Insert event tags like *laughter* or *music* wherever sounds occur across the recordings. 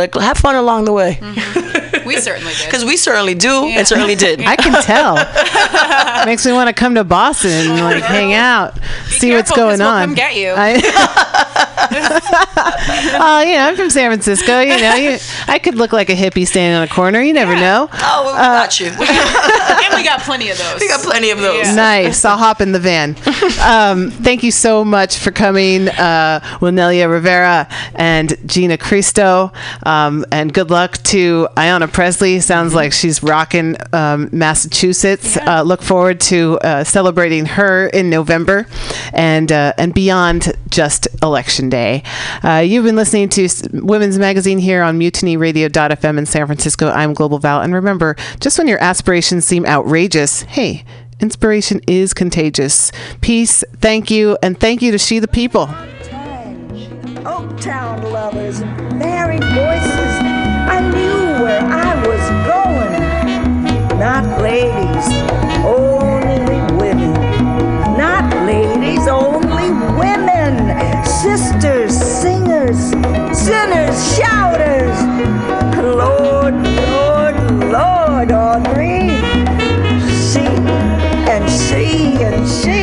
Like, have fun along the way. Mm-hmm. We certainly did. Because we certainly do Yeah. and certainly did. *laughs* I can tell. *laughs* Makes me want to come to Boston and like hang out, see what's careful, 'cause going we'll on. come get you. I, *laughs* *laughs* oh, you know, I'm from San Francisco. You know, you, I could look like a hippie standing on a corner. You never know. oh, we got you. We *laughs* and we got plenty of those. We got plenty of those. Yeah. Nice. I'll hop in the van. *laughs* Um, thank you so much for coming, uh, Wilnelia Rivera and Gina Cristo. Um, and good luck to Ayanna Pressley. Sounds like she's rocking um, Massachusetts. Uh, look forward to uh, celebrating her in November and uh, and beyond just Election Day. Uh, you've been listening to Women's Magazine here on MutinyRadio.fm in San Francisco. I'm Global Val. And remember, just when your aspirations seem outrageous, hey, Inspiration is contagious. Peace, thank you, and thank you to She the People. Oaktown lovers, married voices. I knew where I was going. Not ladies, Sisters, singers, sinners, shouters. Lord, Lord, Lord, Henri. She and she and she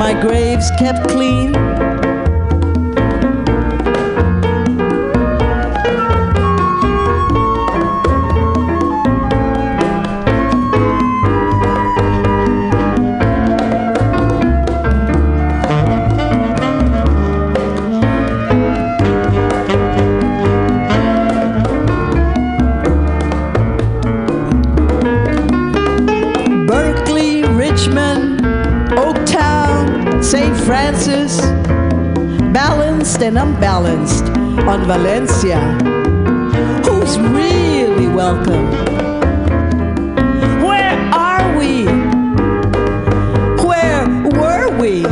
my grave's kept clean. On Valencia. Who's really welcome? Where are we? Where were we?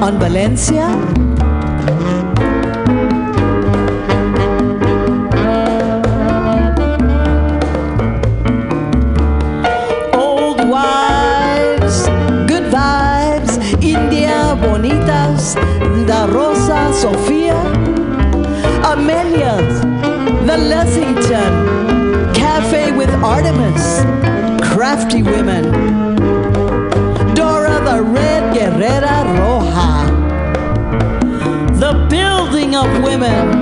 On Valencia? Crafty women, Dora the Red Guerrera Roja, the building of women.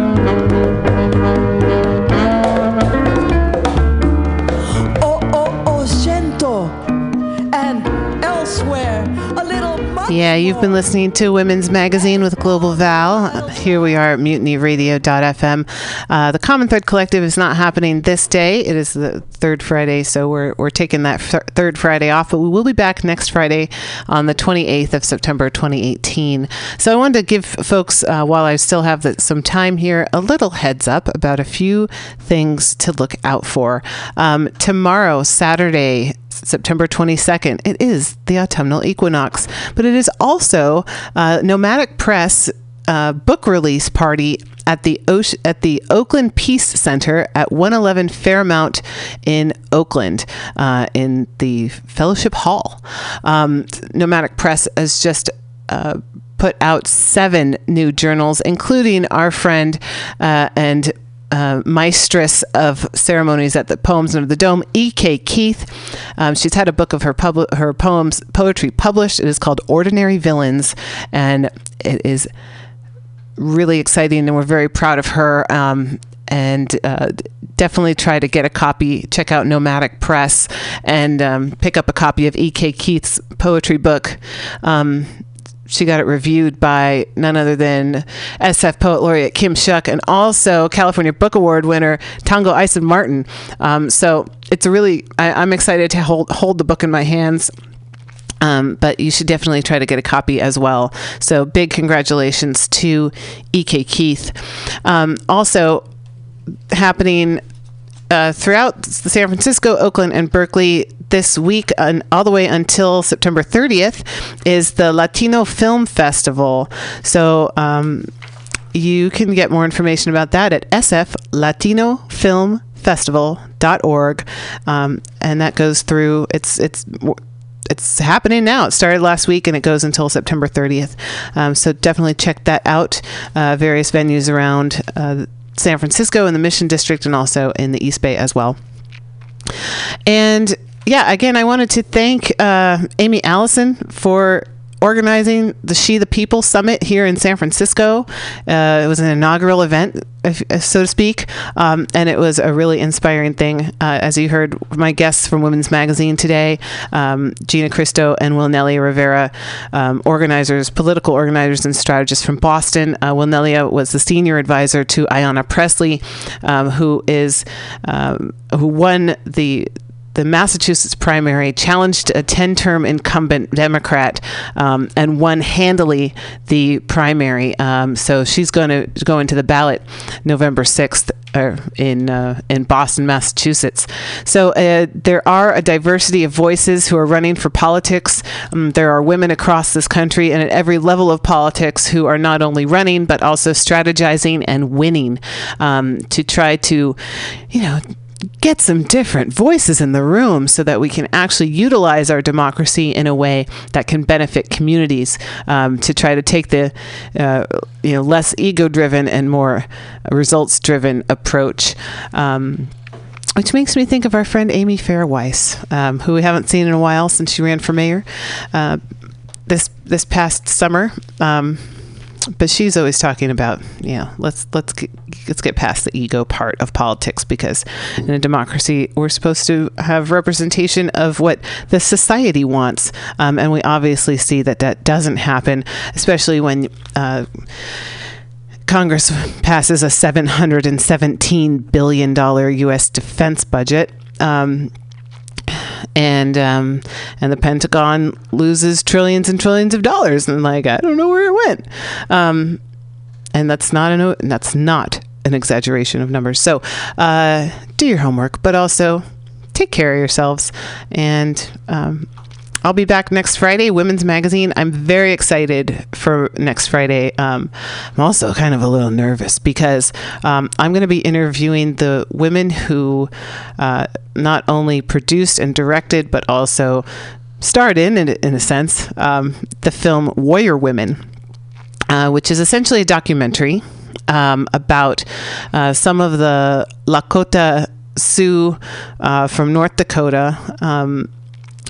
Yeah, you've been listening to Women's Magazine with Global Val. Here we are at mutinyradio.fm. Uh, the Common Thread Collective is not happening this day. It is the third Friday, so we're, we're taking that th- third Friday off, but we will be back next Friday on the 28th of September 2018. So I wanted to give folks, uh, while I still have the, some time here, a little heads up about a few things to look out for. Um, tomorrow, Saturday, September 22nd. It is the autumnal equinox, but it is also uh, Nomadic Press uh, book release party at the Oce- at the Oakland Peace Center at 111 Fairmount in Oakland uh, in the Fellowship Hall. Um, Nomadic Press has just uh, put out seven new journals, including our friend uh, and uh, maestress of ceremonies at the Poems Under the Dome, E.K. Keith. Um, she's had a book of her pub- her poems poetry published. It is called Ordinary Villains, and it is really exciting, and we're very proud of her. Um, and uh, definitely try to get a copy. Check out Nomadic Press and um, pick up a copy of E.K. Keith's poetry book. Um, she got it reviewed by none other than SF Poet Laureate Kim Shuck and also California Book Award winner Tongo Eisen Martin. Um, so it's a really, I, I'm excited to hold hold the book in my hands. Um, but you should definitely try to get a copy as well. So big congratulations to E.K. Keith. Um, also happening uh, throughout San Francisco, Oakland, and Berkeley this week, and all the way until September 30th, is the Latino Film Festival. So um, you can get more information about that at sflatinofilmfestival.org, um, and that goes through. It's it's it's happening now. It started last week and it goes until September 30th. Um, so definitely check that out. Uh, various venues around uh, San Francisco in the Mission District and also in the East Bay as well. And yeah, again, I wanted to thank uh, Aimee Allison for organizing the She the People Summit here in San Francisco. Uh, it was an inaugural event, if, so to speak, um, and it was a really inspiring thing. Uh, as you heard, my guests from Women's Magazine today, um, Gina Cristo and Wilnelia Rivera, um, organizers, political organizers, and strategists from Boston. Uh, Wilnelia was the senior advisor to Ayanna Pressley, um, who is um, who won the the Massachusetts primary challenged a 10 term incumbent Democrat um, and won handily the primary. Um, so she's going to go into the ballot November 6th. uh, in uh, in Boston, Massachusetts. So uh, there are a diversity of voices who are running for politics. Um, there are women across this country and at every level of politics who are not only running but also strategizing and winning um, to try to, you know get some different voices in the room so that we can actually utilize our democracy in a way that can benefit communities um, to try to take the uh, you know less ego driven and more results driven approach. Um, which makes me think of our friend Amy Farah Weiss, um, who we haven't seen in a while since she ran for mayor uh, this this past summer. But she's always talking about, yeah, let's let's get, let's get past the ego part of politics because in a democracy we're supposed to have representation of what the society wants, um, and we obviously see that that doesn't happen, especially when. Uh, Congress passes a $717 billion U.S. defense budget. Um, and um, and the Pentagon loses trillions and trillions of dollars, and like I don't know where it went. Um, and that's not an that's not an exaggeration of numbers. So uh, do your homework, but also take care of yourselves and um, I'll be back next Friday, Women's Magazine. I'm very excited for next Friday. Um, I'm also kind of a little nervous because um, I'm going to be interviewing the women who uh, not only produced and directed, but also starred in, in, in a sense, um, the film Warrior Women, uh, which is essentially a documentary um, about uh, some of the Lakota Sioux uh, from North Dakota um,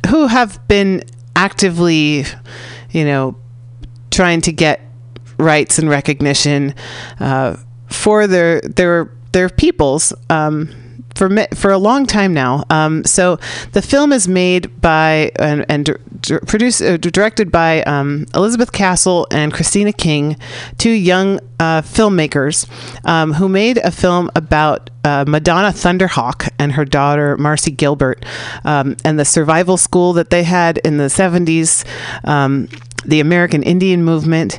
who have been actively, you know, trying to get rights and recognition uh, for their their their peoples. Um, for for a long time now. Um, so the film is made by and, and produced uh, directed by um, Elizabeth Castle and Christina King, two young uh, filmmakers um, who made a film about uh, Madonna Thunderhawk and her daughter Marcy Gilbert um, and the survival school that they had in the 70s, um, the American Indian movement.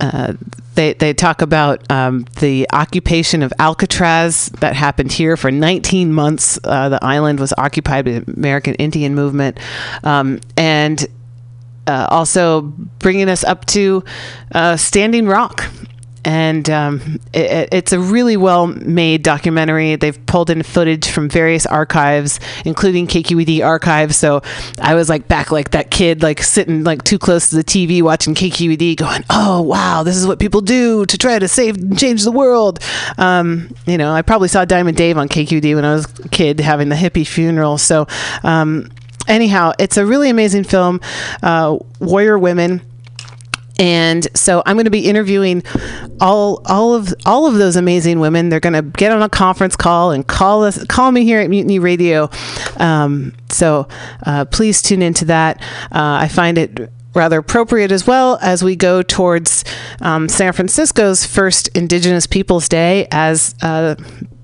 Uh, they, they talk about um, the occupation of Alcatraz that happened here for 19 months. Uh, the island was occupied by the American Indian movement. Um, and uh, also bringing us up to uh, Standing Rock and um, it, it's a really well made documentary. They've pulled in footage from various archives, including KQED archives. So I was like back like that kid, like sitting like too close to the TV watching KQED, going, "Oh wow, this is what people do to try to save and change the world." Um, you know, I probably saw Diamond Dave on KQED when I was a kid having the hippie funeral. So. Um, anyhow, it's a really amazing film. Uh, Warrior Women and so I'm going to be interviewing all all of all of those amazing women. They're going to get on a conference call and call us call me here at Mutiny Radio. Um, so uh, please tune into that. Uh, I find it rather appropriate as well as we go towards um, San Francisco's first Indigenous Peoples Day as uh,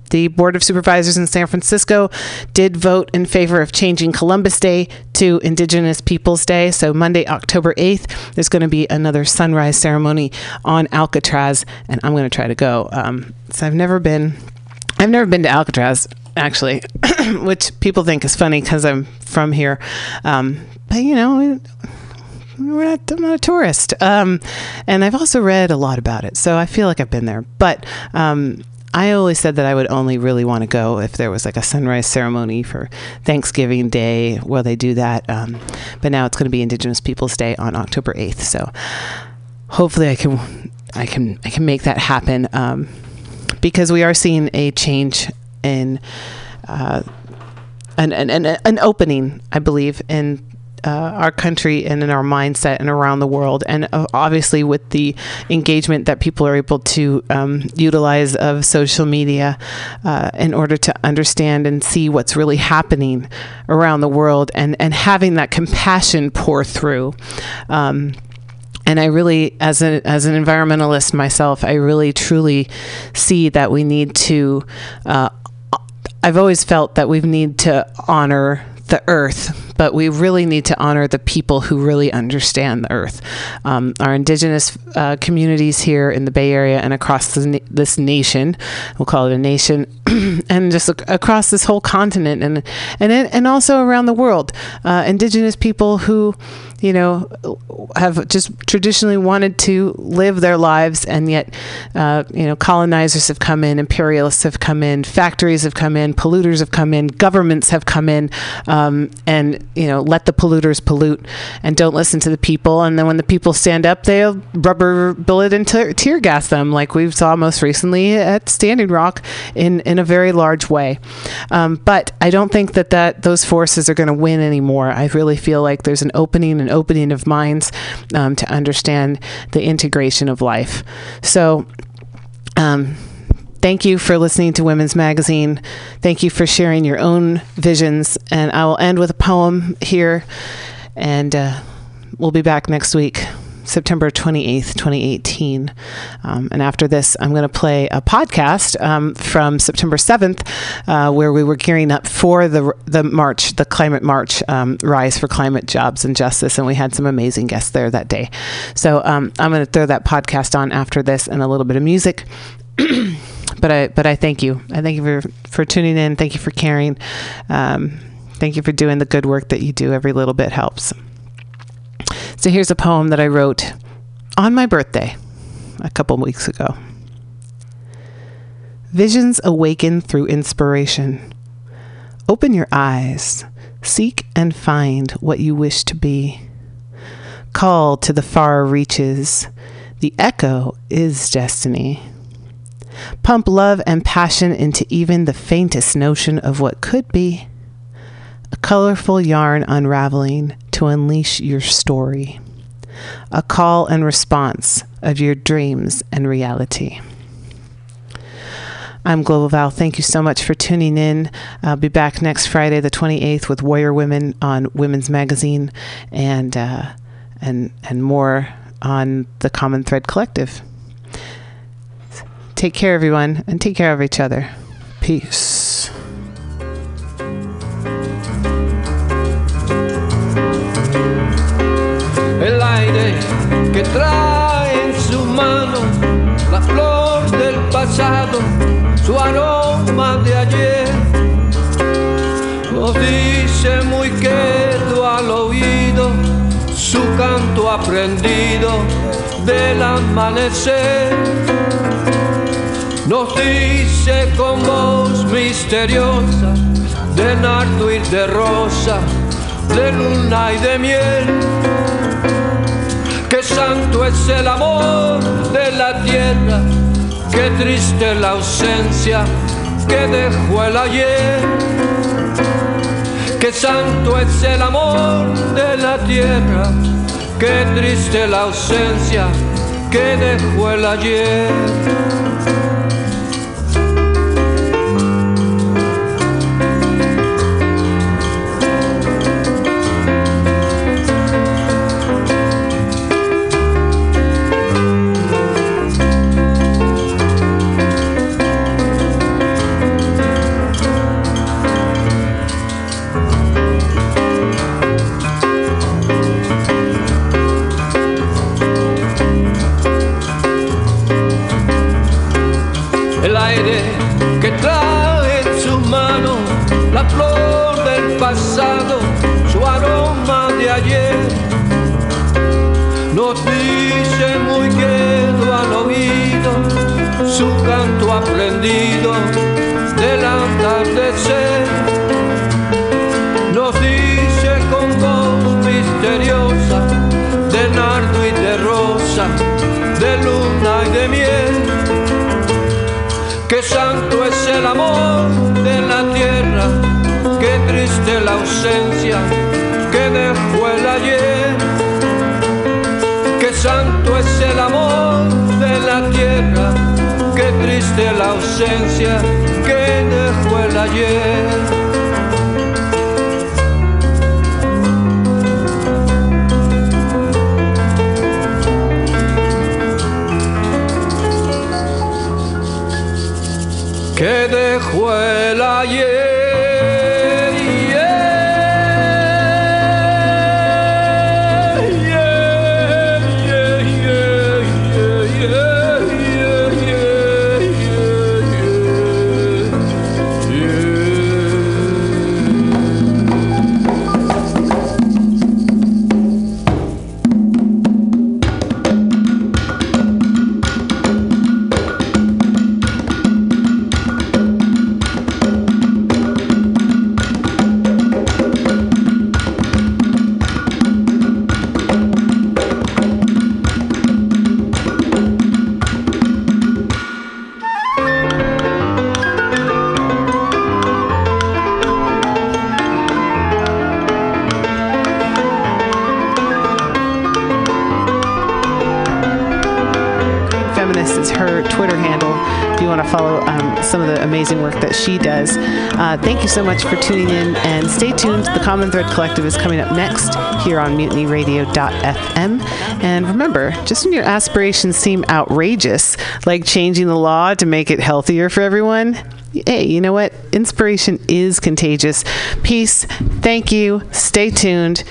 the Board of Supervisors in San Francisco did vote in favor of changing Columbus Day to Indigenous Peoples Day. So, Monday, October 8th, there's going to be another sunrise ceremony on Alcatraz, and I'm going to try to go. Um, so, I've never been. I've never been to Alcatraz, actually, *clears throat* which people think is funny because I'm from here. Um, but, you know, we're not, I'm not a tourist. Um, and I've also read a lot about it, so I feel like I've been there. But um, I always said that I would only really want to go if there was like a sunrise ceremony for Thanksgiving Day where they do that. Um, but now it's going to be Indigenous Peoples Day on October 8th. So hopefully I can, I can, I can make that happen um, because we are seeing a change in uh, an, an, an, an opening, I believe, in uh, our country and in our mindset and around the world. And uh, obviously, with the engagement that people are able to um, utilize of social media uh, in order to understand and see what's really happening around the world and, and having that compassion pour through. Um, and I really, as an as an environmentalist myself, I really truly see that we need to. Uh, I've always felt that we need to honor the earth but we really need to honor the people who really understand the earth. Um, our indigenous uh, communities here in the Bay Area and across this, na- this nation, we'll call it a nation, *clears throat* and just across this whole continent and and and also around the world, uh, indigenous people who you know, have just traditionally wanted to live their lives, and yet, uh, you know, colonizers have come in, imperialists have come in, factories have come in, polluters have come in, governments have come in, um, and you know, let the polluters pollute, and don't listen to the people. And then when the people stand up, they'll rubber bullet and te- tear gas them, like we saw most recently at Standing Rock, in in a very large way. Um, but I don't think that that those forces are going to win anymore. I really feel like there's an opening, an opening of minds um, to understand the integration of life. So. Um, Thank you for listening to Women's Magazine. Thank you for sharing your own visions. And I will end with a poem here. And uh, we'll be back next week, September 28th, 2018. Um, and after this, I'm going to play a podcast um, from September 7th, uh, where we were gearing up for the, the march, the climate march, um, Rise for Climate Jobs and Justice. And we had some amazing guests there that day. So um, I'm going to throw that podcast on after this and a little bit of music. *clears throat* but I but I thank you. I thank you for for tuning in. Thank you for caring. Um, thank you for doing the good work that you do. Every little bit helps. So here's a poem that I wrote on my birthday a couple weeks ago. Visions awaken through inspiration. Open your eyes, seek and find what you wish to be. Call to the far reaches. The echo is destiny. Pump love and passion into even the faintest notion of what could be. A colorful yarn unraveling to unleash your story. A call and response of your dreams and reality. I'm Global Val. Thank you so much for tuning in. I'll be back next Friday, the 28th, with Warrior Women on Women's Magazine, and uh, and and more on the Common Thread Collective. Take care, everyone, and take care of each other. Peace. el aire que trae en su mano la flor del pasado, su aroma de ayer. Nos dice muy quedo al oído su canto aprendido del amanecer. Nos dice con voz misteriosa de nardo y de rosa, de luna y de miel Qué santo es el amor de la tierra, qué triste la ausencia que dejó el ayer. Qué santo es el amor de la tierra, qué triste la ausencia que dejó el ayer. Del atardecer. Nos dice con voz misteriosa de nardo y de rosa, de luna y de miel. Qué santo es el amor de la tierra, qué triste la ausencia que dejó el ayer. Qué santo es el amor triste la ausencia que dejó el ayer. Uh, thank you so much for tuning in and stay tuned. The Common Thread Collective is coming up next here on mutinyradio.fm. And remember, just when your aspirations seem outrageous, like changing the law to make it healthier for everyone, hey, you know what? Inspiration is contagious. Peace. Thank you. Stay tuned.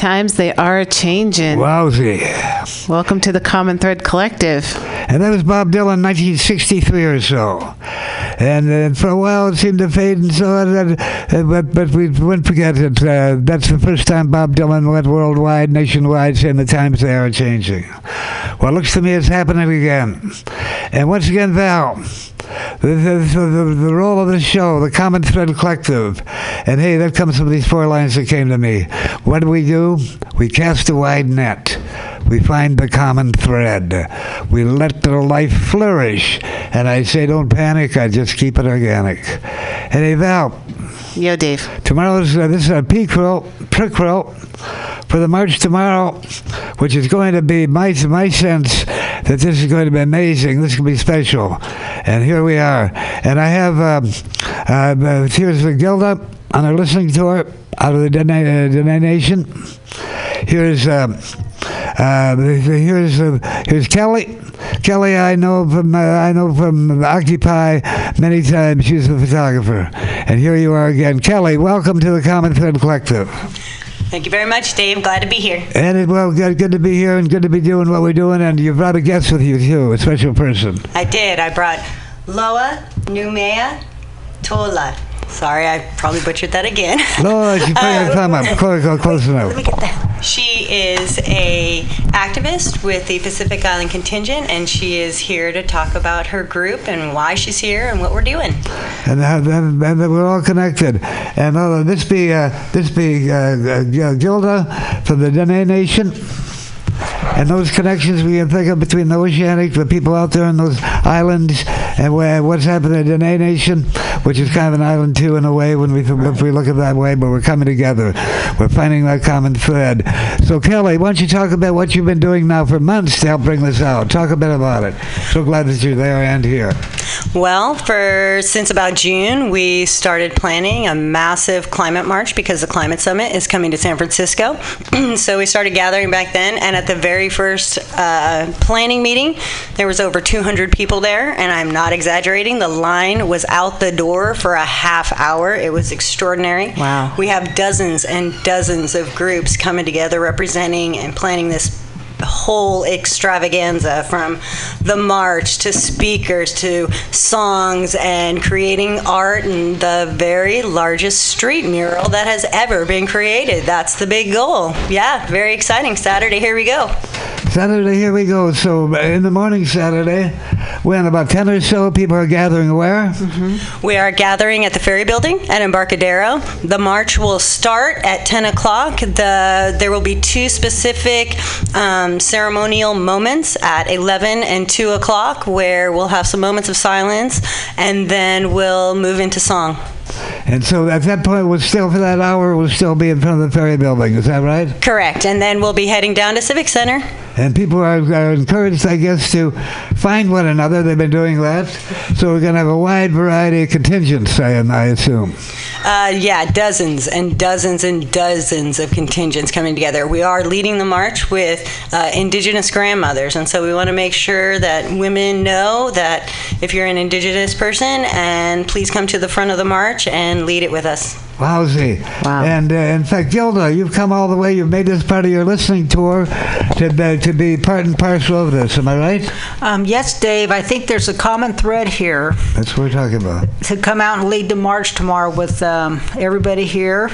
Times they are changing. Wowsy. Welcome to the Common Thread Collective. And that was Bob Dylan, 1963 or so. And uh, for a while it seemed to fade and so on, uh, but, but we wouldn't forget it. Uh, that's the first time Bob Dylan went worldwide, nationwide, saying the times they are changing. Well, it looks to me it's happening again. And once again, Val, the, the, the, the role of the show, the Common Thread Collective. And hey, that comes from these four lines that came to me. What do we do? We cast a wide net. We find the common thread. We let their life flourish. And I say, don't panic. I just keep it organic. And hey, Val, Yo, Dave. tomorrow's uh, this is a prequel, prequel for the March tomorrow, which is going to be my my sense that this is going to be amazing. This is going to be special, and here we are. And I have um, uh, uh, here's the Gilda on our listening tour out of the Dene, uh. Here's. Um, uh, here's uh, here's Kelly. Kelly, I know from uh, I know from Occupy many times. She's a photographer, and here you are again, Kelly. Welcome to the Common Thread Collective. Thank you very much, Dave. Glad to be here. And it, well, good, good to be here and good to be doing what we're doing. And you brought a guest with you too, a special person. I did. I brought Loa Numea Tola. Sorry, I probably butchered that again. No, she put her thumb up, close, close enough. Let me get that. She is a activist with the Pacific Island Contingent, and she is here to talk about her group and why she's here and what we're doing. and, uh, and, and we're all connected. And uh, this be uh, this be uh, uh, Gilda from the Dene Nation. And those connections we can think of between the oceanic, the people out there in those islands, and where, what's happening in the Dene Nation. which is kind of an island too in a way when we if we look at that way. But we're coming together. We're finding that common thread. So Kelly, why don't you talk about what you've been doing now for months to help bring this out? Talk a bit about it. So glad that you're there and here. Well, for since about June, we started planning a massive climate march because the climate summit is coming to San Francisco. *clears throat* so we started gathering back then, and at the very first uh, planning meeting, there was over 200 people there, and I'm not exaggerating. The line was out the door for a half hour. It was extraordinary. Wow. We have dozens and dozens of groups coming together, representing and planning this whole extravaganza from the march to speakers to songs and creating art and the very largest street mural that has ever been created. That's the big goal. Yeah, very exciting. Saturday, here we go. Saturday, here we go. So in the morning, Saturday, when about 10 or so people are gathering where? We are gathering at the Ferry Building at Embarcadero. The march will start at 10 o'clock. The, there will be two specific um, Um, ceremonial moments at 11 and 2 o'clock where we'll have some moments of silence and then we'll move into song. And so at that point, we'll still, for that hour, we'll still be in front of the ferry building. Is that right? Correct. And then we'll be heading down to Civic Center. And people are, are encouraged, I guess, to find one another. They've been doing that. So we're going to have a wide variety of contingents, I, I assume. Uh, yeah, dozens and dozens and dozens of contingents coming together. We are leading the march with uh, Indigenous grandmothers, and so we want to make sure that women know that if you're an Indigenous person, and please come to the front of the march and lead it with us. Lousy. Wow. And uh, in fact, Gilda, you've come all the way. You've made this part of your listening tour to be, to be part and parcel of this. Am I right? Um, yes, Dave, I think there's a common thread here That's what we're talking about. to come out and lead the march tomorrow with um, everybody here.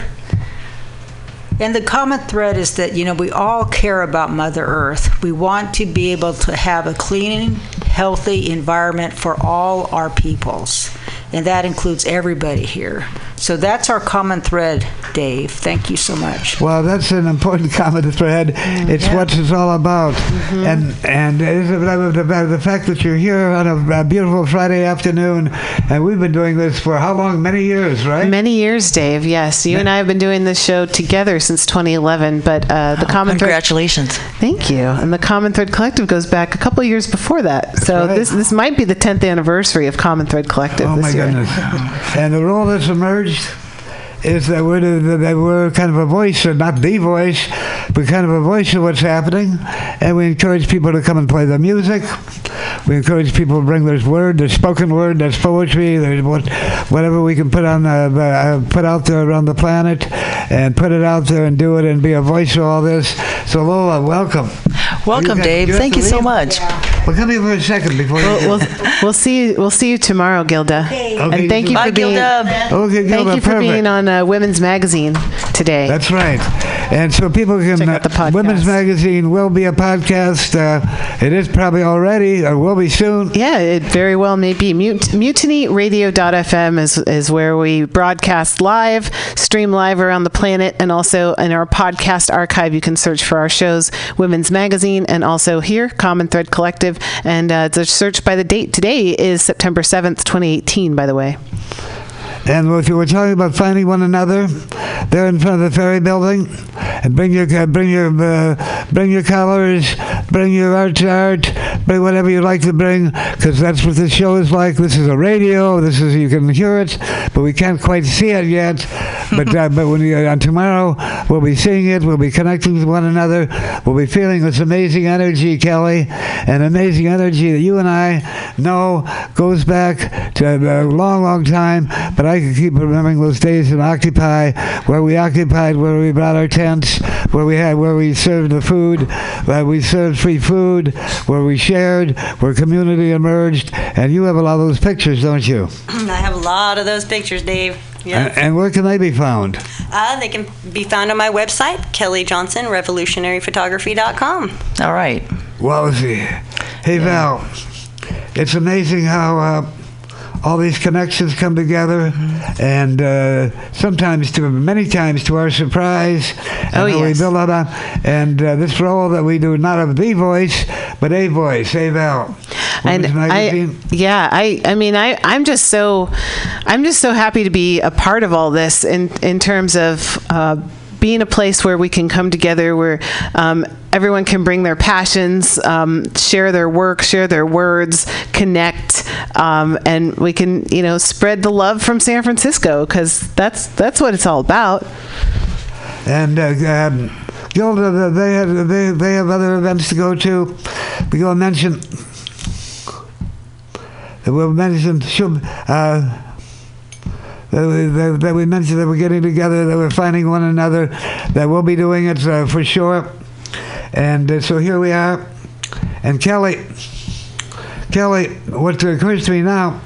And the common thread is that, you know, we all care about Mother Earth. We want to be able to have a clean, healthy environment for all our peoples. And that includes everybody here. So that's our common thread, Dave. Thank you so much. Well, that's an important common thread. It's what it's all about, and and is it about the, fact that you're here on a, a beautiful Friday afternoon, and we've been doing this for how long? Many years, right? Many years, Dave. Yes, you and I have been doing this show together since 2011. But uh, the common thread. Congratulations. Thank you. And the Common Thread Collective goes back a couple years before that. So right. this this might be the 10th anniversary of Common Thread Collective Oh this my year. Goodness! and the role that's emerged is that we're, the, that we're kind of a voice, or not the voice, but kind of a voice of what's happening. And we encourage people to come and play the music. We encourage people to bring their word, their spoken word, there's poetry, there's what, whatever we can put on the, uh, put out there around the planet, and put it out there and do it and be a voice of all this. So Lola, welcome. Welcome, Dave. Thank to you so leave? much. Well, come here for a second before. We'll, we'll, we'll see you. We'll see you tomorrow, Gilda. and thank you Bye, for being. Gilda. Okay, Thank you for perfect. being on uh, Women's Magazine today. That's right. And so people can. Check out the uh, Women's. Magazine will be a podcast. Uh, it is probably already, or will be soon. Yeah, it very well may be. Mut- MutinyRadio.fm is, is where we broadcast live, stream live around the planet, and also in our podcast archive, you can search for our shows, Women's Magazine, and also here, Common Thread Collective. And uh, the search by the date today is September 7th, 2018, by the way. And if you were talking about finding one another, there in front of the ferry building, and bring your uh, bring your uh, bring your colors, bring your art art, bring whatever you like to bring, because that's what this show is like. This is a radio. This is you can hear it, but we can't quite see it yet. But uh, but when you, on tomorrow, we'll be seeing it. We'll be connecting with one another. We'll be feeling this amazing energy, Kelly, an amazing energy that you and I know goes back to a long, long time. But I can keep remembering those days in Occupy, where we occupied, where we brought our tents, where we had, where we served the food, where we served free food, where we shared, where community emerged. And you have a lot of those pictures, don't you? *clears throat* I have a lot of those pictures, Dave. Yeah. And, and where can they be found? Uh, they can be found on my website, Kelly Johnson, revolutionaryphotography.com. All right. Wowzy. Hey, Val, it's amazing how uh, all these connections come together, Mm-hmm. and uh, sometimes, to many times, to our surprise, and Oh, how we yes. build on. And uh, this role that we do, not of the voice, but a voice. Hey, Val. and I, yeah, I, I mean, I, I'm just so, I'm just so happy to be a part of all this in, in terms of uh, being a place where we can come together, where um, everyone can bring their passions, um, share their work, share their words, connect, um, and we can, you know, spread the love from San Francisco because that's that's what it's all about. And uh, um, Gilda, they have they, they have other events to go to. We go mention. We'll mention. Uh, that we, that, that we mentioned that we're getting together, that we're finding one another, that we'll be doing it uh, for sure. And uh, so here we are. And Kelly, Kelly, what occurs to me now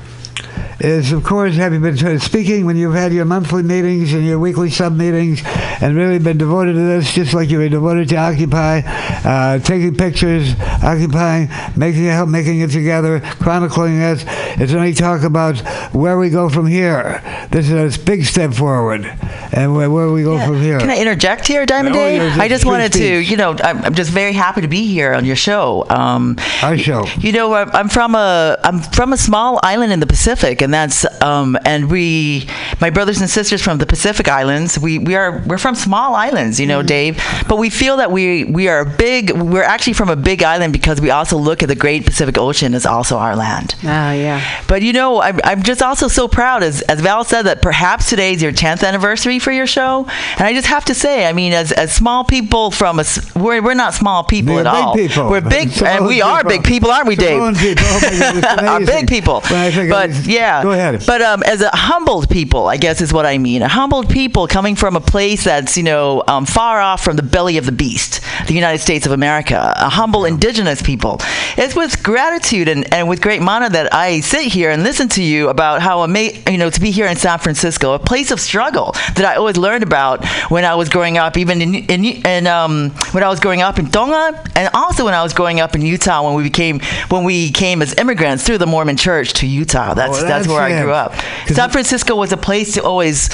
is, of course, have you been speaking when you've had your monthly meetings and your weekly sub meetings and really been devoted to this, just like you were devoted to Occupy, uh, taking pictures, occupying, making it, help making it together, chronicling it. It's only talk about where we go from here. This is a big step forward, and where, where we go from here. Can I interject here, Diamond Dave? I just wanted to, you know, I'm, I'm just very happy to be here on your show. Um, Our show. You know, I'm I'm from a I'm from a small island in the Pacific, and that's um, and we, my brothers and sisters from the Pacific Islands, we, we are we're from small islands, you know, Dave. But we feel that we we are big. We're actually from a big island because we also look at the Great Pacific Ocean as also our land. Oh yeah. But you know, I'm, I'm just also so proud, as, as Val said, that perhaps today's your 10th anniversary for your show. And I just have to say, I mean, as, as small people from a, we're, we're not small people We're at all. people. We're big, *laughs* Samoan and we are big people, aren't we, Dave? Samoan people. Oh are *laughs* big people. When I think of But yeah, Go ahead. But um, as a humbled people, I guess is what I mean. A humbled people coming from a place that's you know um, far off from the belly of the beast, the United States of America. A humble indigenous people. It's with gratitude and, and with great honor that I sit here and listen to you about how ama- you know to be here in San Francisco, a place of struggle that I always learned about when I was growing up, even in, in, in um, when I was growing up in Tonga, and also when I was growing up in Utah when we became when we came as immigrants through the Mormon Church to Utah. That's Oh, that's, that's where I grew up. San Francisco was a place to always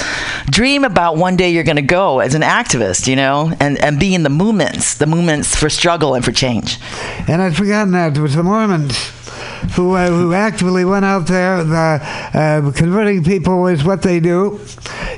dream about one day you're going to go as an activist, you know, and, and be in the movements, the movements for struggle and for change. And I'd forgotten that it was the Mormons who uh, who actively went out there. The, uh, converting people is what they do.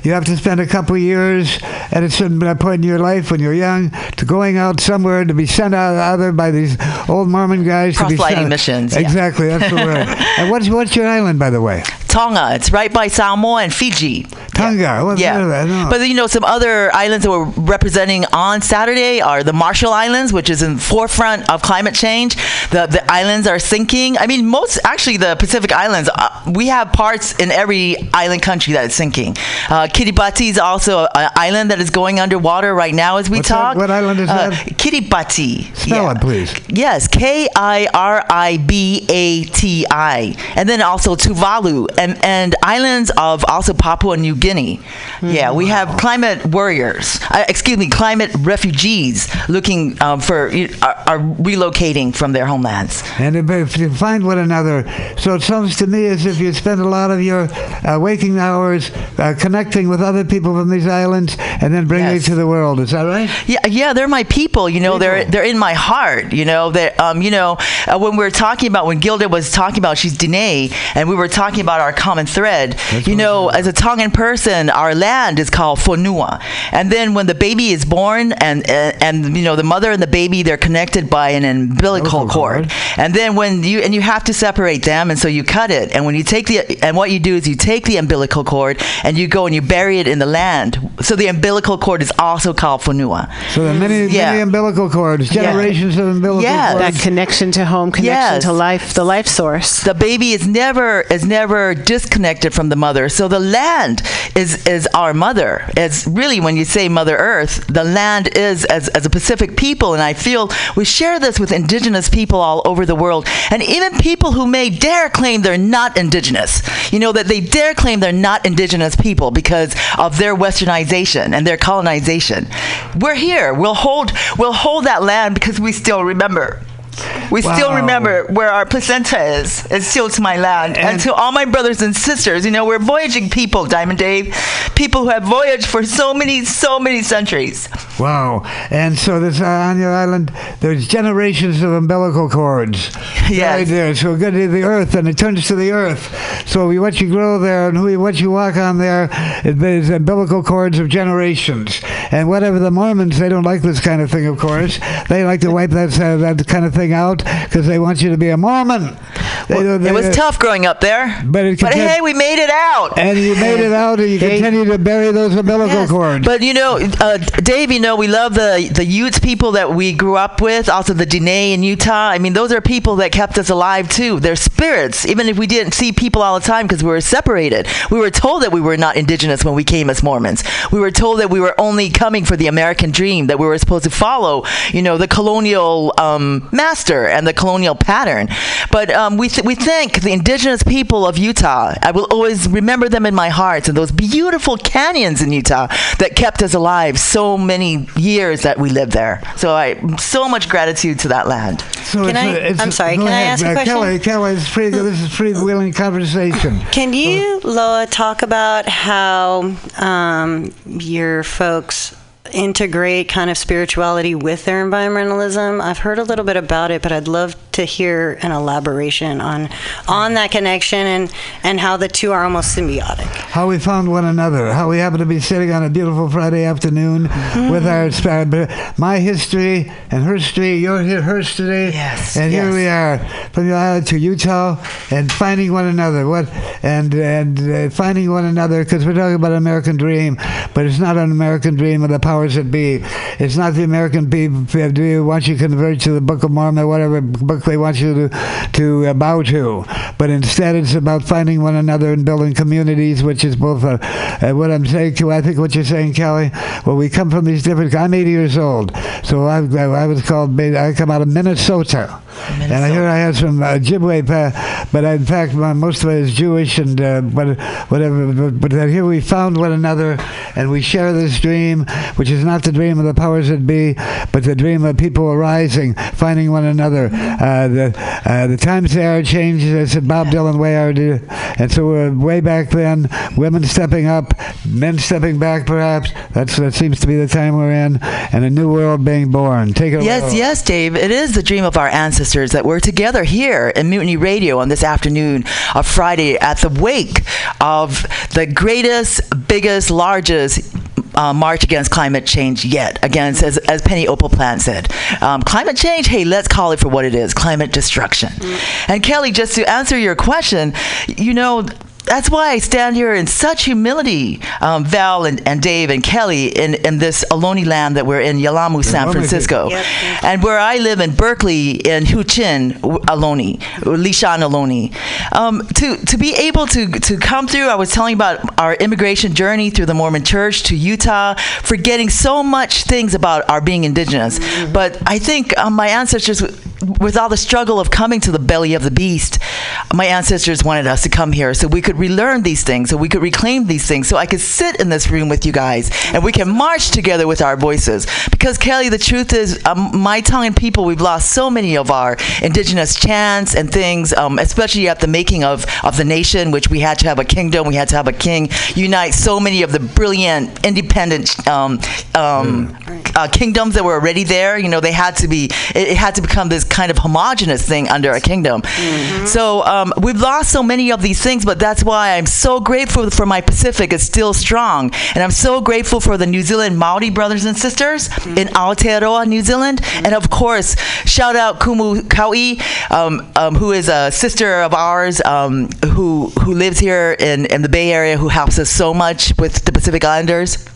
You have to spend a couple of years at a certain point in your life when you're young to going out somewhere to be sent out other by these old Mormon guys. to be Proselyting missions, yeah. Exactly, that's the word. *laughs* and what's what's your island, by the way? Tonga, it's right by Samoa and Fiji. Tonga. I wasn't Yeah, that, no. but you know some other islands that we're representing on Saturday are the Marshall Islands, which is in forefront of climate change. The the islands are sinking. I mean, most actually the Pacific Islands. Uh, we have parts in every island country that is sinking. Uh, Kiribati is also an island that is going underwater right now as we What's that? talk. What island is Uh, that? Kiribati. Spell Yeah. it, please. Yes, K I R I B A T I, and then also Tuvalu and and islands of also Papua New Guinea. Yeah, we have climate warriors. Uh, excuse me, climate refugees looking um, for are, are relocating from their homelands. And if- if you find one another, so it sounds to me as if you spend a lot of your uh, waking hours uh, connecting with other people from these islands, and then bringing Yes. it to the world. Is that right? Yeah, yeah, they're my people. You know, they're they're in my heart. You know, that um, you know, uh, when we were talking about when Gilda was talking about she's Dene, and we were talking about our common thread. you know, as a Tongan person, our land is called Fonua, and then when the baby is born, and and, and you know, the mother and the baby they're connected by an umbilical Umbilical cord. cord. and then when you and you have to separate them, and so you cut it, and when you take the and what you do is you take the umbilical cord and you go and you bury it in the land. So the umbilical cord is also called Fonua. So there are many, Yeah. many umbilical cords, generations of umbilical Yeah. cords. That connection to home, connection Yes. to life, the life source. the baby is never is never disconnected from the mother. So the land is is our mother. It's really when you say Mother Earth, the land is as as a Pacific people, and I feel we share this with indigenous people all over the world, and even people who may dare claim they're not indigenous. You know that they dare claim they're not indigenous people because of their westernization and their colonization. We're here. We'll hold we'll hold that land because we still remember. We still remember where our placenta is. It's still to my land. And, And- to all my brothers and sisters, you know, we're voyaging people, Diamond Dave. People who have voyaged for so many, so many centuries. Wow. And so this uh, on your island, there's generations of umbilical cords. *laughs* Yes. Right there. So good to the earth, and it turns to the earth. So we- what you grow there and who what you walk on there, there's umbilical cords of generations. And whatever the Mormons, they don't like this kind of thing, of course. They like to wipe that, uh, that kind of thing out because they want you to be a Mormon. They, don't- It was they- tough growing up there. But it But hey, we made it out. And you made it out, and you continue to bury those umbilical cords. But you know, uh, Dave, you know, we love the the Utes people that we grew up with. Also, the Dene in Utah. I mean, those are people that kept us alive too. They're spirits, even if we didn't see people all the time because we were separated. We were told that we were not indigenous when we came as Mormons. We were told that we were only coming for the American dream. That we were supposed to follow, you know, the colonial um, master and the colonial pattern. But um, we th- we thank the indigenous people of Utah. I will always remember them in my heart and those beautiful canyons in Utah that kept us alive so many years that we lived there. So I so much gratitude to that land. So Can it's I- a- it's I'm sorry, go can I ahead. ask a question? Kelly, Kelly, it's free, this is freewheeling conversation. Can you, Loa, talk about how um, your folks integrate kind of spirituality with their environmentalism? I've heard a little bit about it, but I'd love to hear an elaboration on on that connection and and how the two are almost symbiotic. How we found one another. How we happened to be sitting on a beautiful Friday afternoon with our my history and her history, your her history. Yes, And here we are from the island to Utah and finding one another. What and and uh, finding one another because we're talking about an American dream, but it's not an American dream of the powers that be. It's not the American people you want you to convert to the Book of Mormon or whatever book they want you to to bow to, but instead it's about finding one another and building communities, which is both uh, uh, what I'm saying. To I think what you're saying, Kelly. Well, we come from these different. I'm 80 years old, so I, I was called. I come out of Minnesota. And I hear I have some uh, Ojibwe, pa- but in fact, my, most of it is Jewish and uh, but, whatever. But, but here we found one another, and we share this dream, which is not the dream of the powers that be, but the dream of people arising, finding one another. Uh, the uh, the times they are changed. As said Bob Dylan way did, and so uh, way back then, women stepping up, men stepping back, perhaps. That's that seems to be the time we're in, and a new world being born. Take it Yes, yes, Dave. It is the dream of our ancestors that we're together here in Mutiny Radio on this afternoon of Friday at the wake of the greatest, biggest, largest. Uh, march against climate change yet against as, as penny opal plant said um, climate change hey let's call it for what it is climate destruction and kelly just to answer your question you know that's why I stand here in such humility, um, Val and, and Dave and Kelly, in, in this Ohlone land that we're in, Yelamu, San Ohlone. Francisco. Yep, thank And where I live in Berkeley, in Huichin, Ohlone, Lisjan Ohlone. Um, to, to be able to, to come through, I was telling about our immigration journey through the Mormon church to Utah, forgetting so much things about our being indigenous. But I think um, my ancestors, with all the struggle of coming to the belly of the beast, my ancestors wanted us to come here so we could relearn these things, so we could reclaim these things, so I could sit in this room with you guys and we can march together with our voices. Because, Kelly, the truth is, um, my Tongan people, we've lost so many of our indigenous chants and things, um, especially at the making of, of the nation, which we had to have a kingdom, we had to have a king, unite so many of the brilliant, independent um, um, uh, kingdoms that were already there. You know, they had to be, it, it had to become this kind of homogenous thing under a kingdom. So um, we've lost so many of these things, but that's why I'm so grateful for my Pacific. It's still strong. And I'm so grateful for the New Zealand Maori brothers and sisters in Aotearoa, New Zealand. And of course, shout out Kumu Kaui, um, um, who is a sister of ours um, who, who lives here in, in the Bay Area, who helps us so much with the Pacific Islanders.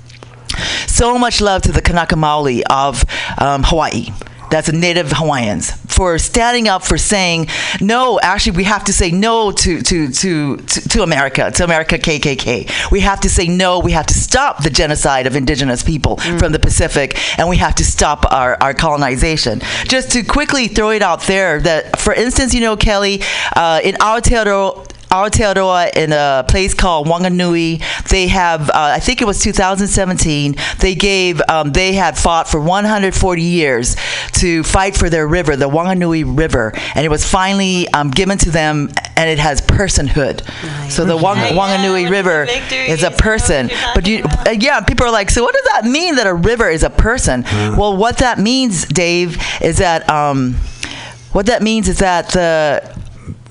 So much love to the Kanaka Maoli of um, Hawaii. That's a native Hawaiians for standing up for saying no. Actually, we have to say no to to to to, America, to America KKK. We have to say no. We have to stop the genocide of indigenous people from the Pacific, and we have to stop our, our colonization. Just to quickly throw it out there that, for instance, you know, Kelly, uh, in Aotearoa Aotearoa in a place called Wanganui. They have, uh, I think it was 2017. They gave, um, they had fought for 140 years to fight for their river, the Wanganui River, and it was finally um, given to them, and it has personhood. So the Wang- Wanganui River is a person. But you, uh, yeah, people are like, so what does that mean that a river is a person? Well, what that means, Dave, is that um, what that means is that the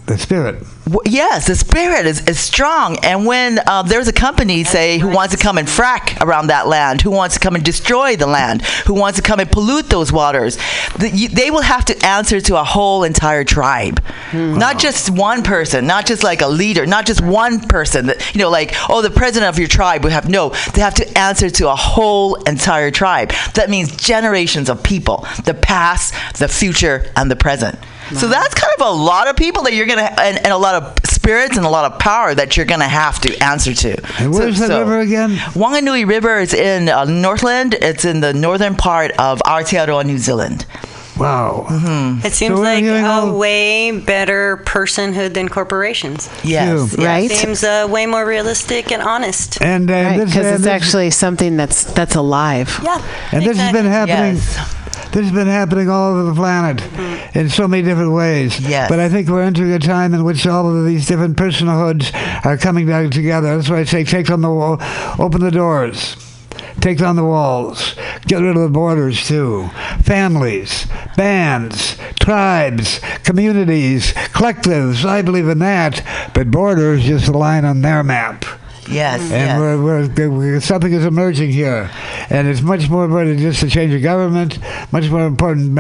the spirit. Yes, the spirit is, is strong. And when uh, there's a company, say, who wants to come and frack around that land, who wants to come and destroy the land, who wants to come and pollute those waters, the, you, they will have to answer to a whole entire tribe. Not just one person, not just like a leader, not just one person that, you know, like, oh, the president of your tribe would have, no, they have to answer to a whole entire tribe. That means generations of people, the past, the future, and the present. So that's kind of a lot of people that you're gonna, and, and a lot of spirits and a lot of power that you're gonna have to answer to. And where's So- the so- river again? Wanganui River is in uh, Northland. It's in the northern part of Aotearoa, New Zealand. Wow. Mm-hmm. It seems So like a all- way better personhood than corporations. Yes. True, right? Seems uh, way more realistic and honest. And uh, Right, because uh, it's this- actually something that's that's alive. Yeah. and this has been happening. Yes. This has been happening all over the planet mm-hmm. in so many different ways. Yes. But I think we're entering a time in which all of these different personhoods are coming back together. That's why I say take on the wall, open the doors. Take down the walls. Get rid of the borders too. Families, bands, tribes, communities, collectives. I believe in that. But borders just a line on their map. Yes. And yes. we're, we're, we're, something is emerging here. And it's much more important than just a change of government, much more important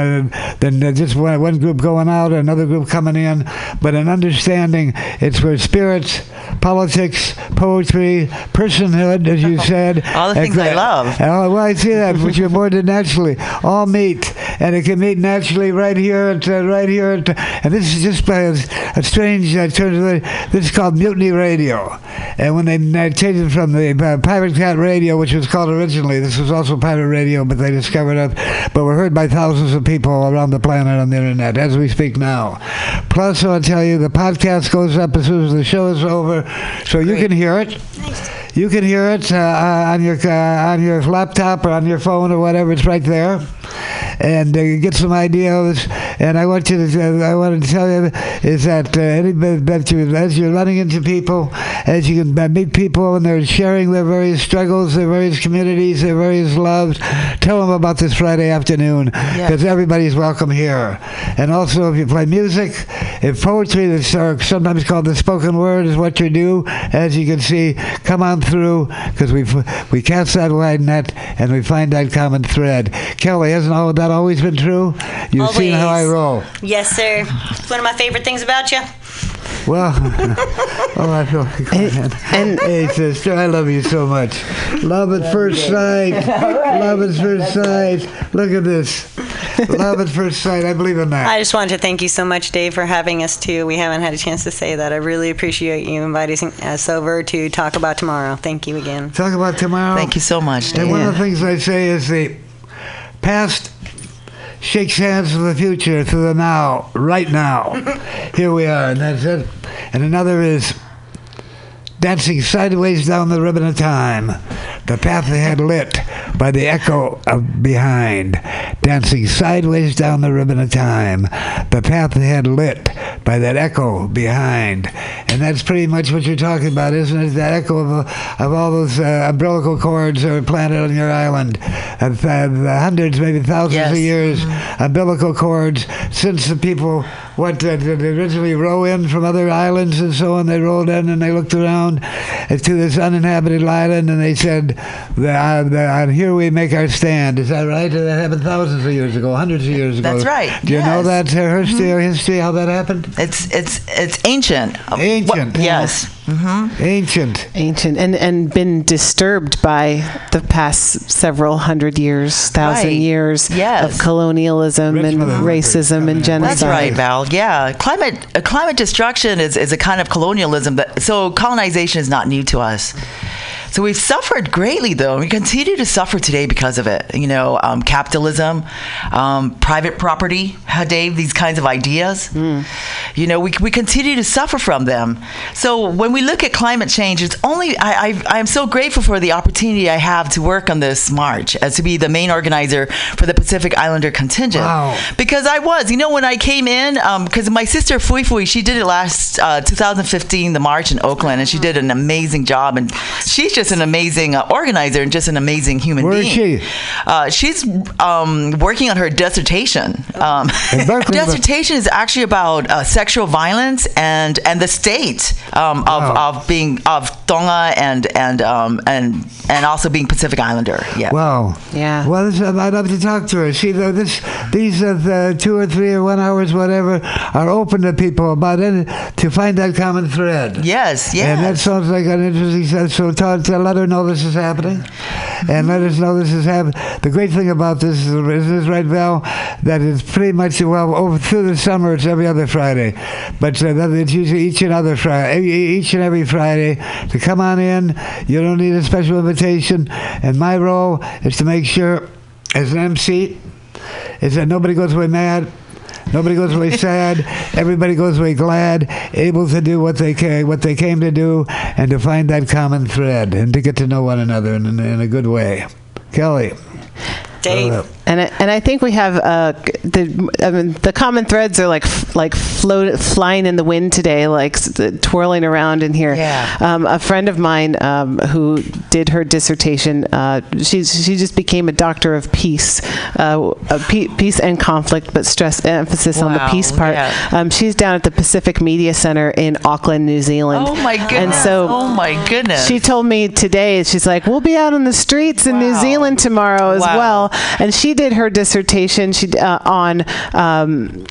than uh, just one, one group going out, or another group coming in, but an understanding it's where spirits, politics, poetry, personhood, as you *laughs* said. All the things I love. uh, well, I see that, which you're more than naturally. All meet. And it can meet naturally right here, at, uh, right here. At, and this is just by a, a strange uh, turn. of the- This is called Mutiny Radio. And when they uh, changed it from the uh, Pirate Cat Radio, which was called originally, this was also pirate radio, but they discovered it. But we're heard by thousands of people around the planet on the internet as we speak now. Plus, I'll tell you, the podcast goes up as soon as the show is over, so you can hear it. You can hear it uh, uh, on your uh, on your laptop or on your phone or whatever. It's right there, and uh, get some ideas. And I want you to uh, I want to tell you is that uh, anybody that you as you're running into people, as you can meet people and they're sharing their various struggles, their various communities, their various loves, tell them about this Friday afternoon because everybody's welcome here. And also, if you play music, if poetry that's sometimes called the spoken word is what you do, as you can see, come on through because we we cast that wide net and we find that common thread. Kelly, hasn't all of that always been true? You've seen how I roll. Yes, sir. It's one of my favorite things about you. Well, *laughs* oh, I feel and *laughs* hey, sister, I love you so much. Love at first sight. *laughs* Love at first sight. Look at this. Love at first sight. I believe in that. I just wanted to thank you so much, Dave, for having us too. We haven't had a chance to say that. I really appreciate you inviting us over to talk about tomorrow. Thank you again. Talk about tomorrow. Thank you so much. And one of the things I say is the past shakes hands with the future through the now, right now. *laughs* Here we are, and that's it. And another is dancing sideways down the ribbon of time, the path ahead lit by the echo of behind. Dancing sideways down the ribbon of time, the path ahead lit by that echo behind. And that's pretty much what you're talking about, isn't it? That echo of, of all those uh, umbilical cords that are planted on your island. Of, uh, hundreds, maybe thousands Yes. of years, umbilical cords, since the people what uh, they originally row in from other islands and so on. They rolled in and they looked around to this uninhabited island and they said, uh, uh, "Here we make our stand." Is that right? That happened thousands of years ago, hundreds of years ago. That's right, Do you know yes. that uh, history? History how that happened? It's it's it's ancient. Ancient. what- yes. Ancient. ancient and and been disturbed by the past several hundred years, thousand Right. years Yes. of colonialism and Richmond Records racism and genocide. That's right, Val. Yeah, climate uh, climate destruction is, is a kind of colonialism. That so colonization is not new to us. So we've suffered greatly, though. We continue to suffer today because of it. You know, um, capitalism, um, private property, huh, Dave, these kinds of ideas. You know, we, we continue to suffer from them. So when we look at climate change, it's only, I, I, I'm so grateful for the opportunity I have to work on this march, as to be the main organizer for the Pacific Islander contingent. Wow. Because I was, you know, when I came in, because my sister Fui Fui, she did it last uh, 2015, the march in Oakland, and she did an amazing job. And she's just an amazing uh, organizer and just an amazing human Where is being. she? Uh, she's um, working on her dissertation. Um, In *laughs* Berkeley, dissertation is actually about uh, sexual violence and and the state um, of, Wow. of being of Tonga and and um, and and also being Pacific Islander. Yeah. Wow. Yeah. Well, this, I'd love to talk to her. See, though, this, these uh, the two or three or one hours, whatever, are open to people about any, to find that common thread. yes. Yes. And that sounds like an interesting sense. So tell, let her know this is happening, and let us know this is happening. The great thing about this is, is this right, Val? That it's pretty much well over through the summer. It's every other Friday, but uh, it's usually each and other Friday, each and every Friday to come on in. You don't need a special invitation, and my role is to make sure, as an MC, is that nobody goes away mad. Nobody goes away sad. Everybody goes away glad, able to do what they ca- what they came to do, and to find that common thread, and to get to know one another in, in, in a good way. Kelly, Dave. uh, And I, and I think we have uh, the I mean, the common threads are like f- like float flying in the wind today, like s- twirling around in here. Yeah. Um, a friend of mine um, who did her dissertation, uh, she she just became a doctor of peace, uh, pe- peace and conflict, but stress emphasis on the peace part. yeah. Um, she's down at the Pacific Media Center in Auckland, New Zealand. oh my goodness. And so oh my goodness. she told me today, she's like, we'll be out on the streets in New Zealand tomorrow as Wow. well. And she did her dissertation she uh, on. Um,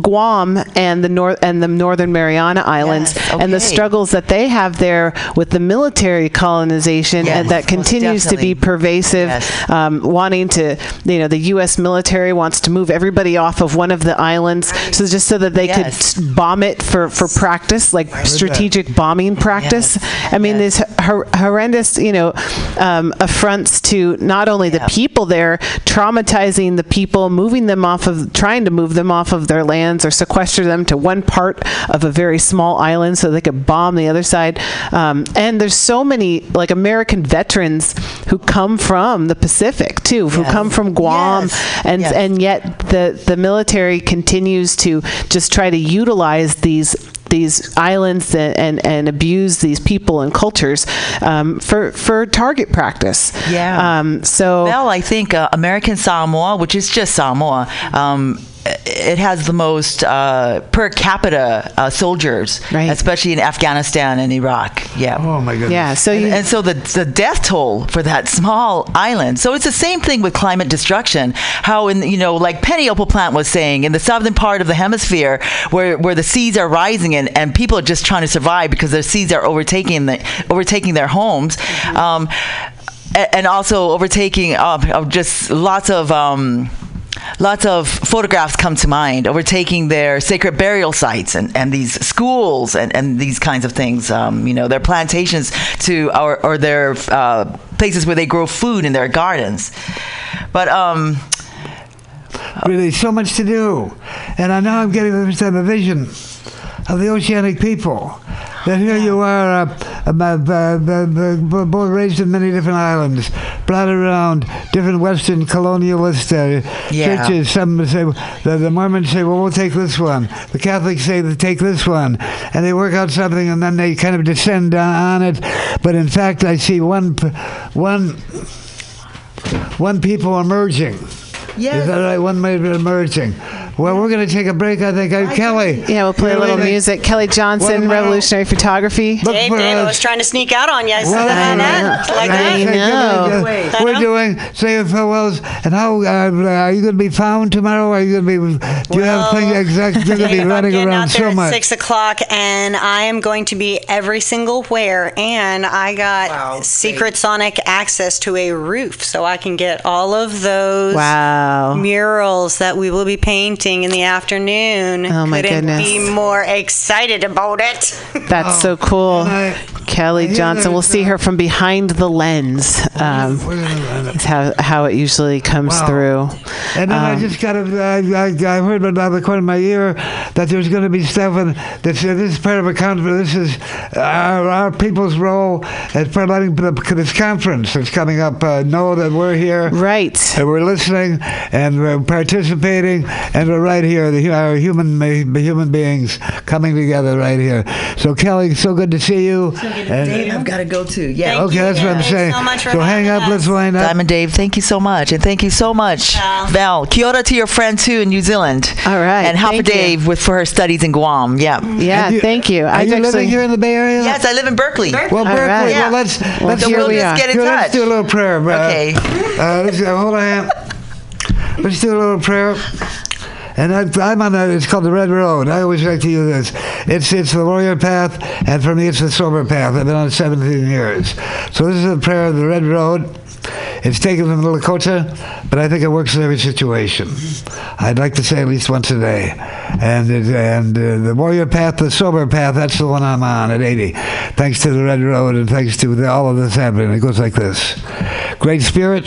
Guam and the north and the Northern Mariana Islands Yes, and the struggles that they have there with the military colonization Yes, and that most continues to be pervasive. Yes. Um, wanting to, you know, the U.S. military wants to move everybody off of one of the islands, so just so that they could Yes. s- bomb it for for practice, like strategic bombing practice. I mean, Yes. this hor- horrendous, you know, um, affronts to not only the people there, traumatizing the people, moving them off of, trying to move them off of their lands or sequester them to one part of a very small island so they could bomb the other side. Um, and there's so many like American veterans who come from the Pacific too, who Yes. come from Guam, Yes. and Yes. and yet the the military continues to just try to utilize these these islands and, and, and abuse these people and cultures um, for for target practice. Yeah. Um, so Well, I think uh, American Samoa, which is just Samoa, um, it has the most uh, per capita uh, soldiers, Right. especially in Afghanistan and Iraq. Yeah. oh my goodness. yeah. So And, and so the, the death toll for that small island. So it's the same thing with climate destruction. How in you know like Penny Opal Plant was saying in the southern part of the hemisphere where where the seas are rising and, and people are just trying to survive because the seas are overtaking the overtaking their homes. Um, and also overtaking uh, of just lots of um, lots of photographs come to mind overtaking their sacred burial sites and, and these schools and, and these kinds of things um, you know their plantations to or, or their uh, places where they grow food in their gardens but um, really so much to do. And I know I'm getting a vision of the oceanic people. That here you are, uh, uh, uh, uh, born raised in many different islands, brought around different Western colonialist uh, Yeah. churches. Some say the, the Mormons say, "Well, we'll take this one." The Catholics say, "They take this one," and they work out something, and then they kind of descend on, on it. But in fact, I see one, one, one people emerging. Is that right? One may be emerging. Well, we're going to take a break, I think. Uh, Kelly. yeah, we'll play a little leaving. music. Kelly Johnson, Revolutionary Photography. Look Dave, Dave, I was trying to sneak out on you. I said Well, that, that, like I that. know. We're I know. doing say farewells, and how uh, are you going to be found tomorrow? Are you going to be? Do you have things exactly? You're going to be *laughs* running around out there so at much. Six o'clock, and I am going to be every single where, and I got secret sonic access to a roof, so I can get all of those Wow. murals that we will be painting sing in the afternoon. Oh, my Couldn't goodness. be more excited about it. That's so cool. Kelly Johnson. We'll see her from behind the lens. Um, is how, how it usually comes Wow. through. And then I Um, just got a, I, I, I heard out of the corner of my ear that there's going to be stuff and that this is part of a conference. This is our, our people's role as part of letting this conference that's coming up uh, know that we're here. Right. And we're listening and we're participating and we're right here, the, our human human beings coming together right here. So Kelly, so good to see you. And- Dave, I've got to go too. Yeah. Thank okay, you. that's what I'm Thanks saying. so much for so hang having up, let's us. wind up. Diamond Dave, thank you so much, and thank you so much, Val. Val. Kia to your friend too in New Zealand. All right, and Halfa thank you. Dave with for her studies in Guam. Yeah. Yeah, you- thank you. Are I you actually, living here in the Bay Area? Yes, I live in Berkeley. Well, Berkeley. right. Well, let's Well, let's So here we'll we just are. get in touch. Let's do a little prayer. Uh, Okay. Uh, let's go. Hold on. Let's do a little prayer. And I, I'm on a, it's called the Red Road. I always like to use this. It's it's the warrior path, and for me it's the sober path. I've been on it 17 years. So this is the prayer of the Red Road. It's taken from the Lakota, but I think it works in every situation. I'd like to say at least once a day. And it, and uh, the warrior path, the sober path, that's the one I'm on at 80. Thanks to the Red Road and thanks to the, all of this happening. It goes like this. Great Spirit,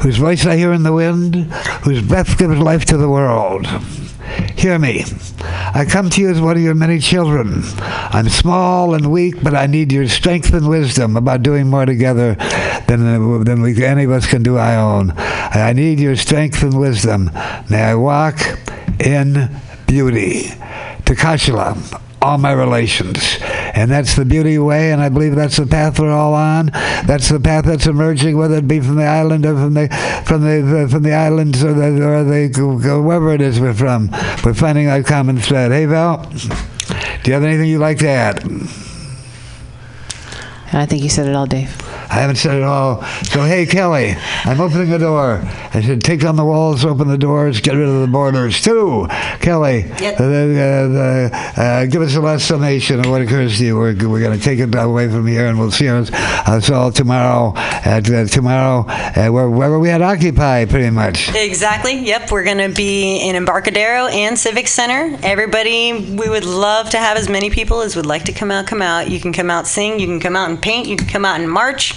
whose voice I hear in the wind, whose breath gives life to the world. Hear me. I come to you as one of your many children. I'm small and weak, but I need your strength and wisdom about doing more together than, than we, any of us can do our own. I need your strength and wisdom. May I walk in beauty. Tunkashila, all my relations. And that's the beauty way, and I believe that's the path we're all on. That's the path that's emerging, whether it be from the island or from the from the, from the islands or the or the wherever it is we're from. We're finding our common thread. Hey Val, do you have anything you'd like to add? I think you said it all, Dave. I haven't said it all. So hey Kelly, I'm opening the door. I said take down the walls, open the doors, get rid of the borders. Two, Kelly, Yep. uh, uh, uh, give us the last summation of what occurs to you. We're, we're going to take it away from here, and we'll see us, us all tomorrow. At uh, tomorrow, uh, where, wherever we had Occupy, pretty much. Exactly. Yep. We're going to be in Embarcadero and Civic Center. Everybody, we would love to have as many people as would like to come out. Come out. You can come out sing. You can come out and paint. You can come out in march.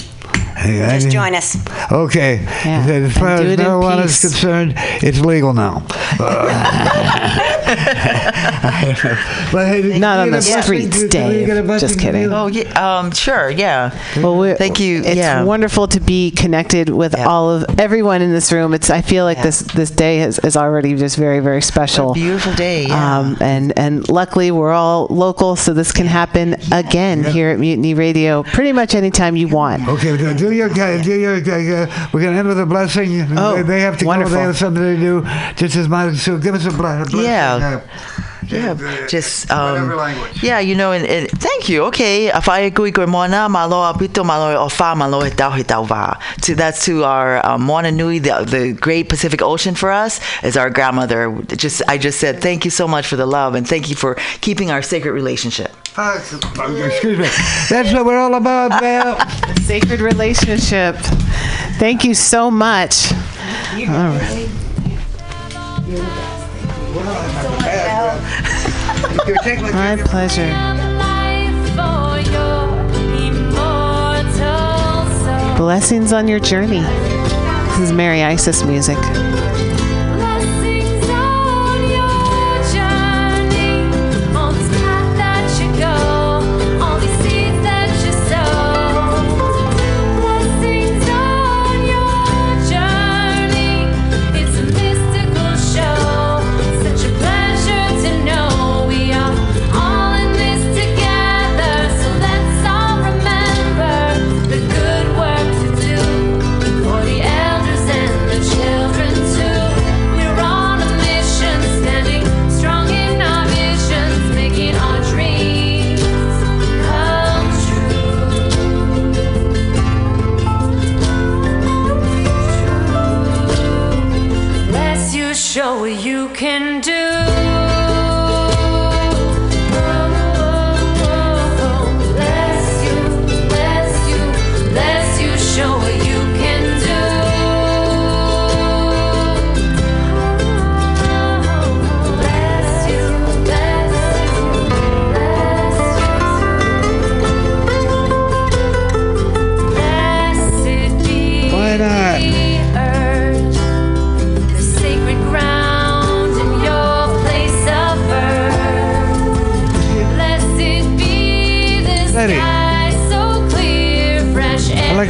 Just join us. Okay. Yeah, As far as marijuana is concerned, it's legal now. *laughs* But, hey, did Not on the streets, Did- did Dave. get Just kidding. you? Oh yeah. Um. Sure. Yeah. Well, we Thank you. It's Yeah. wonderful to be connected with Yeah. all of everyone in this room. It's I feel like Yeah. this this day is, is already just very very special. Beautiful day. Yeah. Um, and and luckily we're all local, so this can happen again here at Mutiny Radio, pretty much anytime you want. Okay, do- your do your. Uh, we're gonna end with a blessing. Oh, they, they have to wonderful. go. They have something to do. Just as much. So give us a, blessing. Yeah. Uh, Yeah, just um. Yeah, you know, and, and thank you. Okay, if I go go mona malo apito malo ofa malo hitau hitau va. To that's to our um, Moana Nui, the the great Pacific Ocean for us is our grandmother. Just I just said thank you so much for the love and thank you for keeping our sacred relationship. Excuse me. That's what we're all about, Val. *laughs* Sacred relationship. Thank you so much. My pleasure. Blessings on your journey. This is Mary Isis music.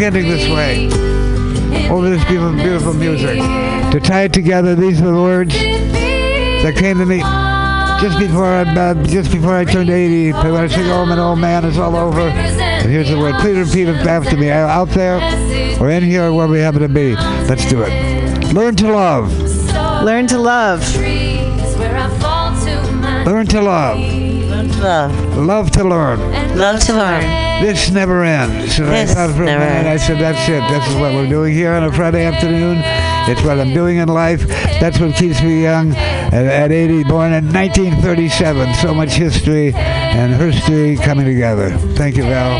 Ending this way. Over this beautiful, beautiful music. To tie it together, these are the words that came to me just before I uh, just before I turned 80. When I sing "Oh, I'm an old man," it's all over. And here's the word. Please repeat it after me. Out there, or in here, where we happen to be. Let's do it. Learn to love. Learn to love. Learn to love. Love. Love to learn. Love to learn. This never ends. And This I thought for a never minute, I said, that's it. This is what we're doing here on a Friday afternoon. It's what I'm doing in life. That's what keeps me young. At, at 80, born in 1937. So much history and history coming together. Thank you, Val,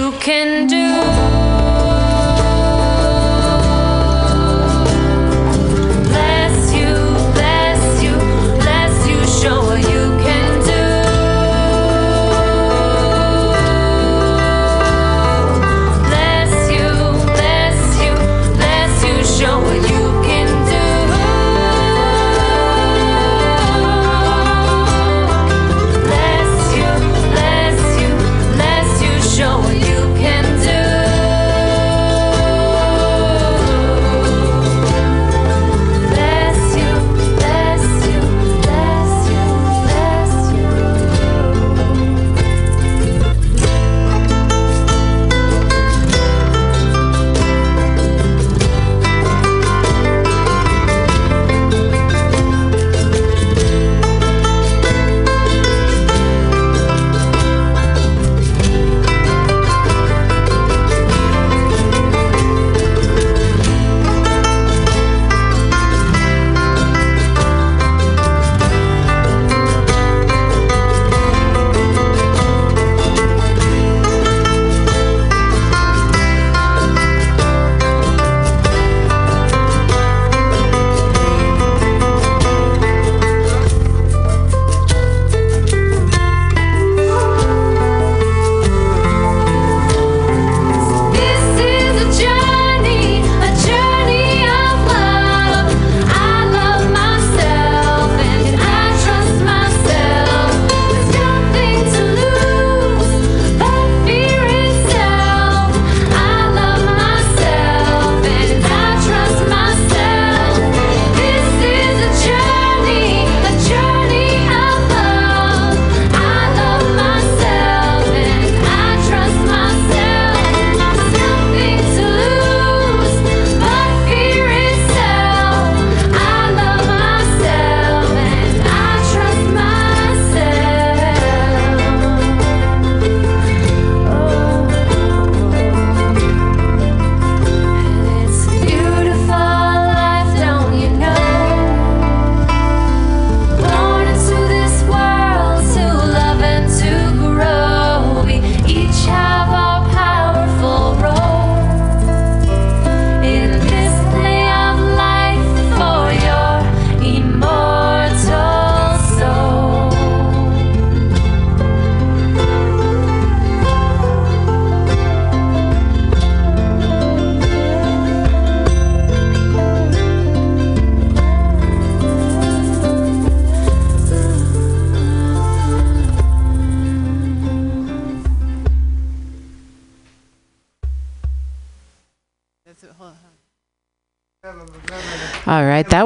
you can do.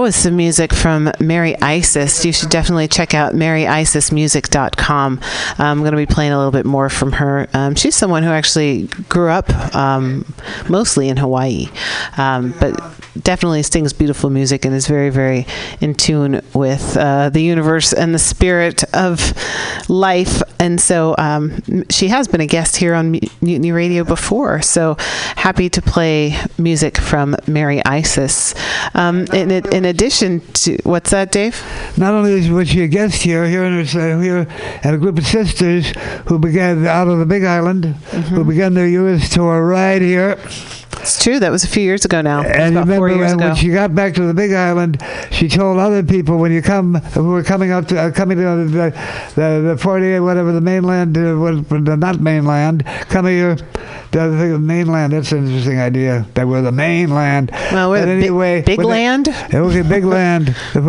Was some music from Mary Isis. You should definitely check out maryisismusic.com. I'm going to be playing a little bit more from her. Um, she's someone who actually grew up um, mostly in Hawaii, um, but definitely sings beautiful music and is very, very in tune with uh, the universe and the spirit of life. And so um, she has been a guest here on Mutiny Radio before. So happy to play music from Mary Isis. Um, in, in addition to what's that, Dave? Not only is was she a guest here, here, in uh, here at a group of sisters who began out of the Big Island, who began their U.S. tour right here. It's true. That was a few years ago now. And about four remember years when, ago. when she got back to the Big Island, she told other people when you come, who were coming out to, uh, coming to the, the, the 48, whatever, the mainland, uh, not mainland, coming here, the other thing, the mainland, that's an interesting idea, that we're the mainland. Well, we're But the big- anyway, big when they- land? okay, big land. *laughs*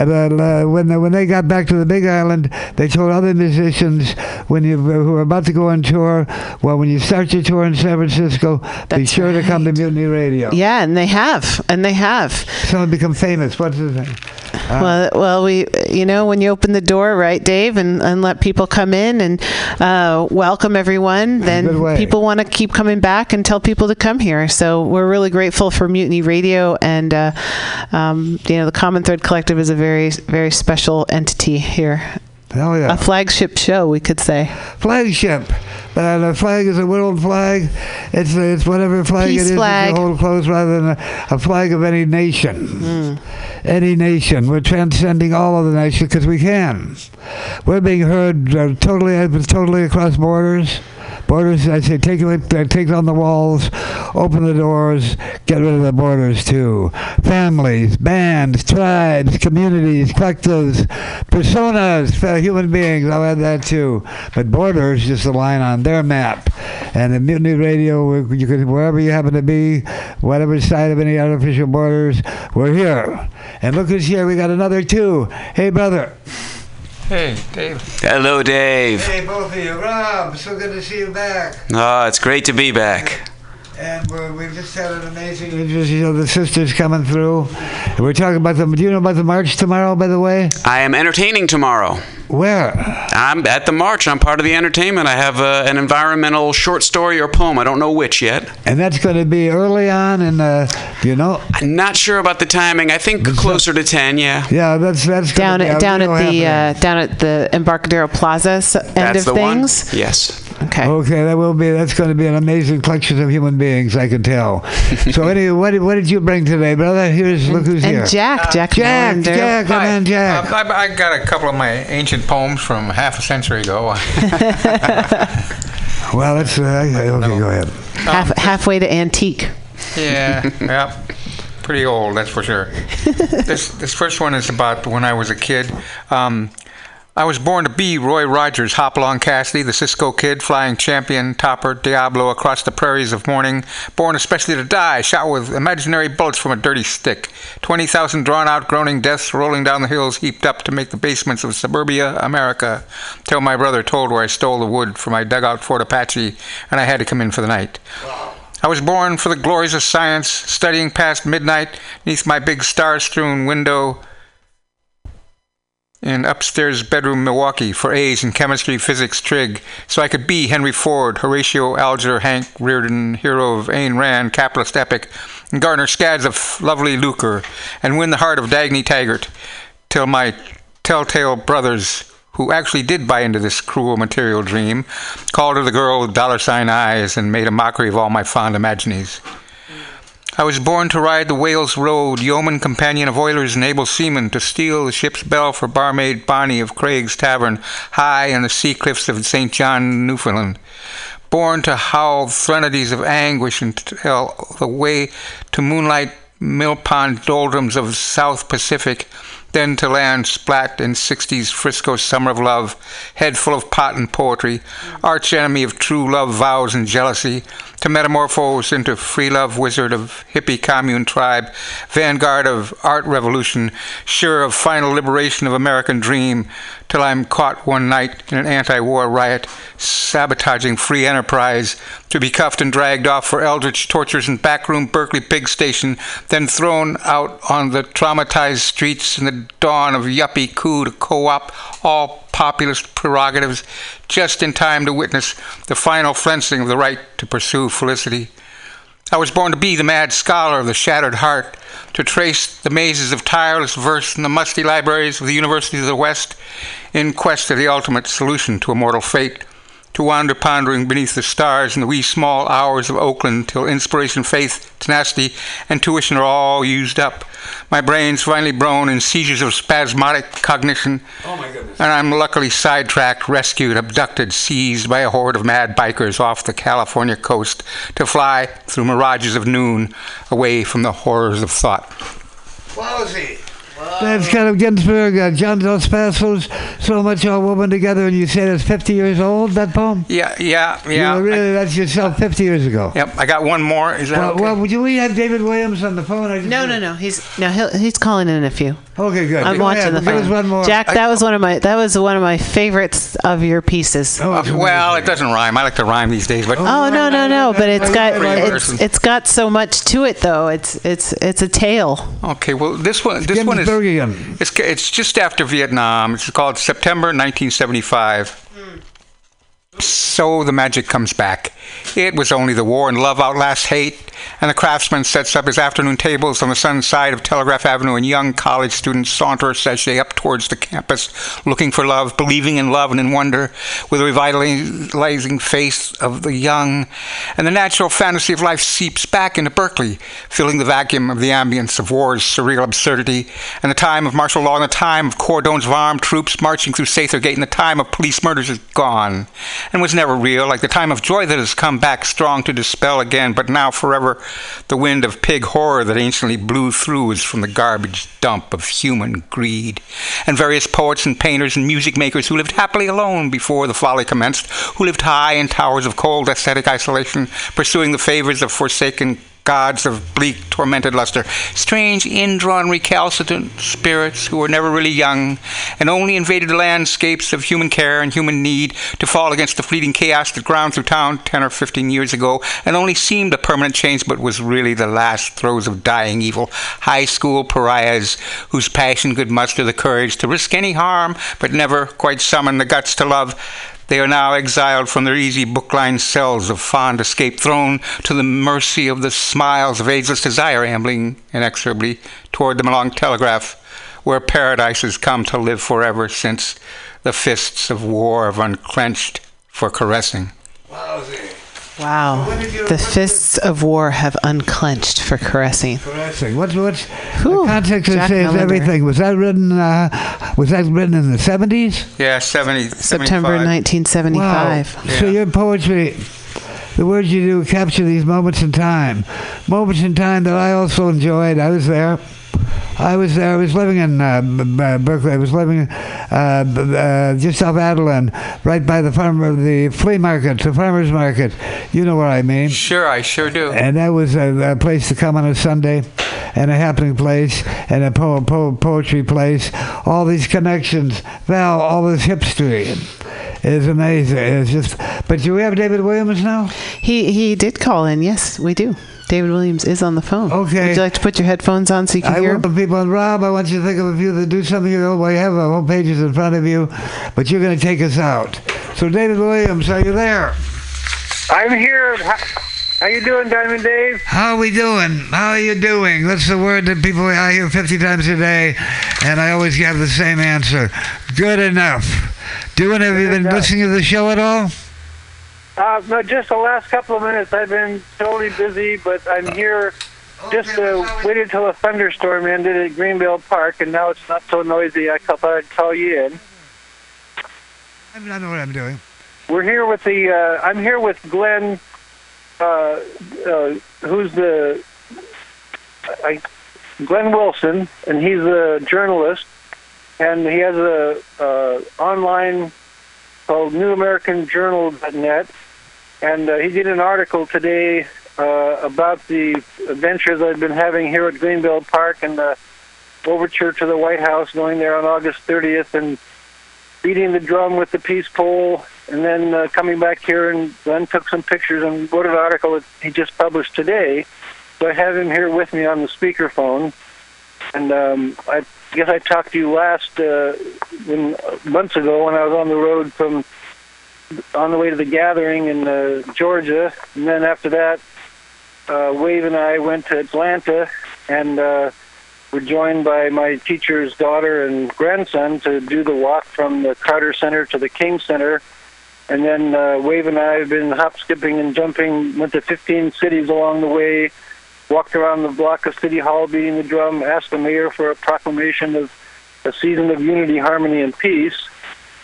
And uh, when, they, when they got back to the Big Island, they told other musicians when you who were about to go on tour, well, when you start your tour in San Francisco, be That's sure to come to Mutiny Radio. yeah, and they have, and they have. Someone become famous. What's his name? Well, well, we, you know, when you open the door, right, Dave, and, and let people come in and uh, welcome everyone, then people want to keep coming back and tell people to come here. So we're really grateful for Mutiny Radio, and uh, um, you know, the Common Thread Collective is a very, very special entity here. Hell yeah. A flagship show, we could say. flagship. But the flag is a world flag. It's it's whatever flag Peace it is flag. that you hold close rather than a, a flag of any nation. Hmm. Any nation. We're transcending all of the nations because we can. We're being heard uh, totally totally across borders. Borders, I say, take uh, take down the walls, open the doors, get rid of the borders too. Families, bands, tribes, communities, collectives, personas, human beings. I'll add that too. But borders, just a line on their map. And the Mutiny Radio, you can wherever you happen to be, whatever side of any artificial borders, we're here. And look who's here. We got another two. Hey, brother. Hey, Dave. Hello, Dave. Hey, both of you. Rob, so good to see you back. Oh, it's great to be back. And we're, we've just had an amazing, just, you know, the sisters coming through. We're talking about the, do you know about the march tomorrow, by the way? I am entertaining tomorrow. Where? I'm at the march. I'm part of the entertainment. I have uh, an environmental short story or poem. I don't know which yet. And that's going to be early on in the, you know? I'm not sure about the timing. I think closer to 10, yeah. Yeah, that's that's Down at down at the uh, down at the Embarcadero Plaza s- end That's of the one. Yes. Okay. Okay, that will be. That's going to be an amazing collection of human beings. I can tell. *laughs* so, anyway, what did, what did you bring today, brother? Here's look who's and here. Jack, Jack, Jack, Melander. Jack, come on, Jack. Uh, I, I got a couple of my ancient poems from half a century ago. *laughs* Well, that's uh, okay. Go ahead. Half, halfway to antique. yeah, *laughs* yeah, pretty old, that's for sure. *laughs* this this first one is about when I was a kid. Um, I was born to be Roy Rogers, Hopalong Cassidy, the Cisco kid, flying champion, topper, Diablo across the prairies of morning, born especially to die, shot with imaginary bullets from a dirty stick. 20,000 drawn out, groaning deaths rolling down the hills heaped up to make the basements of suburbia America, till my brother told where I stole the wood for my dugout Fort Apache, and I had to come in for the night. I was born for the glories of science, studying past midnight neath my big star strewn window in upstairs bedroom Milwaukee for A's in chemistry, physics, trig, so I could be Henry Ford, Horatio Alger, Hank Rearden, hero of Ayn Rand, capitalist epic, and garner scads of lovely lucre, and win the heart of Dagny Taggart, till my telltale brothers, who actually did buy into this cruel material dream, called her the girl with dollar sign eyes and made a mockery of all my fond imaginies. I was born to ride the Wales Road, yeoman companion of oilers and able seamen, to steal the ship's bell for barmaid Bonnie of Craig's Tavern, high in the sea cliffs of St. John, Newfoundland. Born to howl threnodies of anguish and tell the way to moonlight mill pond doldrums of South Pacific, then to land splat in 60s Frisco summer of love, head full of pot and poetry, arch enemy of true love vows and jealousy, to metamorphose into free love wizard of hippie commune tribe, vanguard of art revolution, sure of final liberation of American dream, till I'm caught one night in an anti-war riot, sabotaging free enterprise, to be cuffed and dragged off for eldritch tortures in backroom Berkeley pig station, then thrown out on the traumatized streets in the dawn of yuppie coup to co-op all populist prerogatives, just in time to witness the final flensing of the right to pursue felicity. I was born to be the mad scholar of the shattered heart, to trace the mazes of tireless verse in the musty libraries of the universities of the West, in quest of the ultimate solution to a mortal fate, to wander pondering beneath the stars in the wee small hours of Oakland till inspiration, faith, tenacity, and tuition are all used up. My brain's finally blown in seizures of spasmodic cognition. Oh my goodness. And I'm luckily sidetracked, rescued, abducted, seized by a horde of mad bikers off the California coast to fly through mirages of noon away from the horrors of thought. Wowsy. That's kind of Ginsberg, uh, John Dos Passos, so much all woven together, and you said it's 50 years old, that poem? Yeah, yeah, You yeah. were really, that's yourself 50 years ago. Yep, I got one more. Is that Well, okay? well, would you we have David Williams on the phone? I just No, no, no. He's no. He'll, he's calling in a few. Okay, good. I'm Go watching ahead. the Give us phone. one more. Jack, that was one of my that was one of my favorites of your pieces. Oh, Uh, well, it doesn't rhyme. I like to rhyme these days, but Oh no no no! But it's got it's, it's got so much to it though. It's it's it's a tale. Okay, well, this one, this one is Ginsbergian. it's it's just after Vietnam. It's called September 1975. So the magic comes back. It was only the war and love outlast hate, and the craftsman sets up his afternoon tables on the sun side of Telegraph Avenue, and young college students saunter sachet up towards the campus, looking for love, believing in love and in wonder, with a revitalizing face of the young, and the natural fantasy of life seeps back into Berkeley, filling the vacuum of the ambience of war's surreal absurdity, and the time of martial law, and the time of cordons of armed troops marching through Sather Gate, and the time of police murders is gone, and was never real, like the time of joy that has come back strong to dispel again, but now forever the wind of pig horror that anciently blew through is from the garbage dump of human greed. And various poets and painters and music makers who lived happily alone before the folly commenced, who lived high in towers of cold aesthetic isolation, pursuing the favors of forsaken gods of bleak, tormented luster, strange, indrawn, recalcitrant spirits who were never really young, and only invaded the landscapes of human care and human need to fall against the fleeting chaos that ground through town ten or fifteen years ago, and only seemed a permanent change, but was really the last throes of dying evil. High school pariahs whose passion could muster the courage to risk any harm, but never quite summon the guts to love. They are now exiled from their easy book-lined cells of fond escape, thrown to the mercy of the smiles of ageless desire, ambling inexorably toward the Malong Telegraph, where paradise has come to live forever since the fists of war have unclenched for caressing. Wow. The fists of war have unclenched for caressing. Caressing. What's what's Whew, the context that Jack says Melander. everything? Was that written? Uh, was that written in the seventies? Yeah, 70, September 1975. Wow. So your poetry, the words you do capture these moments in time, moments in time that I also enjoyed. I was there. I was. I was living in uh, B- B- Berkeley. I was living uh, b- uh, just off Adeline, right by the farmer, the flea market, the farmers market. You know what I mean. Sure, I sure do. And that was a, a place to come on a Sunday, and a happening place, and a po- po- poetry place. All these connections, Val, all this hipstery is amazing. It's just. But do we have David Williams now? He he did call in. Yes, we do. David Williams is on the phone. Okay. Would you like to put your headphones on so you can I hear? want the people, and Rob, I want you to think of a few that do something. You know, well, you have uh, our home pages in front of you, but you're going to take us out. So, David Williams, are you there? I'm here. How, how you doing, Diamond Dave? How are we doing? How are you doing? That's the word that people I hear 50 times a day, and I always have the same answer. Good enough. Doing, have you been listening to the show at all? Uh, no, just the last couple of minutes. I've been totally busy, but I'm here just uh, waited till a thunderstorm ended at Greenbelt Park, and now it's not so noisy. I thought I'd call you in. I I don't know what I'm doing. We're here with the. Uh, I'm here with Glenn, uh, uh, who's the. I, Glenn Wilson, and he's a journalist. and he has a uh, online called NewAmericanJournal.net, and uh, he did an article today uh, about the adventures I've been having here at Greenbelt Park and the overture to the White House, going there on August 30th and beating the drum with the peace pole, and then uh, coming back here and then took some pictures and wrote an article that he just published today. So I have him here with me on the speakerphone, and um, I guess I talked to you last uh, when, months ago when I was on the road from on the way to the gathering in uh, Georgia, and then after that, uh, Wave and I went to Atlanta, and uh, were joined by my teacher's daughter and grandson to do the walk from the Carter Center to the King Center. And then uh, Wave and I have been hop, skipping, and jumping, went to 15 cities along the way, walked around the block of City Hall beating the drum, asked the mayor for a proclamation of a season of unity, harmony, and peace.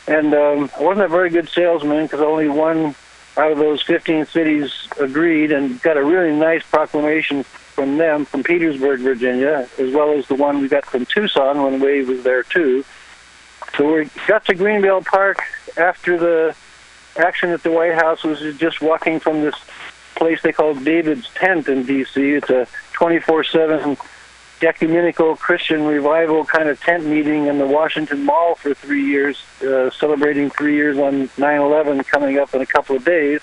And um, I wasn't a very good salesman because only one out of those 15 cities agreed and got a really nice proclamation from them from Petersburg, Virginia, as well as the one we got from Tucson when Wave was there too. So we got to Greenbelt Park after the action at the White House was just walking from this place they call David's Tent in D.C. It's a 24/7 ecumenical Christian revival kind of tent meeting in the Washington Mall for three years, uh, celebrating three years on 9/11 coming up in a couple of days.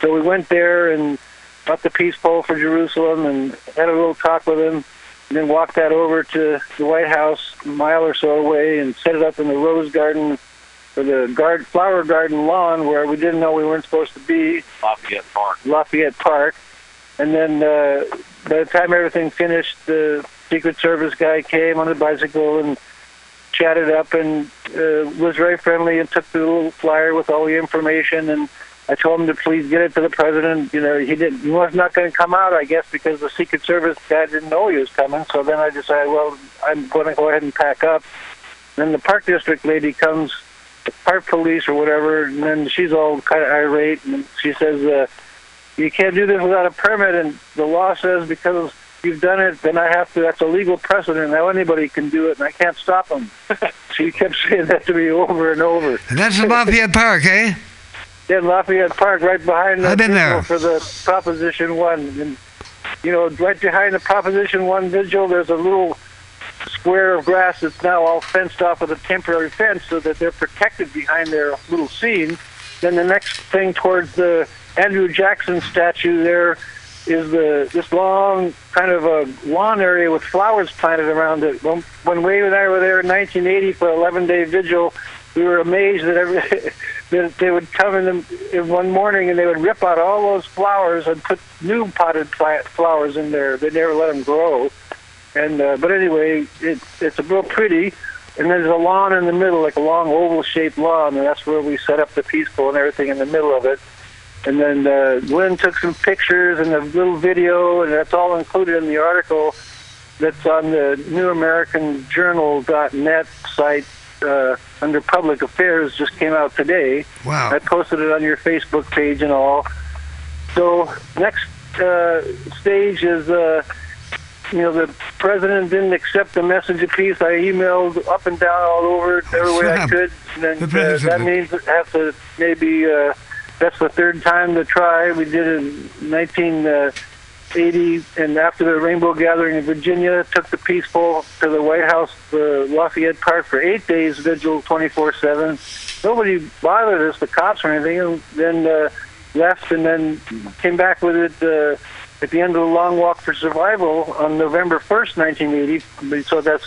So we went there and got the peace pole for Jerusalem and had a little talk with him, and then walked that over to the White House a mile or so away and set it up in the Rose Garden or the guard flower garden lawn where we didn't know we weren't supposed to be. Lafayette Park. Lafayette Park. And then uh, by the time everything finished, the Secret Service guy came on a bicycle and chatted up and uh, was very friendly and took the little flyer with all the information. And I told him to please get it to the president. You know, he didn't. He was not going to come out, I guess, because the Secret Service guy didn't know he was coming. So then I decided, well, I'm going to go ahead and pack up. Then the park district lady comes, park police or whatever, and then she's all kind of irate, and she says, uh, "You can't do this without a permit." And the law says because you've done it, then I have to. That's a legal precedent. Now anybody can do it, and I can't stop them. *laughs* she kept saying that to me over and over. And that's in Lafayette Park, eh? *laughs* in Lafayette Park, right behind the I've been there. for the Proposition One. And you know, right behind the Proposition One vigil, there's a little square of grass that's now all fenced off with a temporary fence, so that they're protected behind their little scene. Then the next thing towards the Andrew Jackson statue there is the this long kind of a lawn area with flowers planted around it. When, when Wade and I were there in 1980 for 11 day vigil, we were amazed that every *laughs* that they would come in, the, in one morning and they would rip out all those flowers and put new potted plant flowers in there. They never let them grow. And uh, but anyway, it, it's a real pretty. And there's a lawn in the middle, like a long oval-shaped lawn, and that's where we set up the peace pole and everything in the middle of it. And then uh, Glenn took some pictures and a little video, and that's all included in the article that's on the NewAmericanJournal.net site uh, under Public Affairs. Just came out today. Wow. I posted it on your Facebook page and all. So next uh, stage is, uh, you know, the president didn't accept the message of peace. I emailed up and down all over every way I could. And then The uh, that means I have to maybe. Uh, that's the third time to try. We did it in 1980, and after the Rainbow Gathering in Virginia, took the peace pole to the White House, the Lafayette Park for eight days, vigil 24/7. Nobody bothered us, the cops or anything. And then uh, left, and then came back with it uh, at the end of the Long Walk for Survival on November 1st, 1980. So that's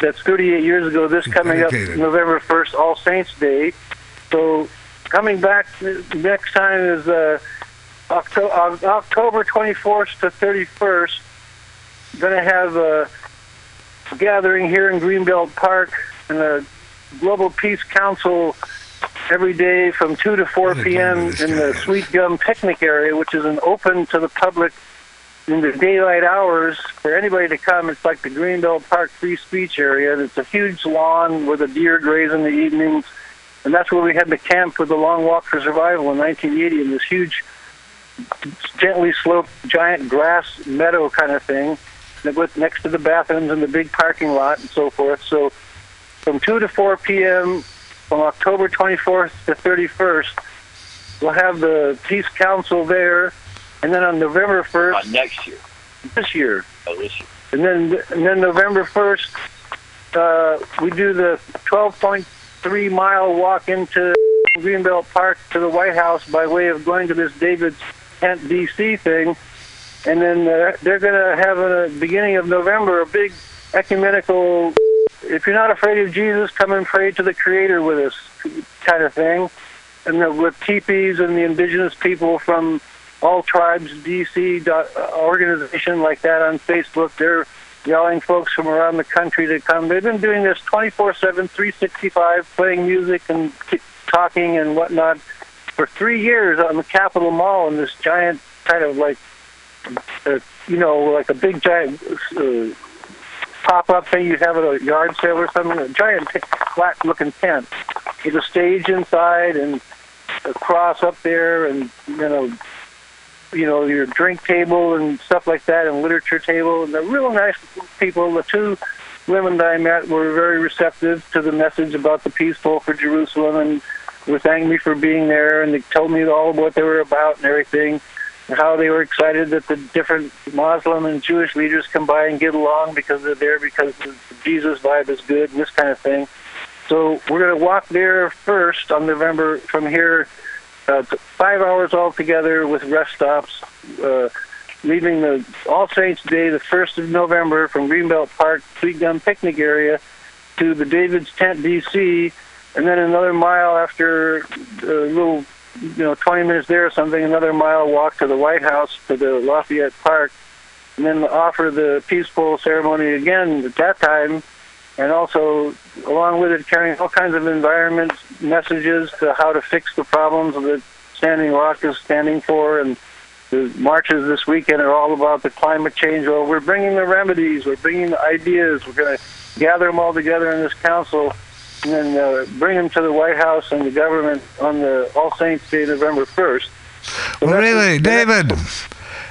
that's 38 years ago. This coming up November 1st, All Saints Day. So coming back uh, next time is uh, October, October 24th to 31st. Going to have a gathering here in Greenbelt Park and a Global Peace Council every day from 2 to 4 p.m. in the Sweet Gum Picnic Area, which is an open to the public in the daylight hours for anybody to come. It's like the Greenbelt Park Free Speech Area. and It's a huge lawn where the deer graze in the evenings. And that's where we had the camp with the Long Walk for Survival in 1980 in this huge, gently sloped, giant grass meadow kind of thing that went next to the bathrooms and the big parking lot and so forth. So from 2 to 4 p.m. from October 24th to 31st. We'll have the Peace Council there, and then on November 1st. next year. This year. Oh, this year. And then, and then November 1st, uh, we do the 12.3 mile walk into Greenbelt Park to the White House by way of going to this David's Tent DC thing. And then uh, they're going to have in the beginning of November a big ecumenical, if you're not afraid of Jesus, come and pray to the Creator with us kind of thing. And the, with teepees and the indigenous people from all tribes DC uh, organization like that on Facebook. They're yelling folks from around the country to come. They've been doing this 24/7, 365, playing music and talking and whatnot for three years on the Capitol Mall in this giant kind of like, uh, you know, like a big giant uh, pop-up thing you have at a yard sale or something. A giant t- flat-looking tent with a stage inside and a cross up there, and you know you know, your drink table and stuff like that, and literature table, and they're real nice people. The two women that I met were very receptive to the message about the peace pole for Jerusalem, and were thanking me for being there, and they told me all what they were about and everything, and how they were excited that the different Muslim and Jewish leaders come by and get along because they're there because the Jesus vibe is good and this kind of thing. So we're going to walk there first on November from here uh, five hours altogether with rest stops, uh, leaving the All Saints Day, the 1st of November, from Greenbelt Park, Sweet Gum Picnic Area to the David's Tent, D.C., and then another mile after a little, you know, 20 minutes there or something, another mile walk to the White House to the Lafayette Park, and then offer the peace pole ceremony again at that time and also along with it carrying all kinds of environment messages to how to fix the problems that Standing Rock is standing for. And the marches this weekend are all about the climate change. Well, we're bringing the remedies, we're bringing the ideas, we're going to gather them all together in this council and then uh, bring them to the White House and the government on the All Saints Day, November 1st. Well, really, David,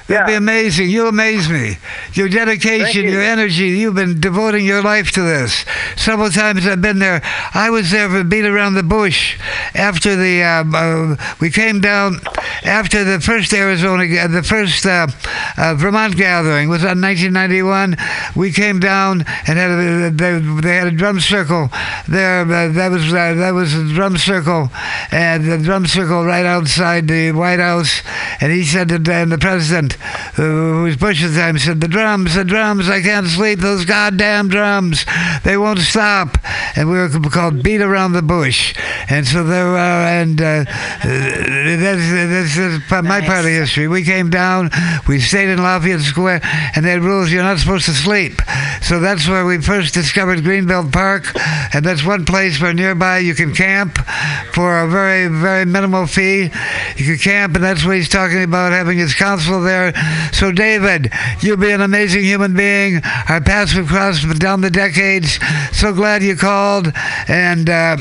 that'd be amazing. You amaze me. Your dedication, your energy. You've been devoting your life to this. Several times I've been there. I was there for beat around the bush after the um, uh, we came down after the first Arizona, the first uh, uh, Vermont gathering was on 1991. We came down and had a, they, they had a drum circle there. Uh, that was uh, that was a drum circle, and the drum circle right outside the White House. And he said to, and the president, uh, who was Bush at the time, said, "The drums, the drums, I can't sleep. Those goddamn drums, they won't stop." And we were called "Beat Around the Bush." And so there, uh, and uh, that's, that's, that's pa- my part of history. We came down, we stayed in Lafayette Square, and they had rules you're not supposed to sleep. So that's where we first discovered Greenbelt Park, and that's one place where nearby you can camp for a very, very minimal fee. You can camp, and that's what he's talking about having his council there. So, David, you'll be an amazing human being. Our paths have crossed down the decades. So glad you called, and. Uh,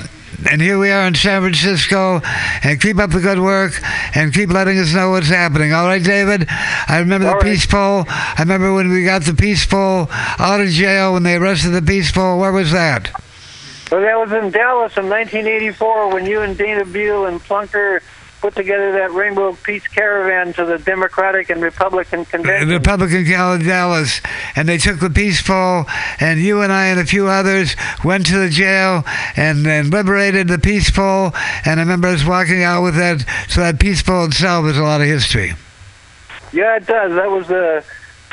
and here we are in San Francisco, and keep up the good work, and keep letting us know what's happening. All right, David. I remember the Peace Pole. I remember when we got the Peace Pole out of jail when they arrested the Peace Pole. Where was that? Well, that was in Dallas in 1984 when you and Dana Beal and Plunker put together that Rainbow Peace Caravan to the Democratic and Republican convention. The Republican Dallas, and they took the Peace Pole, and you and I and a few others went to the jail and, and liberated the Peace Pole. And I remember us walking out with that. So that Peace Pole itself is a lot of history. Yeah, it does. That was a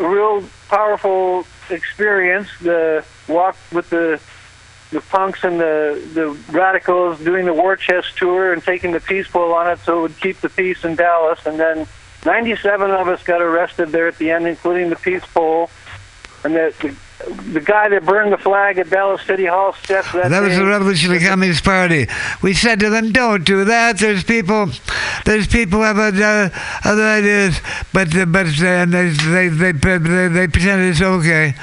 real powerful experience. The walk with the the punks and the the radicals doing the war chest tour and taking the peace pole on it, so it would keep the peace in Dallas. And then 97 of us got arrested there at the end, including the peace pole. And the the, the guy that burned the flag at Dallas City Hall steps that. That was the Revolutionary Communist Party. We said to them, "Don't do that." There's people, there's people who have uh, other ideas, but uh, but uh, and they, they they they they pretend it's okay.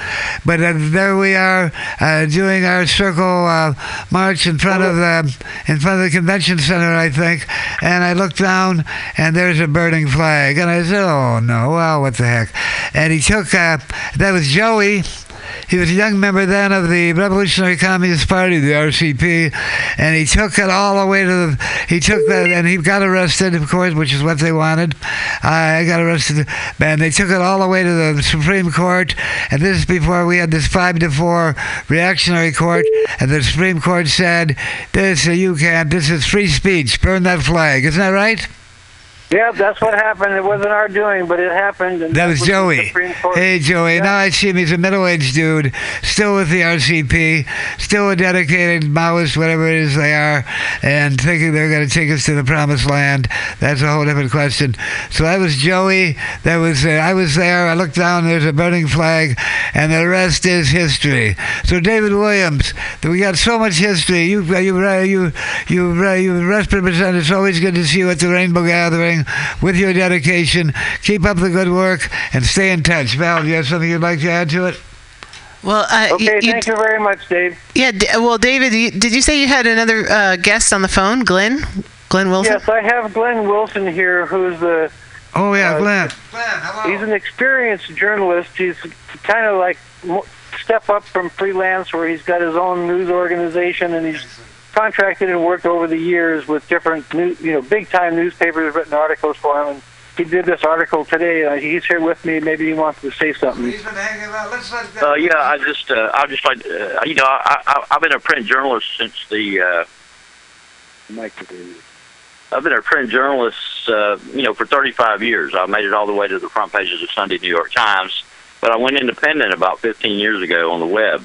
But uh, there we are uh, doing our circle uh, march in front of the in front of the convention center, I think. And I looked down, and there's a burning flag, and I said, "Oh no! Well, what the heck?" And he took uh, that was Joey he was a young member then of the Revolutionary Communist Party, the RCP, and he took it all the way to the. He took that, and he got arrested, of course, which is what they wanted. I got arrested, and they took it all the way to the Supreme Court, and this is before we had this five to four reactionary court, and the Supreme Court said, "This you can't. This is free speech. Burn that flag." Isn't that right? Yeah, that's what happened. It wasn't our doing, but it happened. And That was the Joey. Hey, Joey. Now I see him. He's a middle-aged dude, still with the RCP, still a dedicated Maoist, whatever it is they are, and thinking they're going to take us to the promised land. That's a whole different question. So that was Joey. That was uh, I was there. I looked down. There's a burning flag, and the rest is history. So David Williams, we got so much history. You uh, uh, you you you you represent. It's always good to see you at the Rainbow Gathering with your dedication. Keep up the good work and stay in touch. Val, do you have something you'd like to add to it? Well, uh, Okay, thank you very much, Dave. Yeah. D- well, David, you, did you say you had another uh, guest on the phone, Glenn? Glenn Wilson. Yes, I have Glenn Wilson here, who's the. Oh yeah, Glenn. Glenn, hello. He's an experienced journalist. He's kind of like step up from freelance, where he's got his own news organization, and he's contracted and worked over the years with different, new, you know, big time newspapers, written articles for him. And he did this article today. Uh, he's here with me. Maybe he wants to say something. He's been hanging out. Let's Uh, yeah, I just, uh, I just like, uh, you know, I, I, I've been a print journalist since the. Uh, I've been a print journalist, uh, you know, for 35 years. I made it all the way to the front pages of Sunday New York Times, but I went independent about 15 years ago on the web,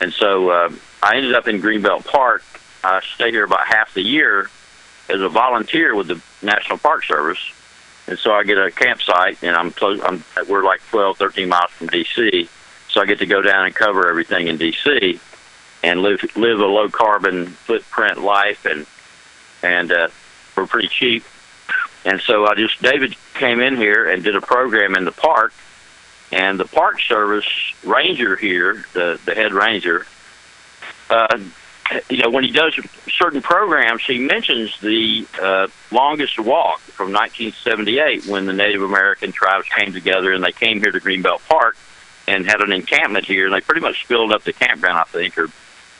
and so uh, I ended up in Greenbelt Park. I stayed here about half the year as a volunteer with the National Park Service, and so I get a campsite, and I'm close. I'm we're like 12, 13 miles from D.C., so I get to go down and cover everything in D.C. and live live a low carbon footprint life, and and uh, for pretty cheap. And so I just David came in here and did a program in the park, and the Park Service ranger here, the the head ranger, uh, you know, when he does certain programs, he mentions the uh, longest walk from 1978 when the Native American tribes came together and they came here to Greenbelt Park and had an encampment here, and they pretty much filled up the campground, I think, or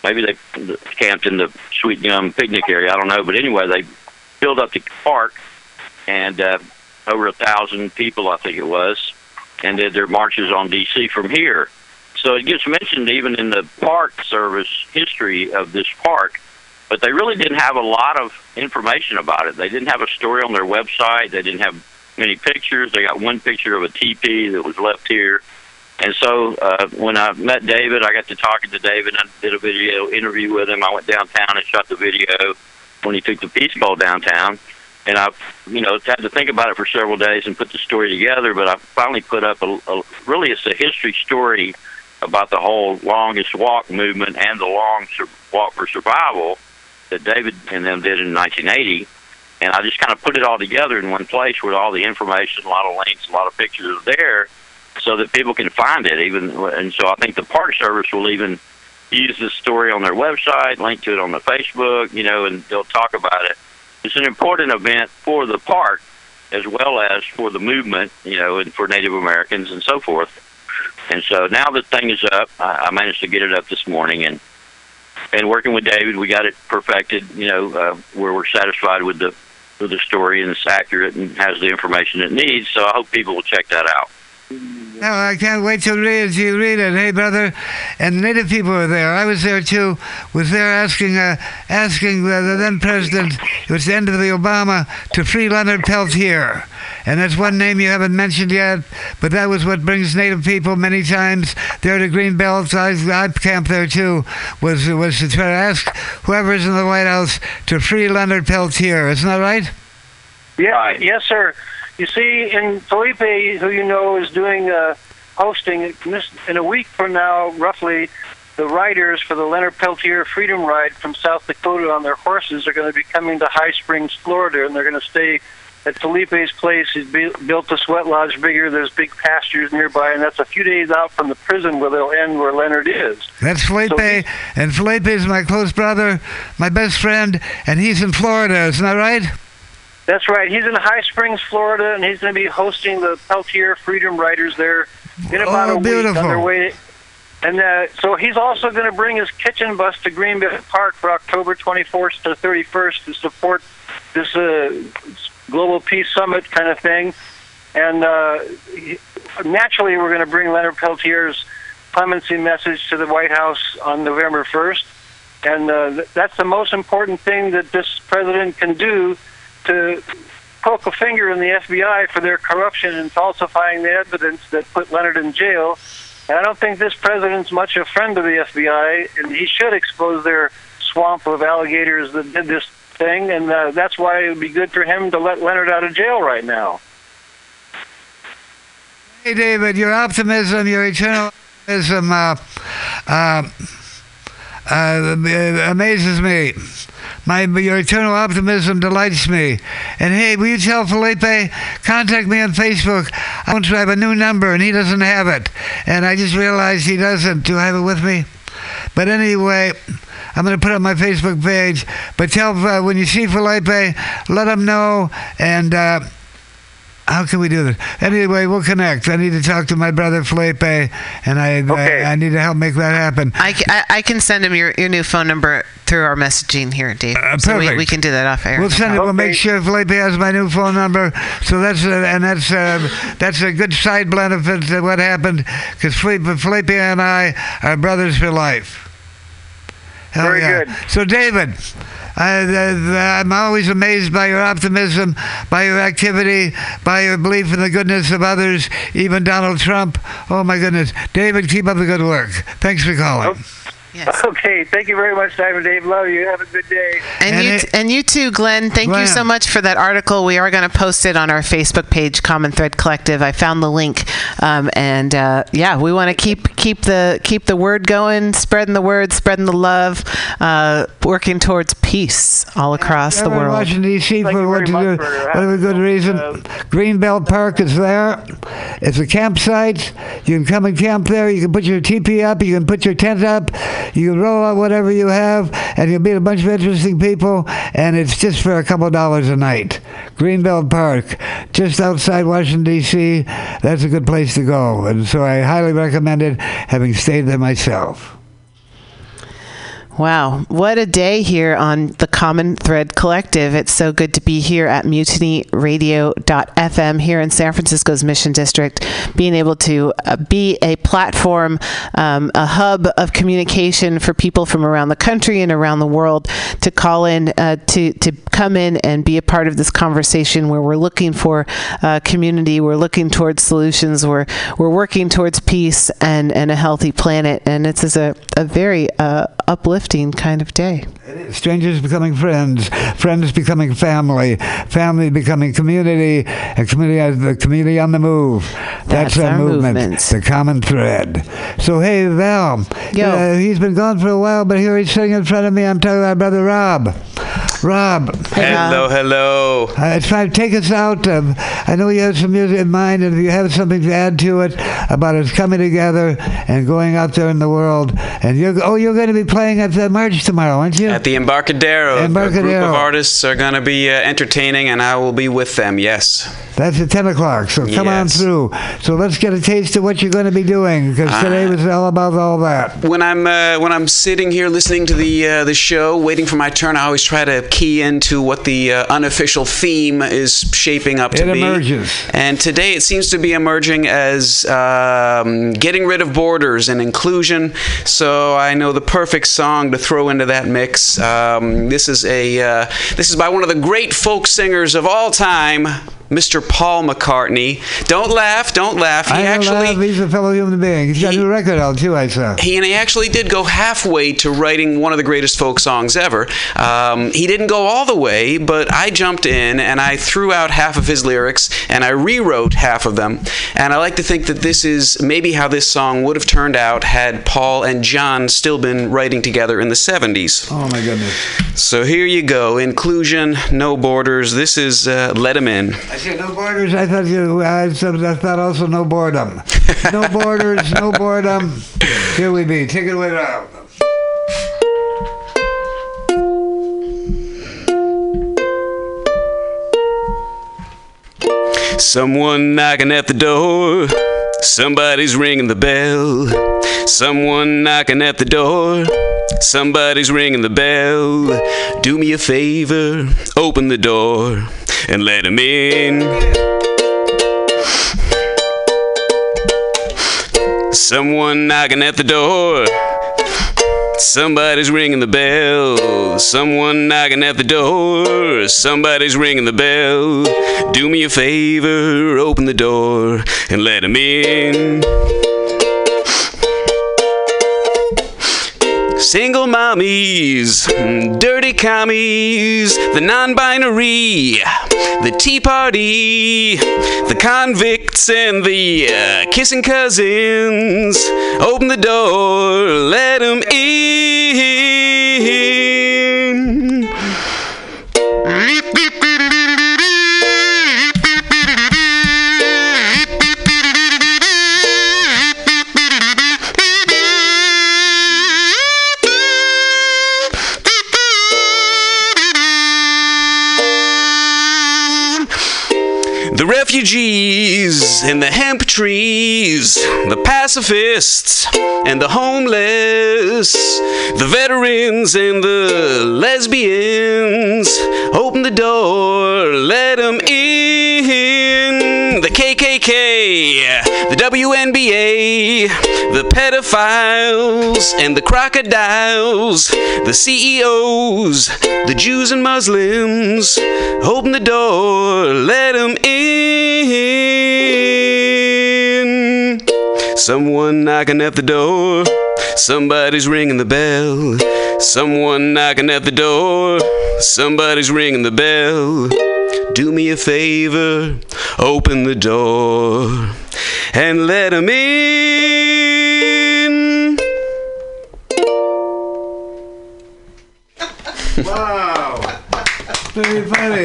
maybe they camped in the Sweet Gum picnic area. I don't know, but anyway, they filled up the park, and uh, over a thousand people, I think it was, and did their marches on D.C. from here. So it gets mentioned even in the Park Service history of this park, but they really didn't have a lot of information about it. They didn't have a story on their website. They didn't have many pictures. They got one picture of a teepee that was left here. And so uh, when I met David, I got to talking to David. I did a video interview with him. I went downtown and shot the video when he took the Peace Pole downtown. And I, you know, had to think about it for several days and put the story together. But I finally put up a, a really it's a history story about the whole longest walk movement and the long sur- walk for survival that David and them did in 1980. And I just kind of put it all together in one place with all the information, a lot of links, a lot of pictures there, so that people can find it. Even and so, I think the Park Service will even use this story on their website, link to it on the Facebook, you know, and they'll talk about it. It's an important event for the park as well as for the movement, you know, and for Native Americans and so forth. And so now the thing is up. I, I managed to get it up this morning, and and working with David, we got it perfected. You know, uh, where we're satisfied with the with the story and it's accurate and has the information it needs. So I hope people will check that out. No, I can't wait to read it. You read it, hey brother. And native people were there. I was there too. Was there asking, uh, asking the, the then president. It was the end of the Obama to free Leonard Peltier, and that's one name you haven't mentioned yet. But that was what brings native people many times there to Green Belt. I, I camped there too. Was was to try to ask whoever's in the White House to free Leonard Peltier. Isn't that right? Yeah, yes, sir. You see, in Felipe, who you know is doing uh, hosting in a week from now, roughly, the riders for the Leonard Peltier Freedom Ride from South Dakota on their horses are going to be coming to High Springs, Florida, and they're going to stay at Felipe's place. He's built a sweat lodge bigger. There's big pastures nearby, and that's a few days out from the prison where they'll end where Leonard is. That's Felipe, So and Felipe is my close brother, my best friend, and he's in Florida. Isn't that right? That's right. He's in High Springs, Florida, and he's going to be hosting the Peltier Freedom Riders there in about Oh, a week on their way. And uh, so he's also going to bring his kitchen bus to Greenbelt Park for October 24th to 31st to support this uh, global peace summit kind of thing. And uh, naturally, we're going to bring Leonard Peltier's clemency message to the White House on November 1st. And uh, that's the most important thing that this president can do to poke a finger in the FBI for their corruption and falsifying the evidence that put Leonard in jail. And I don't think this president's much a friend of the FBI, and he should expose their swamp of alligators that did this thing. And uh, that's why it would be good for him to let Leonard out of jail right now. Hey, David, your optimism, your eternal optimism, uh, uh, uh, amazes me. My your eternal optimism delights me. And hey, will you tell Felipe contact me on Facebook? I want to have a new number, and he doesn't have it. And I just realized he doesn't. Do I have it with me? But anyway, I'm going to put on my Facebook page. But tell uh, when you see Felipe, let him know. And uh, how can we do this? Anyway, we'll connect. I need to talk to my brother Felipe, and I I, I need to help make that happen. I, I, I can send him your, your new phone number through our messaging here, Dave. so we, perfect. we can do that off air. We'll no send it. problem. We'll make sure Felipe has my new phone number. So that's uh, and that's uh, that's a good side benefit to what happened because Felipe, Felipe and I are brothers for life. Hell Very yeah. good. So David. I, I'm always amazed by your optimism, by your activity, by your belief in the goodness of others, even Donald Trump. Oh my goodness. David, keep up the good work. Thanks for calling. Oh, *laughs* Okay, thank you very much, Diamond Dave. Love you. Have a good day. And, you, t- and you too, Glenn. Thank you so much for that article. We are going to post it on our Facebook page, Common Thread Collective. I found the link, um, and uh, yeah, we want to keep keep the keep the word going, spreading the word, spreading the love, uh, working towards peace all across the world. Washington D.C. for what to do, whatever good reason. Greenbelt Park is there. It's a campsite. You can come and camp there. You can put your teepee up. You can put your tent up. You roll out whatever you have, and you'll meet a bunch of interesting people. And it's just for a couple dollars a night. Greenbelt Park, just outside Washington D.C. That's a good place to go, and so I highly recommend it. Having stayed there myself. Wow, what a day here on the Common Thread Collective. It's so good to be here at mutinyradio.fm here in San Francisco's Mission District, being able to uh, be a platform, um, a hub of communication for people from around the country and around the world to call in, uh, to, to come in and be a part of this conversation where we're looking for uh, community, we're looking towards solutions, we're, we're working towards peace and, and a healthy planet. And it's is a, a very uh, uplifting kind of day. Strangers becoming friends, friends becoming family, family becoming community, and community, the community on the move. That's, That's our, our movement, movement. the common thread. So, hey, Val, uh, he's been gone for a while, but here he's sitting in front of me. I'm talking about Brother Rob. Rob. Hello, hello. Uh, it's time take us out. Um, I know you have some music in mind, and if you have something to add to it about us coming together and going out there in the world, and you're oh, you're going to be playing at the march tomorrow, aren't you? At the Embarcadero, a group of artists are going to be uh, entertaining, and I will be with them. Yes. That's at 10 o'clock, so come on through. So let's get a taste of what you're going to be doing, because today was all about all that. When I'm uh, when I'm sitting here listening to the uh, the show, waiting for my turn, I always try to key into what the uh, unofficial theme is shaping up to It be. emerges. And today it seems to be emerging as um, getting rid of borders and inclusion. So I know the perfect song to throw into that mix. Um, this is a uh, this is by one of the great folk singers of all time. Mr. Paul McCartney. Don't laugh, don't laugh. He I don't actually laugh, he's a fellow human being. He's got a new record out, too, I saw. he and he actually did go halfway to writing one of the greatest folk songs ever. Um, he didn't go all the way, but I jumped in and I threw out half of his lyrics and I rewrote half of them. And I like to think that this is maybe how this song would have turned out had Paul and John still been writing together in the 70s. Oh, my goodness. So here you go inclusion, no borders. This is uh, Let 'em In. I said no borders. I thought you. I, said, I thought also no boredom. no *laughs* borders, no boredom. Here we be. Take it away, Rob. Someone knocking at the door. Somebody's ringing the bell. Someone knocking at the door. Somebody's ringing the bell. Do me a favor, open the door and let him in. Someone knocking at the door. Somebody's ringing the bell. Someone knocking at the door. Somebody's ringing the bell. Do me a favor, open the door and let him in. Single mommies, dirty commies, the non binary, the Tea Party, the convicts, and the uh, kissing cousins. Open the door, let them in. Trees, the pacifists and the homeless, the veterans and the lesbians. Open the door, let them in. The KKK, the WNBA, the pedophiles and the crocodiles, the CEOs, the Jews and Muslims. Open the door, let them in. Someone knocking at the door. Somebody's ringing the bell. Someone knocking at the door. Somebody's ringing the bell. Do me a favor, open the door and let him in. Wow. Very funny.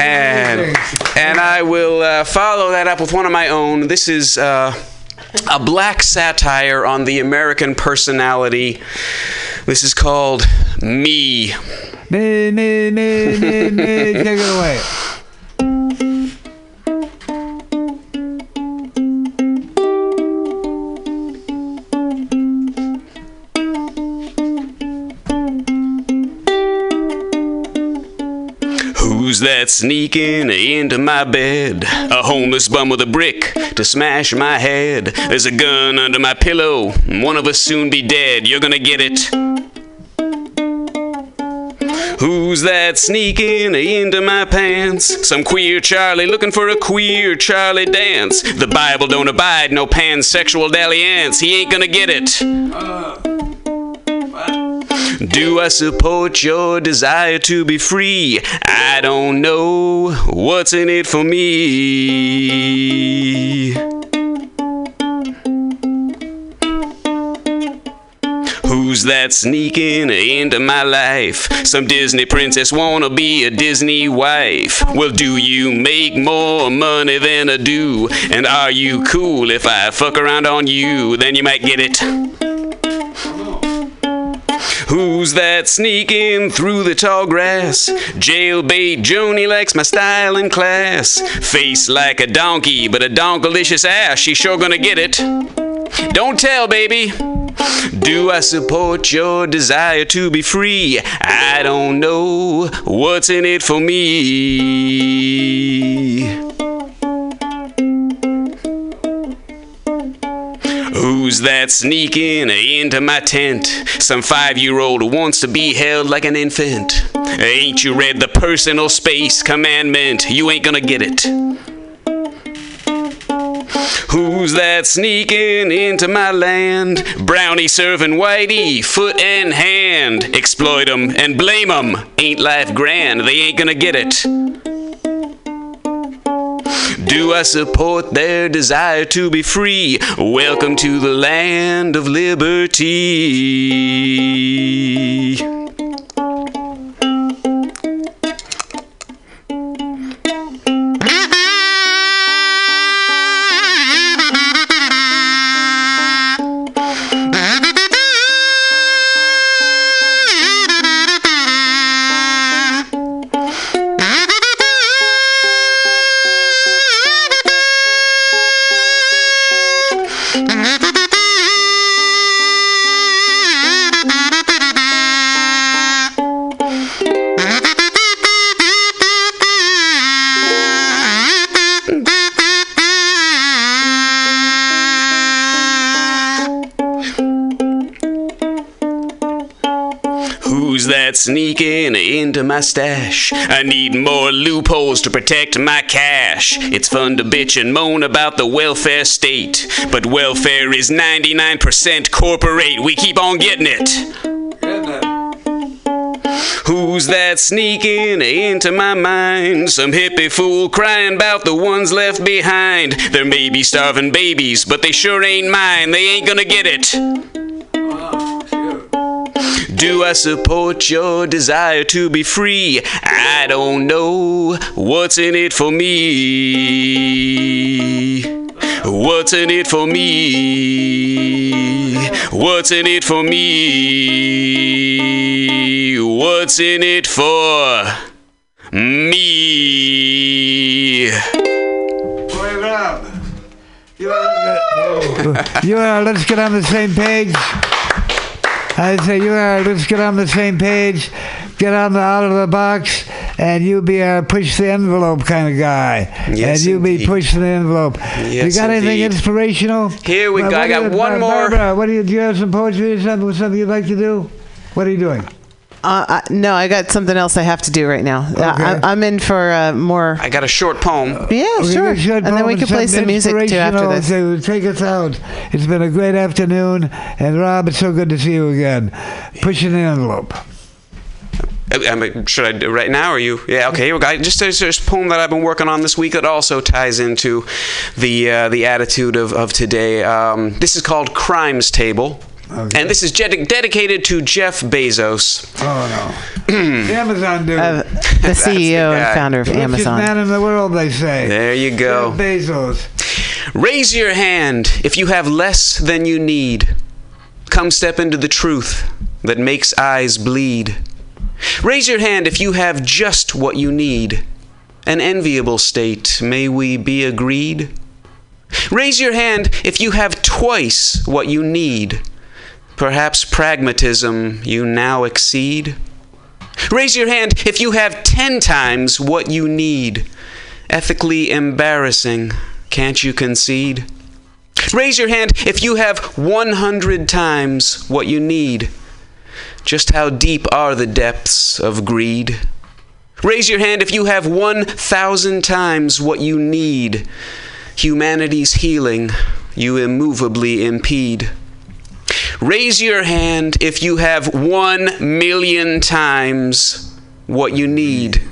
and and I will uh, follow that up with one of my own. This is uh, a black satire on the American personality. This is called Me. Me, me, me, me, me. Take it away. *laughs* Who's that sneaking into my bed? A homeless bum with a brick to smash my head. There's a gun under my pillow. One of us soon be dead. You're gonna get it. Who's that sneaking into my pants? Some queer Charlie looking for a queer Charlie dance. The Bible don't abide no pansexual dalliance. He ain't gonna get it. Uh, Do I support your desire to be free? I don't know what's in it for me. Who's that sneaking into my life? Some Disney princess wanna be a Disney wife. Well, do you make more money than I do? And are you cool if I fuck around on you? Then you might get it. Who's that sneaking through the tall grass? Jailbait Joni likes my style and class. Face like a donkey, but a donkalicious ass. She sure gonna get it. Don't tell, baby. Do I support your desire to be free? I don't know what's in it for me. Who's that sneaking into my tent? Some five year old wants to be held like an infant. Ain't you read the personal space commandment? You ain't gonna get it. Who's that sneaking into my land? Brownie serving whitey, foot and hand. Exploit 'em and blame 'em. Ain't life grand? They ain't gonna get it. Do I support their desire to be free? Welcome to the land of liberty. Sneaking into my stash? I need more loopholes to protect my cash. It's fun to bitch and moan about the welfare state, but welfare is 99% corporate. We keep on getting it. Who's that sneaking into my mind? Some hippie fool crying about the ones left behind. There may be starving babies, but they sure ain't mine. They ain't gonna get it. Do I support your desire to be free? I don't know what's in it for me. What's in it for me? What's in it for me? What's in it for me? Boy, Rob. You *laughs* are, you are, let's get on the same page. I say, you are, let's get on the same page. Get on the out of the box, and you be a push the envelope kind of guy. Yes, and you be pushing the envelope. Yes, you got anything inspirational? Here we Uh, go. I got you- one Bar- more. Barbara, what do you, do you have some poetry or something, something you'd like to do? What are you doing? Uh, I, no, I got something else I have to do right now. Uh, I, I'm in for uh, more. I got a short poem. Yeah, Okay, sure. good, good And then we poem, can play some music too after this. To take us out. It's been a great afternoon, and Rob, it's so good to see you again. Pushing the envelope. Uh, I mean, should I do it right now? Or you? Yeah. Okay. Here we go. Just there's this poem that I've been working on this week that also ties into the uh, the attitude of of today. Um, this is called Crimes Table. And this is jed- dedicated to Jeff Bezos. Oh no, the *clears throat* Amazon dude, Uh, the CEO guy. and founder of richest Amazon. man in the world, they say. There you go. Jeff Bezos. Raise your hand if you have less than you need. Come step into the truth that makes eyes bleed. Raise your hand if you have just what you need. An enviable state, may we be agreed? Raise your hand if you have twice what you need. Perhaps pragmatism you now exceed. Raise your hand if you have ten times what you need. Ethically embarrassing, can't you concede? Raise your hand if you have 100 times what you need. Just how deep are the depths of greed? Raise your hand if you have 1,000 times what you need. Humanity's healing you immovably impede. Raise your hand if you have 1 million times what you need,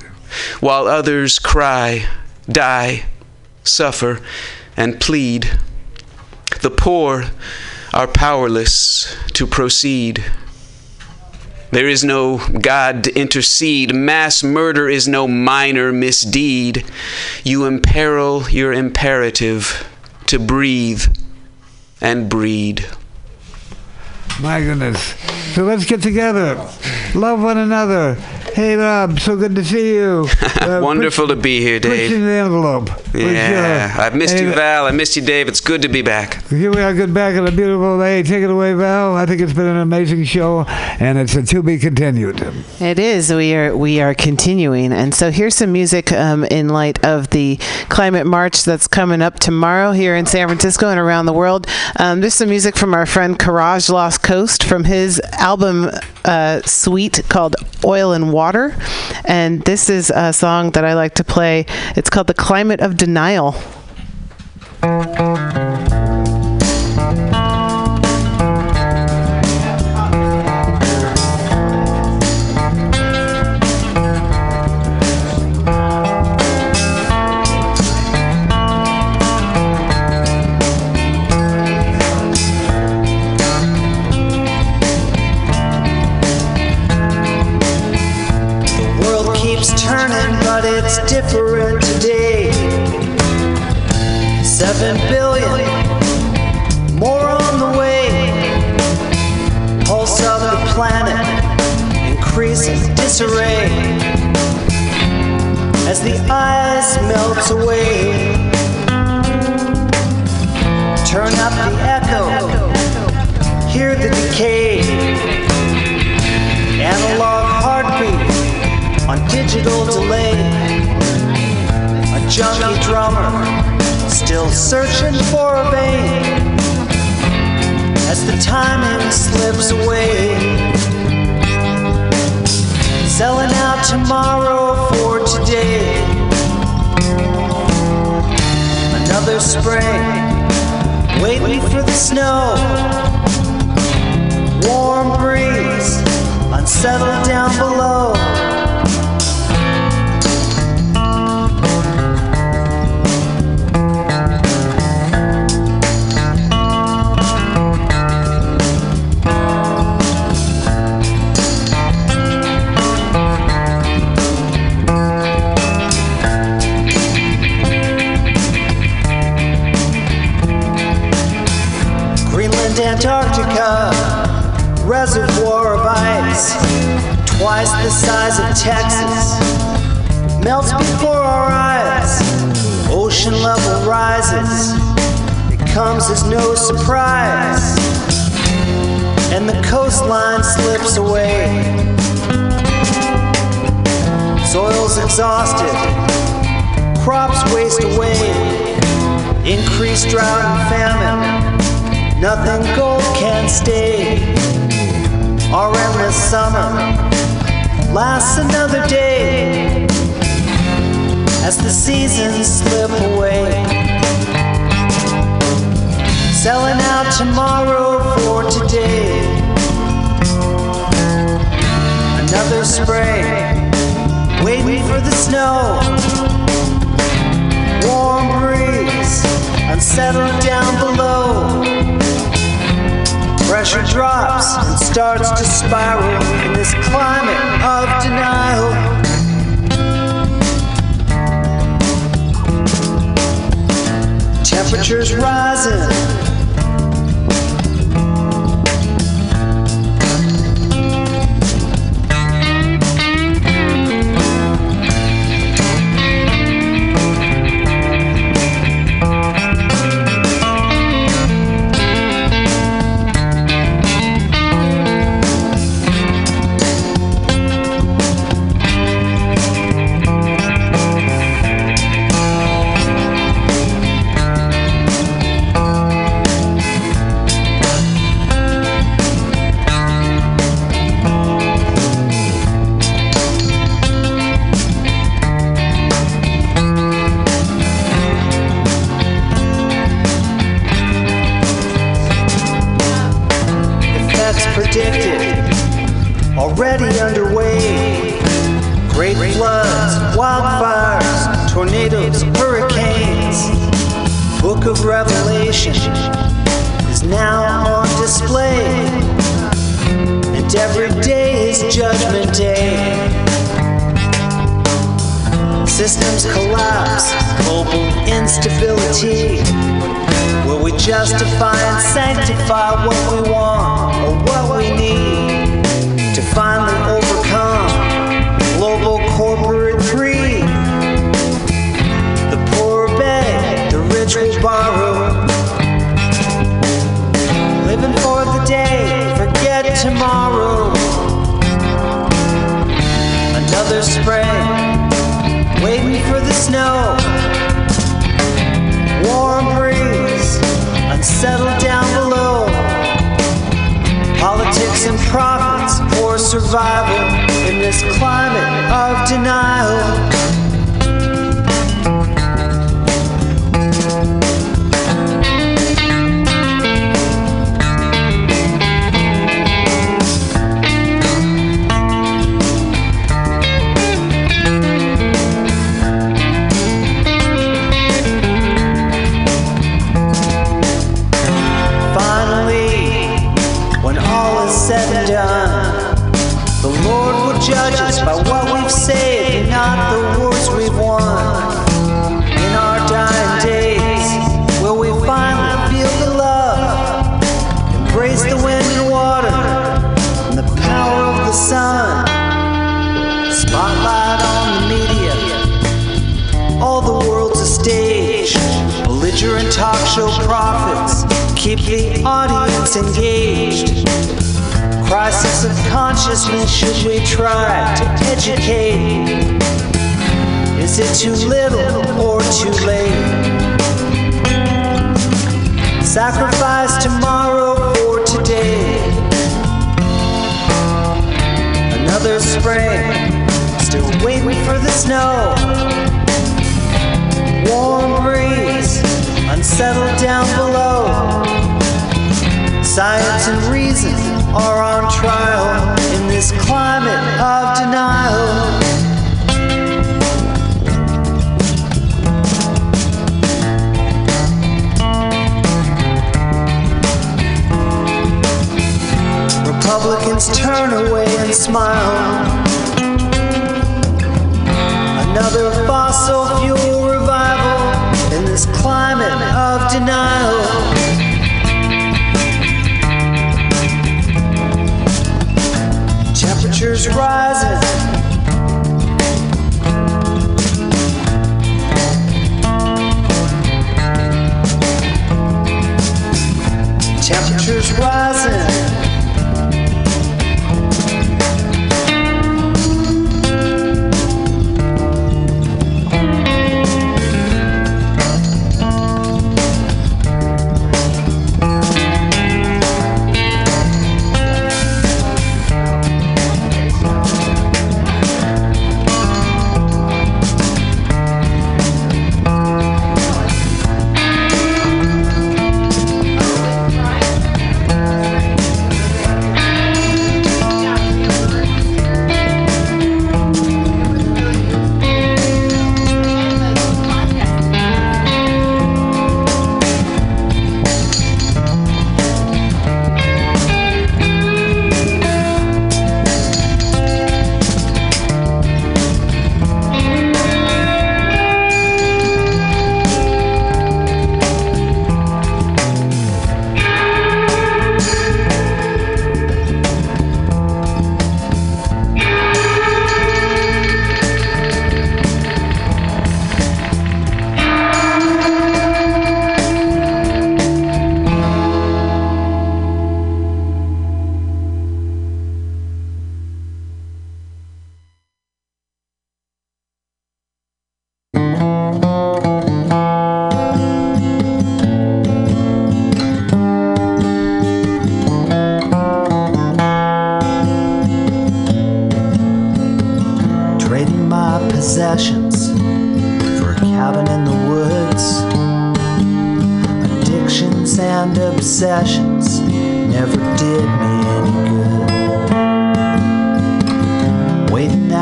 while others cry, die, suffer, and plead. The poor are powerless to proceed. There is no God to intercede. Mass murder is no minor misdeed. You imperil your imperative to breathe and breed. My goodness. So let's get together. Love one another. Hey, Rob, so good to see you. *laughs* Uh, Wonderful to be here, Dave. Pushing the envelope. For Yeah, sure. I've missed you, Val. I missed you, Dave. It's good to be back. Here we are, good back on a beautiful day. Take it away, Val. I think it's been an amazing show, and it's a to be continued. It is. We are we are continuing, and so here's some music um, in light of the climate march that's coming up tomorrow here in San Francisco and around the world. Um, this is some music from our friend Courage Lost Coast from his album uh, Suite called Oil and Water, and this is a song that I like to play. It's called The Climate of Denial. Ice melts away. Turn up the echo, hear the decay. Analog heartbeat on digital delay. A junkie drummer still searching for a vein as the timing slips away. Selling out tomorrow for today. Another spring, waiting for the snow. Warm breeze, unsettled down below. Antarctica, reservoir of ice, twice the size of Texas, melts before our eyes. Ocean level rises, it comes as no surprise, and the coastline slips away. Soil's exhausted, crops waste away, increased drought and famine. Nothing gold can stay. Our endless summer lasts another day as the seasons slip away. Selling out tomorrow for today. Another spring, waiting for the snow. Warm breeze, unsettled down below. Pressure drops and starts to spiral in this climate of denial. Temperatures rising.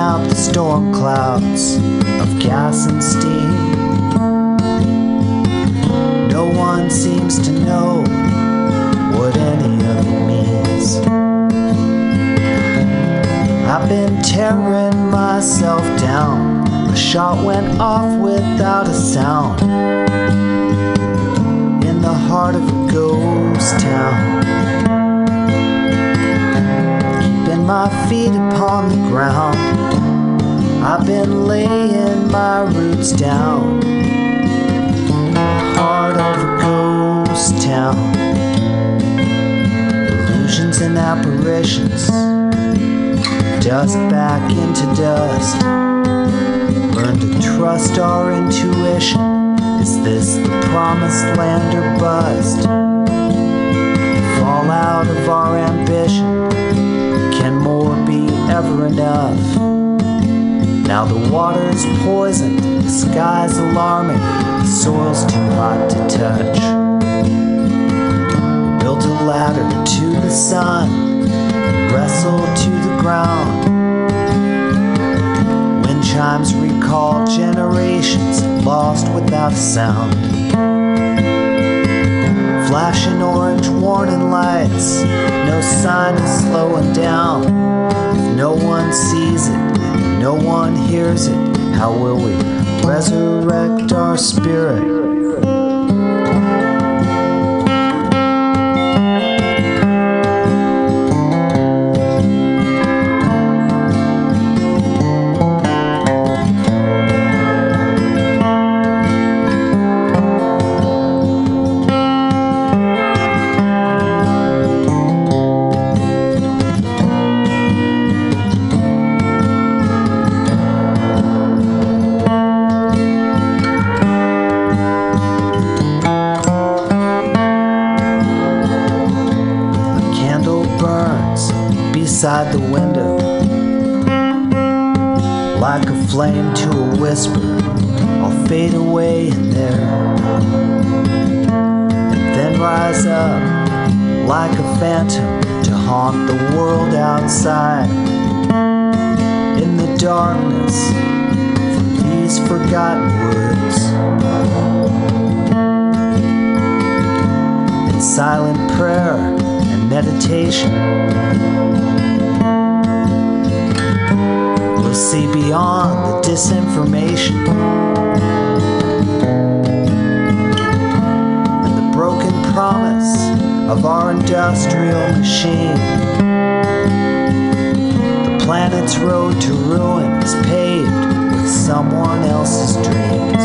Out the storm clouds of gas and steam. No one seems to know what any of it means. I've been tearing myself down. A shot went off without a sound. In the heart of a ghost town. My feet upon the ground. I've been laying my roots down. Heart of a ghost town. Illusions and apparitions dust back into dust. Learn to trust our intuition. Is this the promised land or bust? Fall out of our ambition. Can more be ever enough? Now the water's poisoned, the sky's alarming, the soil's too hot to touch. Built a ladder to the sun wrestled to the ground. Wind chimes recall generations lost without a sound. Flashing orange warning lights, no sign of slowing down. If no one sees it, no one hears it, how will we resurrect our spirit? Whisper, I'll fade away in there. And then rise up like a phantom to haunt the world outside. In the darkness from these forgotten woods. In silent prayer and meditation. See beyond the disinformation and the broken promise of our industrial machine. The planet's road to ruin is paved with someone else's dreams.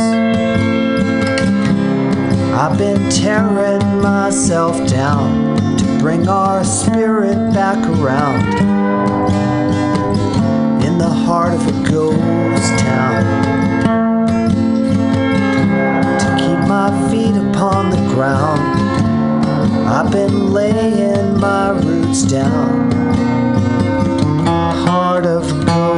I've been tearing myself down to bring our spirit back around in the heart of a ghost town. To keep my feet upon the ground, I've been laying my roots down. Heart of ghost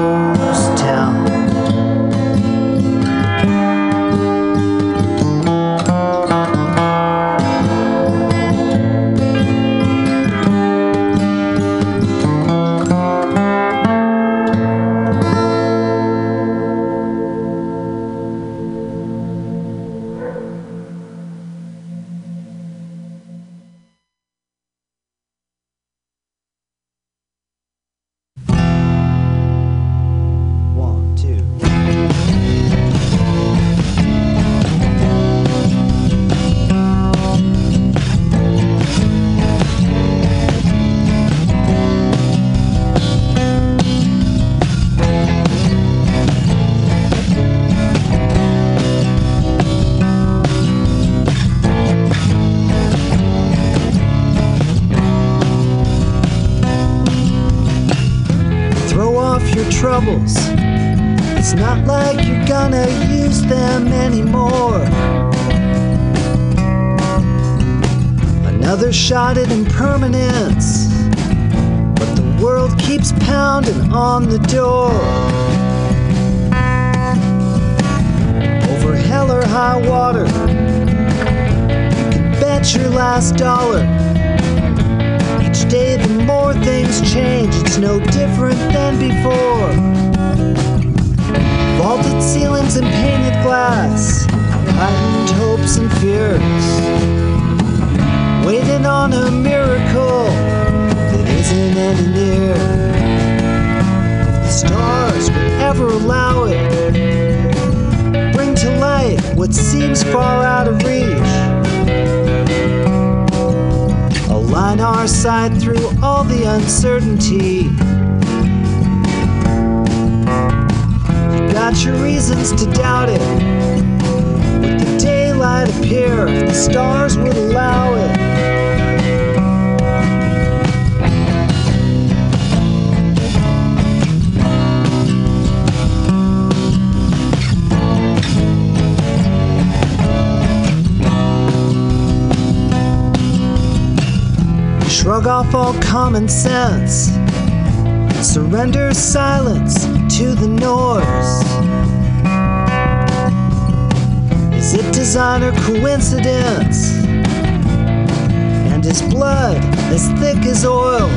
all common sense. Surrender silence to the noise. Is it design or coincidence? And is blood as thick as oil?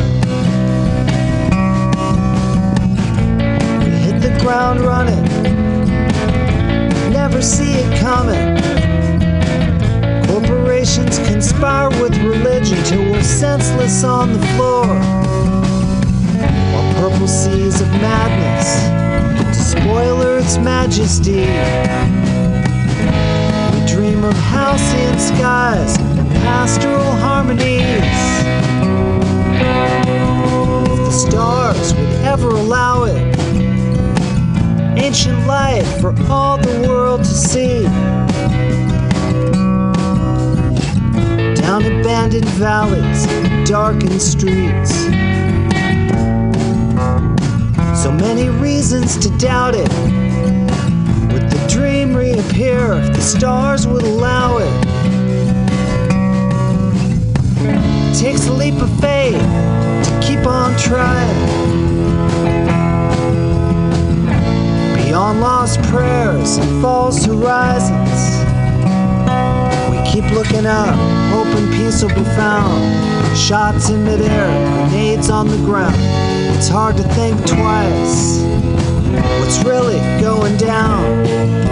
We hit the ground running, never see it coming. Corporations conspire with religion till we're senseless on the floor. While purple seas of madness to spoil Earth's majesty. We dream of halcyon skies and pastoral harmonies. If the stars would ever allow it, ancient light for all the world to see. Down abandoned valleys, darkened streets. So many reasons to doubt it. Would the dream reappear if the stars would allow it? It takes a leap of faith to keep on trying. Beyond lost prayers and false horizons. Keep looking up, hoping peace will be found. Shots in midair, grenades on the ground. It's hard to think twice. What's really going down?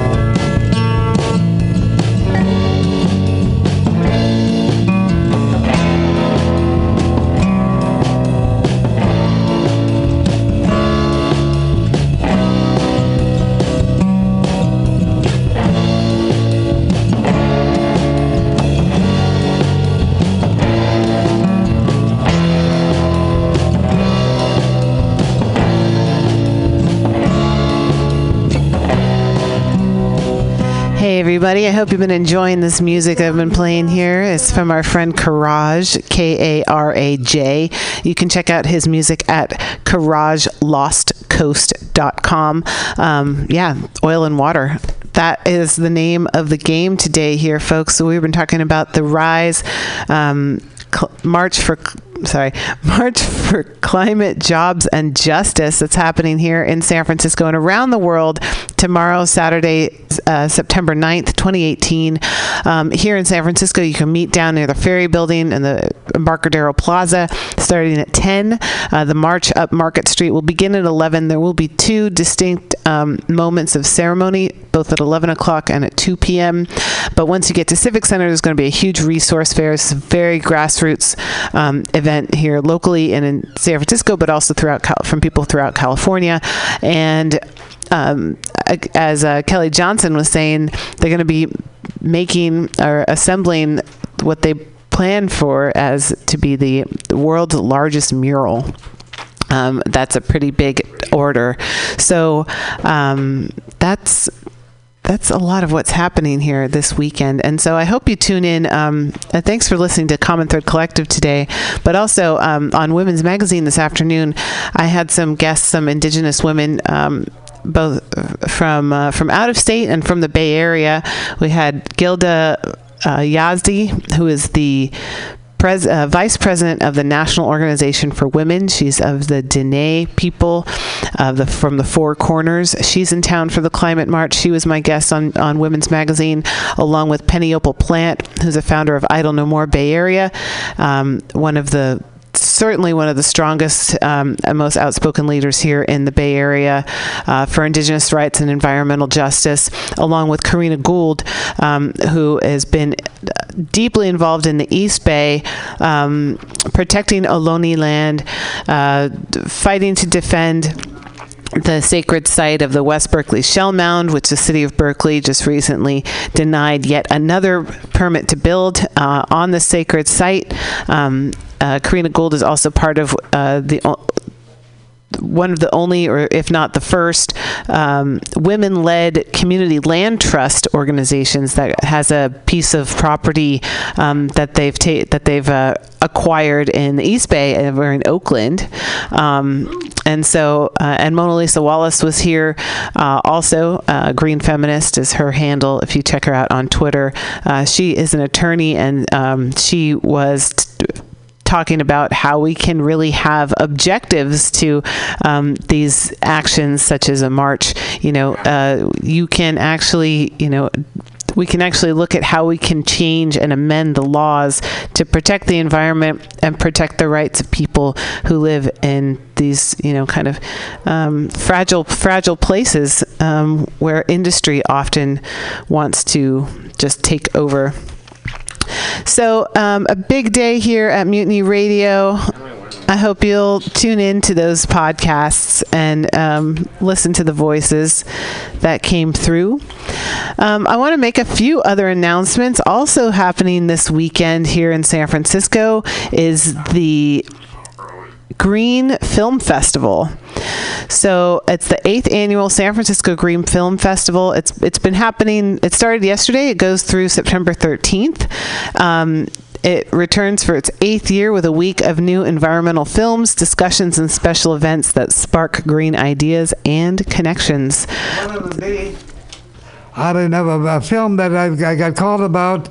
Everybody, I hope you've been enjoying this music I've been playing here. It's from our friend Karaj, K A R A J. You can check out his music at KarajLostCoast.com. Um, yeah, oil and water. That is the name of the game today here, folks. So we've been talking about the rise, um, cl- March for sorry, *laughs* March for Climate, Jobs, and Justice that's happening here in San Francisco and around the world tomorrow, Saturday, uh, September 9th, 2018. Um, here in San Francisco, you can meet down near the Ferry Building and the Embarcadero Plaza starting at 10. Uh, the march up Market Street will begin at 11. There will be two distinct um, moments of ceremony, both at 11 o'clock and at 2 p.m. But once you get to Civic Center, there's going to be a huge resource fair. It's a very grassroots um, event here locally and in San Francisco, but also throughout Cal- from people throughout California. And um, as uh, Kelly Johnson was saying, they're going to be making or assembling what they plan for as to be the world's largest mural. Um, that's a pretty big order. So um, that's that's a lot of what's happening here this weekend. And so I hope you tune in. Um, thanks for listening to Common Thread Collective today. But also um, on Women's Magazine this afternoon, I had some guests, some Indigenous women. Um, both from uh, from out of state and from the Bay Area, we had Gilda uh, Yazzie, who is the Pres- uh, vice president of the National Organization for Women. She's of the Diné people uh, the, from the Four Corners. She's in town for the Climate March. She was my guest on, on Women's Magazine, along with Penny Opal Plant, who's a founder of Idle No More Bay Area, um, one of the certainly one of the strongest um, and most outspoken leaders here in the Bay Area uh, for Indigenous rights and environmental justice, along with Corrina Gould, um, who has been deeply involved in the East Bay, um, protecting Ohlone land, uh, fighting to defend the sacred site of the West Berkeley Shell Mound, which the city of Berkeley just recently denied yet another permit to build uh, on the sacred site. Um, uh, Corrina Gould is also part of uh, the one of the only, or if not the first, um, women-led community land trust organizations that has a piece of property um, that they've ta- that they've uh, acquired in the East Bay we're in Oakland. Um, and so, uh, and Mona Lisa Wallace was here. Uh, also, uh, Green Feminist is her handle. If you check her out on Twitter, uh, she is an attorney, and um, she was. T- talking about how we can really have objectives to um, these actions, such as a march. You know, uh, you can actually, you know, we can actually look at how we can change and amend the laws to protect the environment and protect the rights of people who live in these, you know, kind of um, fragile, fragile places um, where industry often wants to just take over. So, um, a big day here at Mutiny Radio. I hope you'll tune in to those podcasts and um, listen to the voices that came through. Um, I want to make a few other announcements. Also happening this weekend here in San Francisco is the Green Film Festival. So it's the eighth annual San Francisco Green Film Festival. It's it's been happening. It started yesterday. It goes through September 13th. Um, it returns for its eighth year with a week of new environmental films, discussions, and special events that spark green ideas and connections. Oddly enough, a, a film that I, I got called about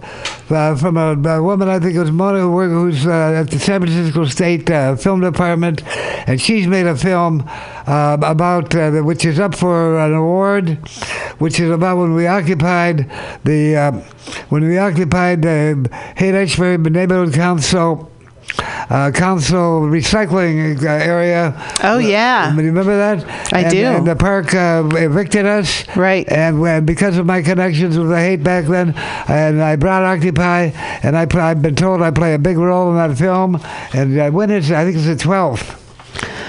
uh, from a, a woman, I think it was Mona, who's uh, at the San Francisco State uh, Film Department, and she's made a film uh, about, uh, which is up for an award, which is about when we occupied the, uh, when we occupied the Haight-Ashbury Neighborhood Council uh, council recycling uh, area. Oh yeah, you remember that? I And, do. uh, the park uh, evicted us. Right. And when, because of my connections with the Haight back then, and I brought Occupy, and I I've been told I play a big role in that film. And uh, when is? I think it's the 12th.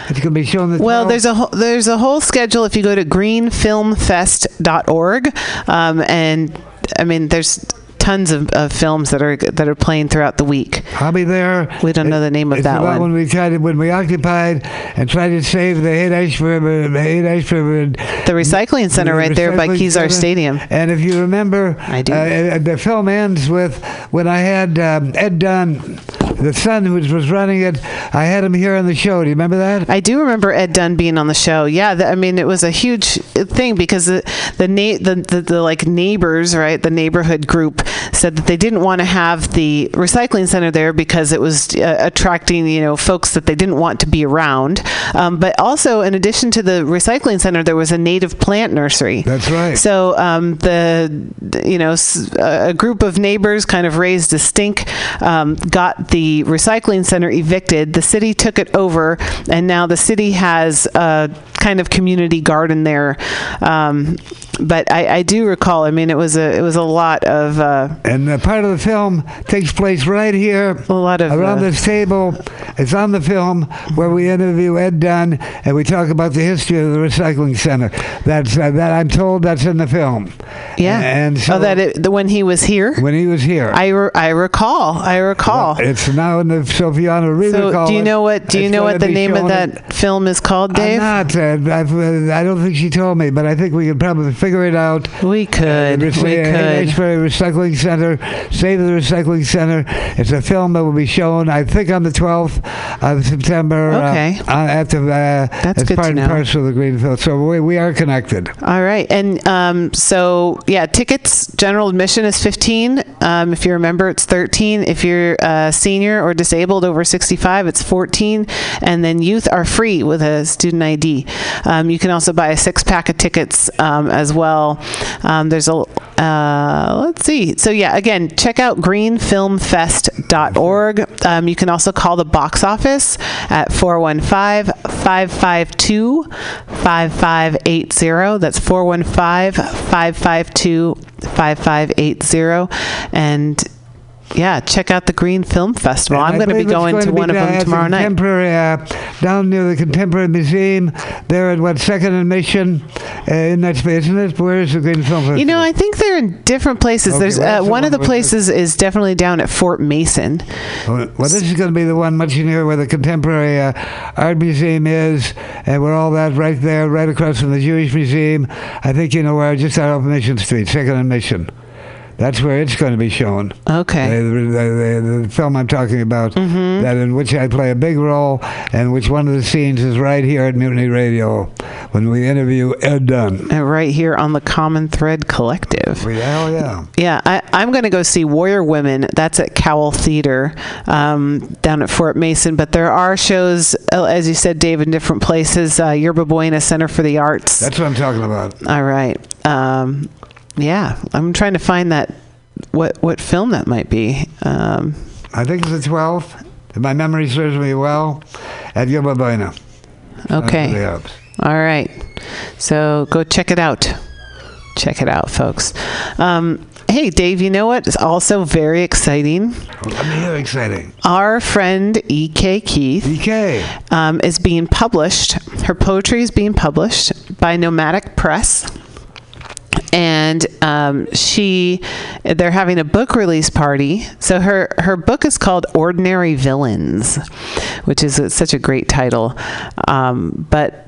It's going to be shown the Well, 12th. there's a whole, there's a whole schedule if you go to greenfilmfest.org, um, and I mean there's tons of, of films that are that are playing throughout the week. I'll be there. We don't know the name of that one. when we tried to, when we occupied and tried to save the Haight Ashbury, the Haight Ashbury, The recycling center right there by recycling Kezar. Stadium. And if you remember, I do. Uh, the film ends with when I had um, Ed Dunn, the son who was, running it. I had him here on the show. Do you remember that? I do remember Ed Dunn being on the show. Yeah, th- I mean it was a huge thing because the the, na- the the the like neighbors, right, the neighborhood group said that they didn't want to have the recycling center there because it was uh, attracting you know folks that they didn't want to be around. Um, but also, in addition to the recycling center, there was a native plant nursery. That's right. So um, the you know a group of neighbors kind of raised a stink, um, got the recycling center evicted. The city took it over, and now the city has a kind of community garden there. Um, but I, I do recall. I mean, it was a it was a lot of. Uh, And uh, part of the film takes place right here, a lot of around uh, this table. It's on the film where we interview Ed Dunn and we talk about the history of the recycling center. That's uh, that I'm told that's in the film. Yeah. And so oh, that it, the, when he was here. when he was here. I, re- I recall. I recall. It's now in the so if you want to re-recall So do you know what? Do you know what the name of that film is called, Dave? I'm not. Uh, I've, uh, I don't think she told me, but I think we could probably figure it out. We could. Uh, we could. Ashbury Recycling Center, Save the Recycling Center. It's a film that will be shown, I think, on the 12th of September. uh, Okay. uh, at the, uh, That's as good part to and parcel of the Greenfield. So we, we are connected. All right, and um, so yeah, tickets general admission is fifteen. Um, if you're a member, it's thirteen. If you're a senior or disabled over sixty-five, it's fourteen. And then youth are free with a student ID. Um, you can also buy a six-pack of tickets um, as well. Um, there's a uh, let's see. So yeah, again, check out greenfilmfest.org. Um, you can also call the box office at 415-552-5580. That's 415-552-5580. And yeah, check out the Green Film Festival. I'm going to be it's going to be one of them tomorrow night. Contemporary, uh, down near the Contemporary Museum, there at what Second and Mission, uh, in that space, isn't it? Where is the Green Film Festival? You know, I think they're in different places. Okay, There's well, uh, one of the places is definitely down at Fort Mason. Well, this is going to be the one much near where the Contemporary uh, Art Museum is, and we're all that right there, right across from the Jewish Museum. I think you know where, just out off Mission Street, Second and Mission. That's where it's going to be shown. Okay. The, the, the, the film I'm talking about, Mm-hmm. that in which I play a big role, and which one of the scenes is right here at Mutiny Radio when we interview Ed Dunn. Uh, right here on the Common Thread Collective. Hell yeah. Yeah, I, I'm going to go see Warrior Women. That's at Cowell Theater um, down at Fort Mason. But there are shows, uh, as you said, Dave, in different places. Uh, Yerba Buena Center for the Arts. That's what I'm talking about. All right. Um, yeah, I'm trying to find that what what film that might be. Um, I think it's the 12th. If my memory serves me well, at Yerba Buena. Okay. All right. So go check it out. Check it out, folks. Um, hey, Dave, you know what? It's also very exciting? Hear exciting. Our friend E.K. Keith EK. um, is being published. Her poetry is being published by Nomadic Press. And um, she, they're having a book release party. So her her book is called Ordinary Villains, which is such a great title. Um, but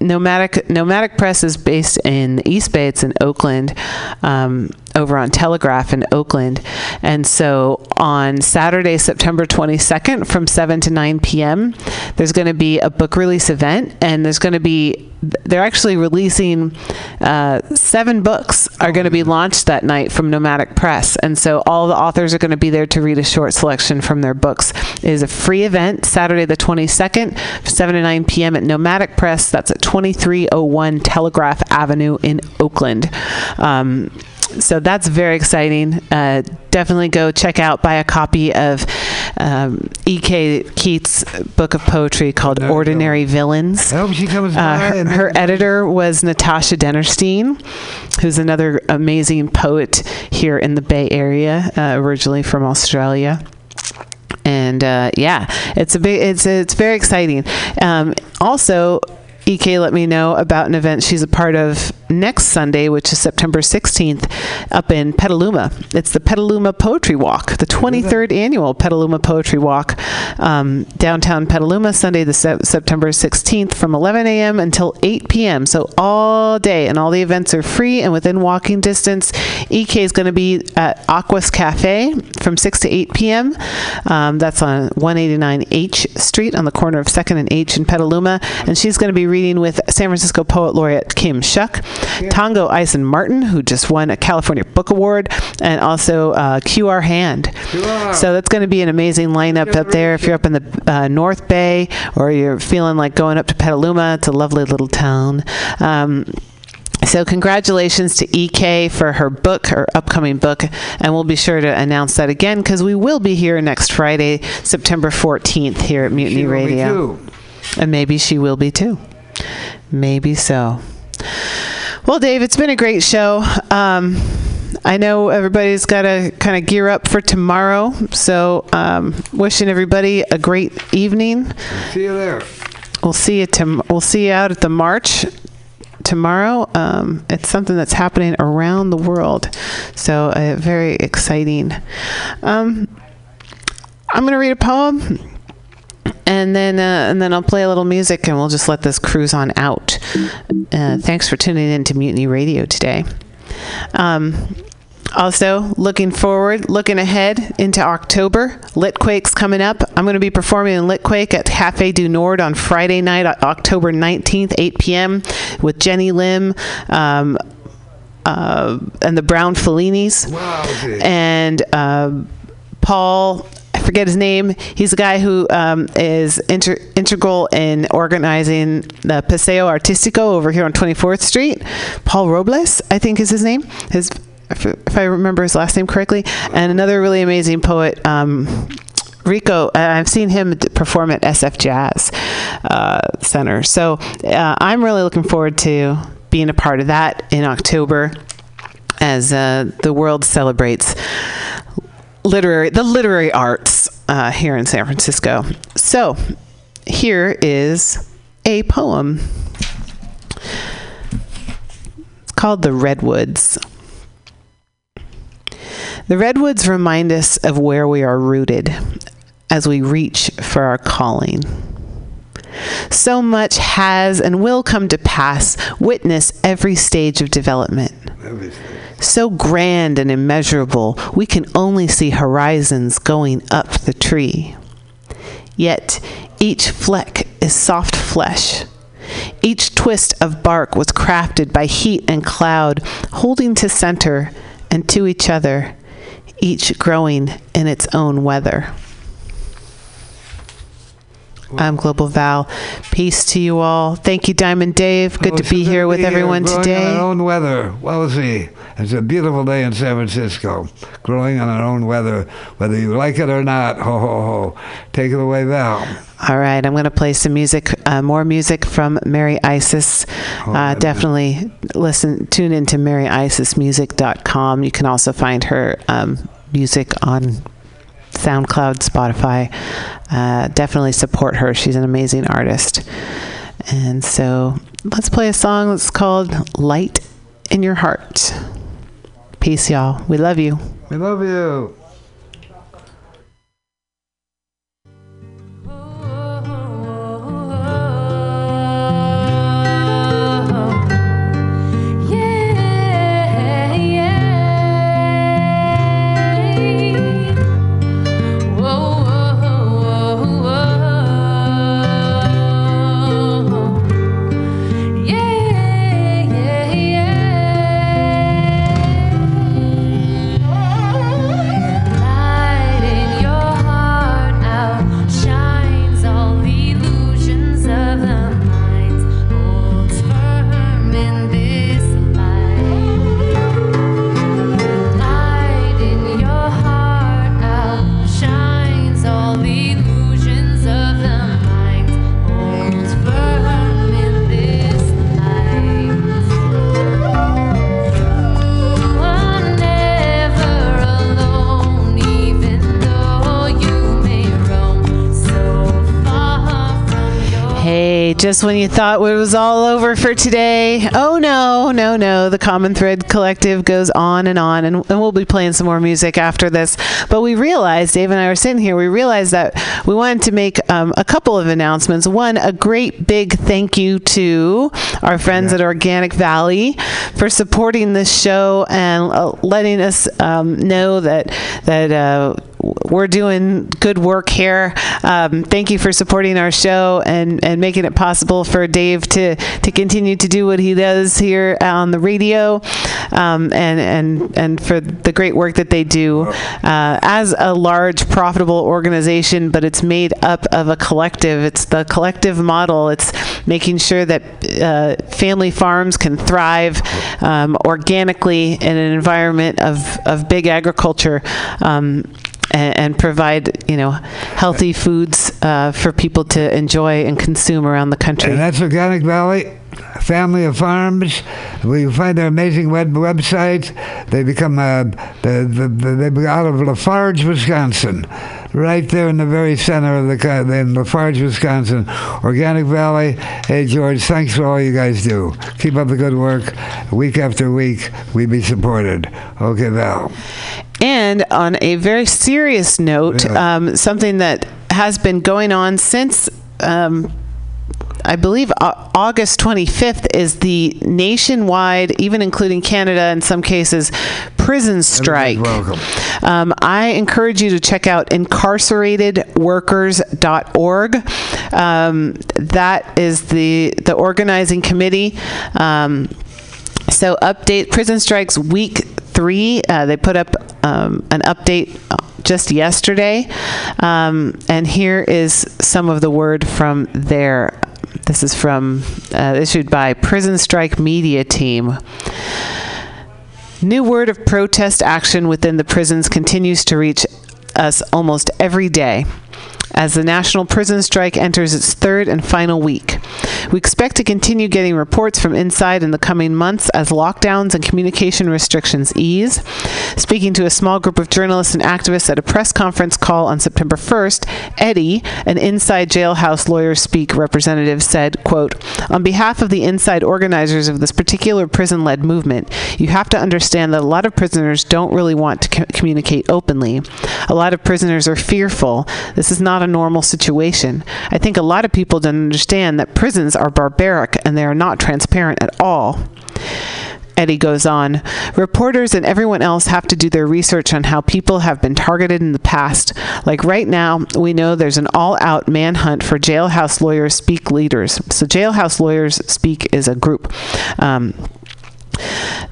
Nomadic Nomadic Press is based in East Bay. It's in Oakland. Um, over on Telegraph in Oakland. And so on Saturday, September 22nd from 7 to 9 p.m., there's going to be a book release event, and there's going to be they're actually releasing uh, seven books are going to be launched that night from Nomadic Press, and so all the authors are going to be there to read a short selection from their books. It is a free event, Saturday the 22nd, 7 to 9 p.m. at Nomadic Press. That's at 2301 Telegraph Avenue in Oakland. Um, so that's very exciting. Uh, definitely go check out, buy a copy of um, E.K. Keith's book of poetry called Ordinary Villains. I hope she comes Uh, by her, her editor was Natasha Dennerstein, who's another amazing poet here in the Bay Area, uh, originally from Australia. And uh, yeah, it's a big, it's it's very exciting. Um, also, EK let me know about an event she's a part of next Sunday, which is September 16th, up in Petaluma. It's the Petaluma Poetry Walk, the 23rd annual Petaluma Poetry Walk, um, downtown Petaluma, Sunday, the se- September 16th, from 11 a.m. until 8 p.m. So all day, and all the events are free and within walking distance. EK is going to be at Aqus Cafe from 6 to 8 p.m. Um, that's on 189 H Street on the corner of 2nd and H in Petaluma. And she's going to be reading with San Francisco Poet Laureate Kim Shuck, Tongo Eisen Martin, who just won a California Book Award, and also uh, QR Hand. So that's going to be an amazing lineup up there. If you're up in the uh, North Bay or you're feeling like going up to Petaluma, it's a lovely little town. Um, so congratulations to EK for her book, her upcoming book, and we'll be sure to announce that again because we will be here next Friday, September 14th here at Mutiny She will be Radio. And maybe she will be too. Maybe so. Well, Dave, it's been a great show. Um, I know everybody's got to kind of gear up for tomorrow, so um, wishing everybody a great evening. See you there. We'll see you. Tom- we'll see you out at the march tomorrow. Um, it's something that's happening around the world, so uh, very exciting. Um, I'm going to read a poem, and then uh, and then I'll play a little music, and we'll just let this cruise on out. Uh, thanks for tuning in to Mutiny Radio today. Um, also, looking forward, looking ahead into October, Litquake's coming up. I'm going to be performing in Litquake at Cafe du Nord on Friday night, October 19th, 8 p.m., with Jenny Lim. Um, uh, and the Brown Fellinis, and um Paul. Forget his name. He's a guy who um, is inter- integral in organizing the Paseo Artistico over here on 24th Street. Paul Robles, I think, is his name. His, if, if I remember his last name correctly, and another really amazing poet. Um, Rico, uh, I've seen him perform at SF Jazz uh, Center. So uh, I'm really looking forward to being a part of that in October as uh, the world celebrates literary the literary arts uh, here in San Francisco. So here is a poem. It's called The Redwoods. The redwoods remind us of where we are rooted as we reach for our calling. So much has and will come to pass, witness every stage of development. So grand and immeasurable, we can only see horizons going up the tree. Yet each fleck is soft flesh. Each twist of bark was crafted by heat and cloud, holding to center and to each other, each growing in its own weather. I'm Global Val. Peace to you all. Thank you, Diamond Dave. Good Oh, to be here with be everyone growing today. On our own weather. Well, see, it's a beautiful day in San Francisco. Growing on our own weather, whether you like it or not. Ho ho ho! Take it away, Val. All right, I'm going to play some music, uh, more music from Mary Isis. Uh, definitely listen, tune into maryisismusic.com. You can also find her um, music on SoundCloud, Spotify. Uh, definitely support her. She's an amazing artist. And so let's play a song that's called Light in Your Heart. Peace, y'all. We love you. We love you. Just when you thought it was all over for today, oh no, no, no. The Common Thread Collective goes on and on, and, and we'll be playing some more music after this. But we realized, Dave and I were sitting here, we realized that we wanted to make um, a couple of announcements. One, a great big thank you to our friends at Organic Valley for supporting this show and uh, letting us um, know that that. Uh, we're doing good work here. Um, thank you for supporting our show and, and making it possible for Dave to, to continue to do what he does here on the radio um, and, and, and for the great work that they do uh, as a large, profitable organization, but it's made up of a collective. It's the collective model. It's making sure that uh, family farms can thrive um, organically in an environment of, of big agriculture. Um, and, and provide you know healthy foods uh, for people to enjoy and consume around the country. And that's Organic Valley, family of farms. We find their amazing web website. They become uh, the, the, the, they be out of La Farge, Wisconsin, right there in the very center of the in La Farge, Wisconsin. Organic Valley. Hey George, thanks for all you guys do. Keep up the good work. Week after week, we be supported. Okay, Val. And on a very serious note, um, something that has been going on since. Um, I believe August 25th is the nationwide, even including Canada in some cases, prison strike. Um, I encourage you to check out incarceratedworkers.org. Um, that is the the organizing committee. Um, so update prison strikes week three. Uh, they put up um, an update uh, just yesterday, um, and here is some of the word from there. This is from uh, issued by Prison Strike Media Team. New word of protest action within the prisons continues to reach us almost every day as the national prison strike enters its third and final week. We expect to continue getting reports from inside in the coming months as lockdowns and communication restrictions ease. Speaking to a small group of journalists and activists at a press conference call on September 1st, Eddie, an inside jailhouse lawyer speak representative, said, quote, On behalf of the inside organizers of this particular prison-led movement, you have to understand that a lot of prisoners don't really want to co- communicate openly. A lot of prisoners are fearful. This is not a normal situation. I think a lot of people don't understand that prisons are barbaric and they are not transparent at all. Eddie goes on Reporters and everyone else have to do their research on how people have been targeted in the past. Like right now, we know there's an all out manhunt for Jailhouse Lawyers Speak leaders. So, Jailhouse Lawyers Speak is a group. Um,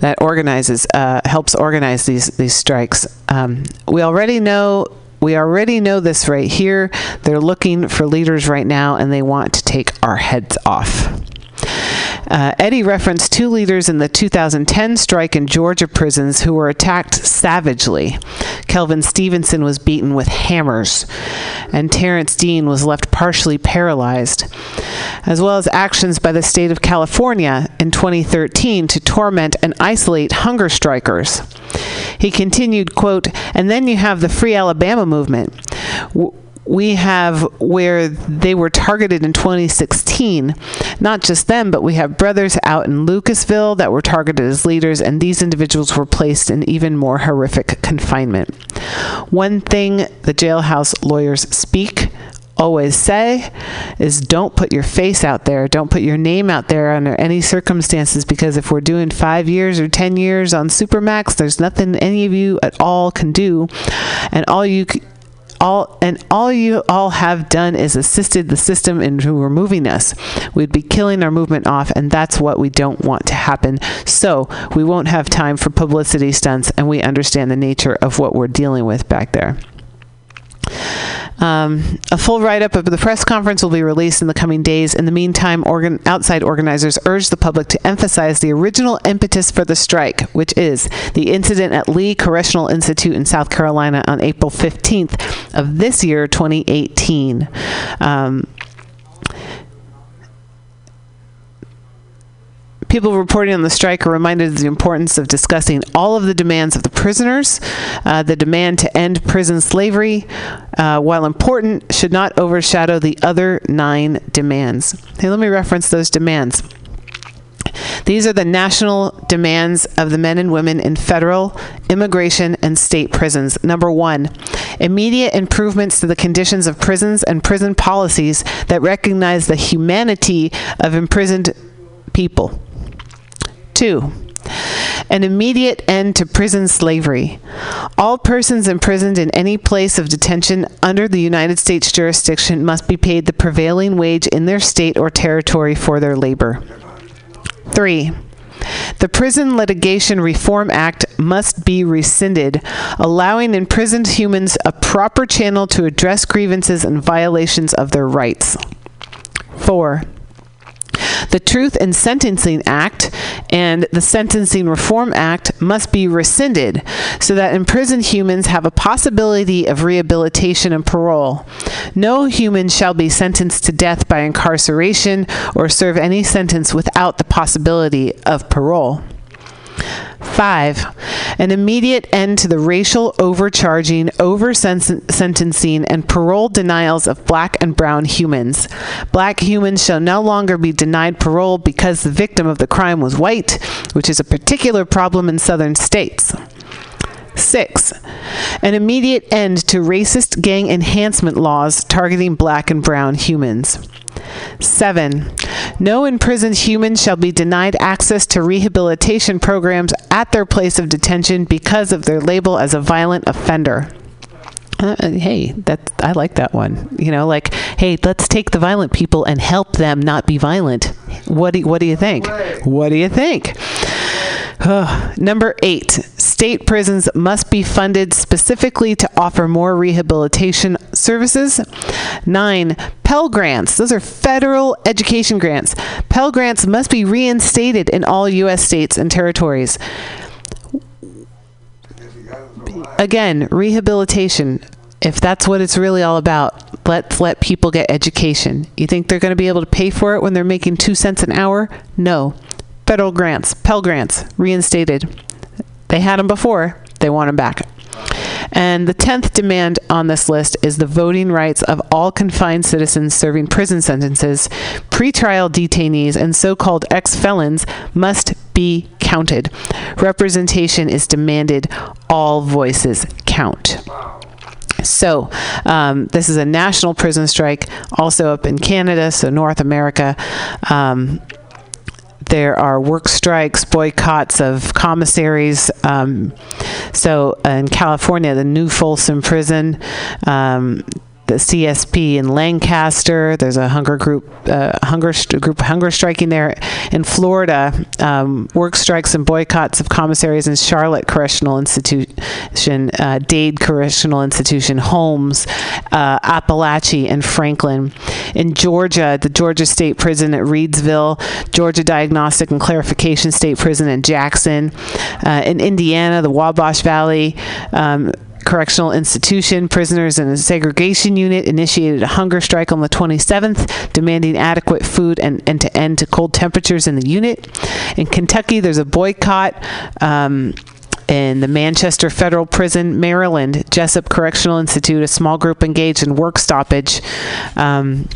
that organizes, uh, helps organize these these strikes. Um, we already know. We already know this right here. They're looking for leaders right now, and they want to take our heads off. Uh, Eddie referenced two leaders in the 2010 strike in Georgia prisons who were attacked savagely. Kelvin Stevenson was beaten with hammers, and Terrence Dean was left partially paralyzed, as well as actions by the state of California in 2013 to torment and isolate hunger strikers. He continued, quote, and then you have the Free Alabama movement. We have where they were targeted in 2016. Not just them, but we have brothers out in Lucasville that were targeted as leaders, and these individuals were placed in even more horrific confinement. One thing the jailhouse lawyers speak always say is don't put your face out there don't put your name out there under any circumstances because if we're doing five years or ten years on supermax there's nothing any of you at all can do and all you all and all you all have done is assisted the system into removing us. We'd be killing our movement off, and that's what we don't want to happen. So we won't have time for publicity stunts, and we understand the nature of what we're dealing with back there. Um, a full write up of the press conference will be released in the coming days. In the meantime, organ- outside organizers urge the public to emphasize the original impetus for the strike, which is the incident at Lee Correctional Institute in South Carolina on April 15th of this year, 2018. Um, People reporting on the strike are reminded of the importance of discussing all of the demands of the prisoners. Uh, the demand to end prison slavery, uh, while important, should not overshadow the other nine demands. Hey, let me reference those demands. These are the national demands of the men and women in federal, immigration, and state prisons. Number one, immediate improvements to the conditions of prisons and prison policies that recognize the humanity of imprisoned people. Two, an immediate end to prison slavery. All persons imprisoned in any place of detention under the United States jurisdiction must be paid the prevailing wage in their state or territory for their labor. Three, the Prison Litigation Reform Act must be rescinded, allowing imprisoned humans a proper channel to address grievances and violations of their rights. Four, the Truth in Sentencing Act and the Sentencing Reform Act must be rescinded so that imprisoned humans have a possibility of rehabilitation and parole. No human shall be sentenced to death by incarceration or serve any sentence without the possibility of parole. Five, an immediate end to the racial overcharging, over sentencing, and parole denials of black and brown humans. Black humans shall no longer be denied parole because the victim of the crime was white, which is a particular problem in southern states. Six, an immediate end to racist gang enhancement laws targeting black and brown humans. Seven, no imprisoned human shall be denied access to rehabilitation programs at their place of detention because of their label as a violent offender. Uh, hey, that I like that one. You know, like, hey, let's take the violent people and help them not be violent. What do What do you think? What do you think? Number eight, state prisons must be funded specifically to offer more rehabilitation services. Nine, Pell Grants, those are federal education grants. Pell Grants must be reinstated in all U.S. states and territories. Again, rehabilitation. If that's what it's really all about, let's let people get education. You think they're going to be able to pay for it when they're making two cents an hour? No federal grants, Pell Grants, reinstated. They had them before, they want them back. And the 10th demand on this list is the voting rights of all confined citizens serving prison sentences, pretrial detainees, and so called ex felons must be counted. Representation is demanded, all voices count. So, um, this is a national prison strike, also up in Canada, so North America. Um, there are work strikes, boycotts of commissaries. Um, so in California, the New Folsom Prison, um, the CSP in Lancaster. There's a hunger group, uh, hunger st- group hunger striking there in Florida. Um, work strikes and boycotts of commissaries in Charlotte Correctional Institution, uh, Dade Correctional Institution, Holmes, uh, Appalachia, and Franklin. In Georgia, the Georgia State Prison at Reidsville, Georgia Diagnostic and Clarification State Prison in Jackson. Uh, in Indiana, the Wabash Valley. Um, Correctional Institution. Prisoners in a segregation unit initiated a hunger strike on the 27th, demanding adequate food and, and to end to cold temperatures in the unit. In Kentucky, there's a boycott. Um, in the Manchester Federal Prison, Maryland, Jessup Correctional Institute, a small group engaged in work stoppage. Um,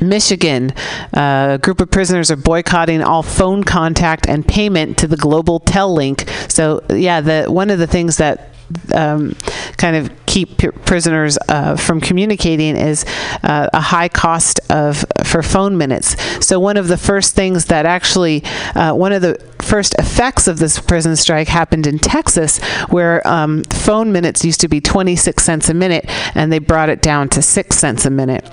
Michigan, uh, a group of prisoners are boycotting all phone contact and payment to the Global Tel Link. So, yeah, the one of the things that um, kind of keep p- prisoners uh, from communicating is uh, a high cost of for phone minutes. So one of the first things that actually uh, one of the first effects of this prison strike happened in Texas, where um, phone minutes used to be 26 cents a minute, and they brought it down to six cents a minute.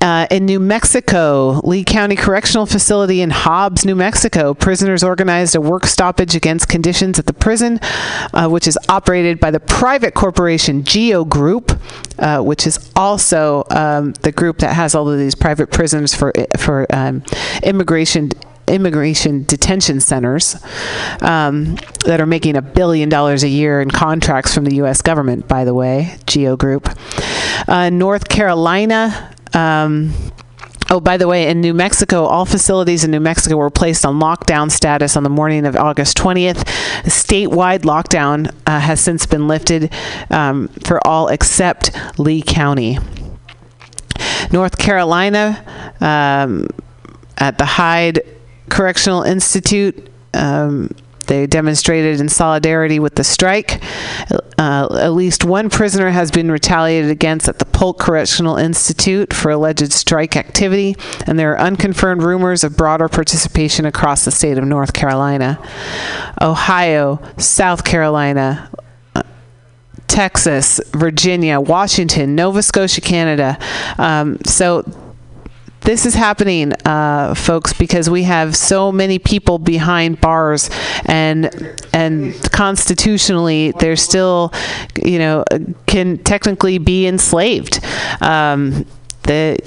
Uh, in New Mexico, Lea County Correctional Facility in Hobbs, New Mexico, prisoners organized a work stoppage against conditions at the prison, uh, which is operated by the private corporation Geo Group, uh, which is also um, the group that has all of these private prisons for for um, immigration immigration detention centers um, that are making a billion dollars a year in contracts from the U.S. government, by the way, Geo Group. Uh, North Carolina, um, Oh, by the way, in New Mexico, all facilities in New Mexico were placed on lockdown status on the morning of August 20th. The statewide lockdown uh, has since been lifted um, for all except Lea County. North Carolina, um, at the Hyde Correctional Institute, um, they demonstrated in solidarity with the strike. Uh, at least one prisoner has been retaliated against at the Polk Correctional Institute for alleged strike activity, and there are unconfirmed rumors of broader participation across the state of North Carolina. Ohio, South Carolina, Texas, Virginia, Washington, Nova Scotia, Canada. Um, so this is happening, uh, folks, because we have so many people behind bars, and and constitutionally, they're still, you know, can technically be enslaved. Um, the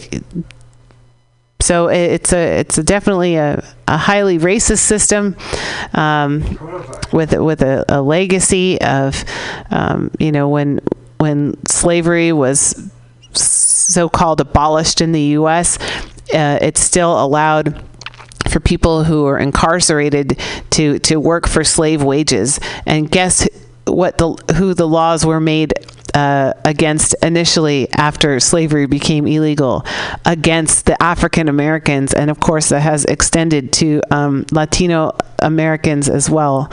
so it's a it's a definitely a, a highly racist system um, with with a, a legacy of um, you know when when slavery was so-called abolished in the U.S. Uh, it still allowed for people who are incarcerated to to work for slave wages and guess what the who the laws were made uh, against initially after slavery became illegal against the African Americans and of course that has extended to um, Latino Americans as well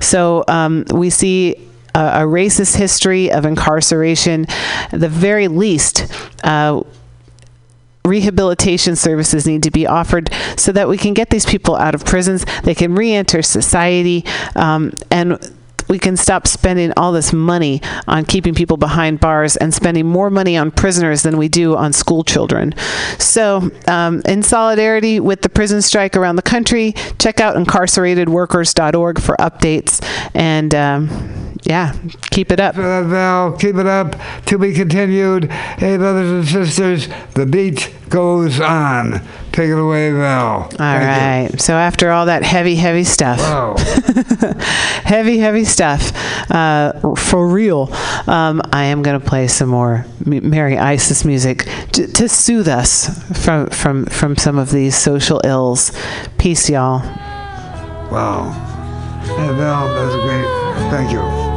so um, we see a, racist history of incarceration at the very least uh, rehabilitation services need to be offered so that we can get these people out of prisons. They can re-enter society um, and we can stop spending all this money on keeping people behind bars and spending more money on prisoners than we do on school children. So, um, in solidarity with the prison strike around the country, check out incarceratedworkers.org for updates. And um, yeah, keep it up. Val, keep it up. To be continued. Hey, brothers and sisters, the beat goes on. Take it away, Val. All right. So after all that heavy, heavy stuff, *laughs* heavy, heavy stuff, uh, for real, um, I am going to play some more Mary Isis music to, to soothe us from from from some of these social ills. Peace, y'all. Wow. Hey, Val, that was great. Thank you.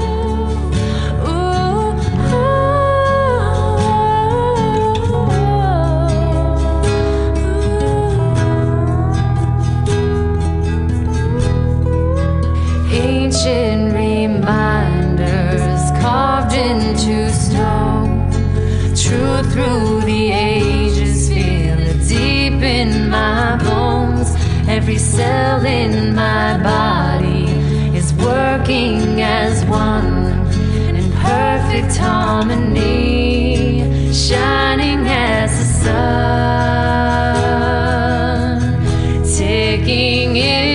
ancient reminders carved into stone. True through the ages, feel it deep in my bones. Every cell in my body is working as one in perfect harmony, shining as the sun, taking in.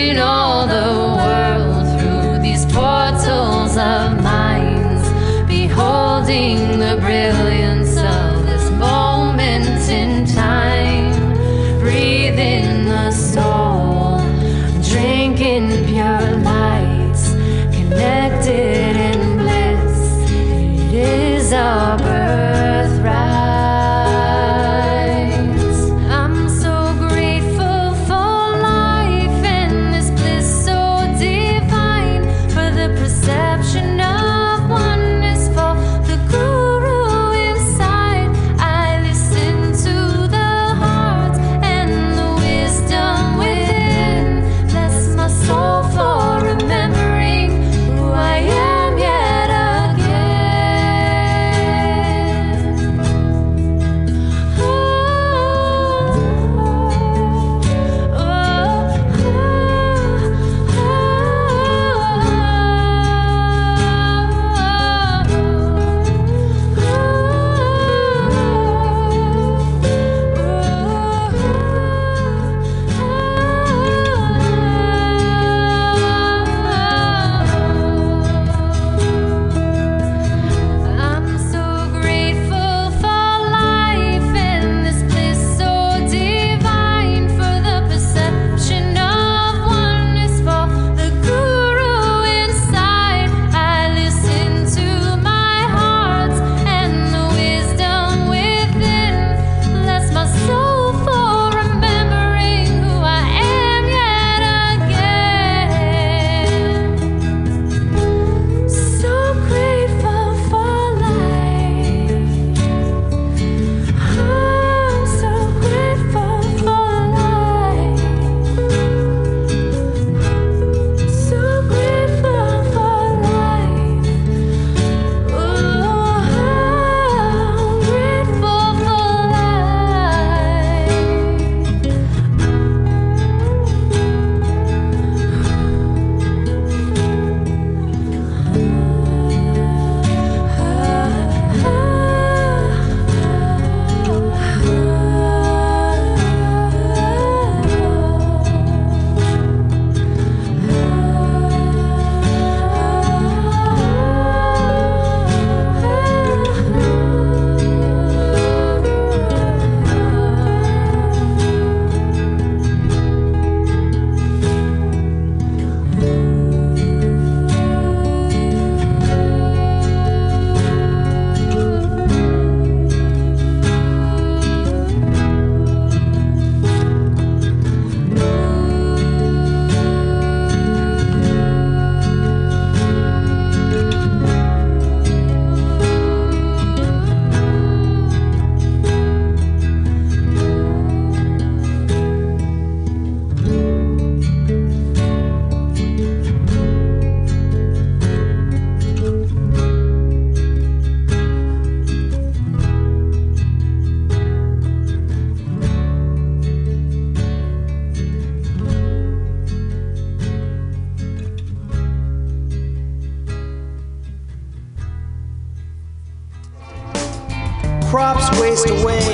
Waste away,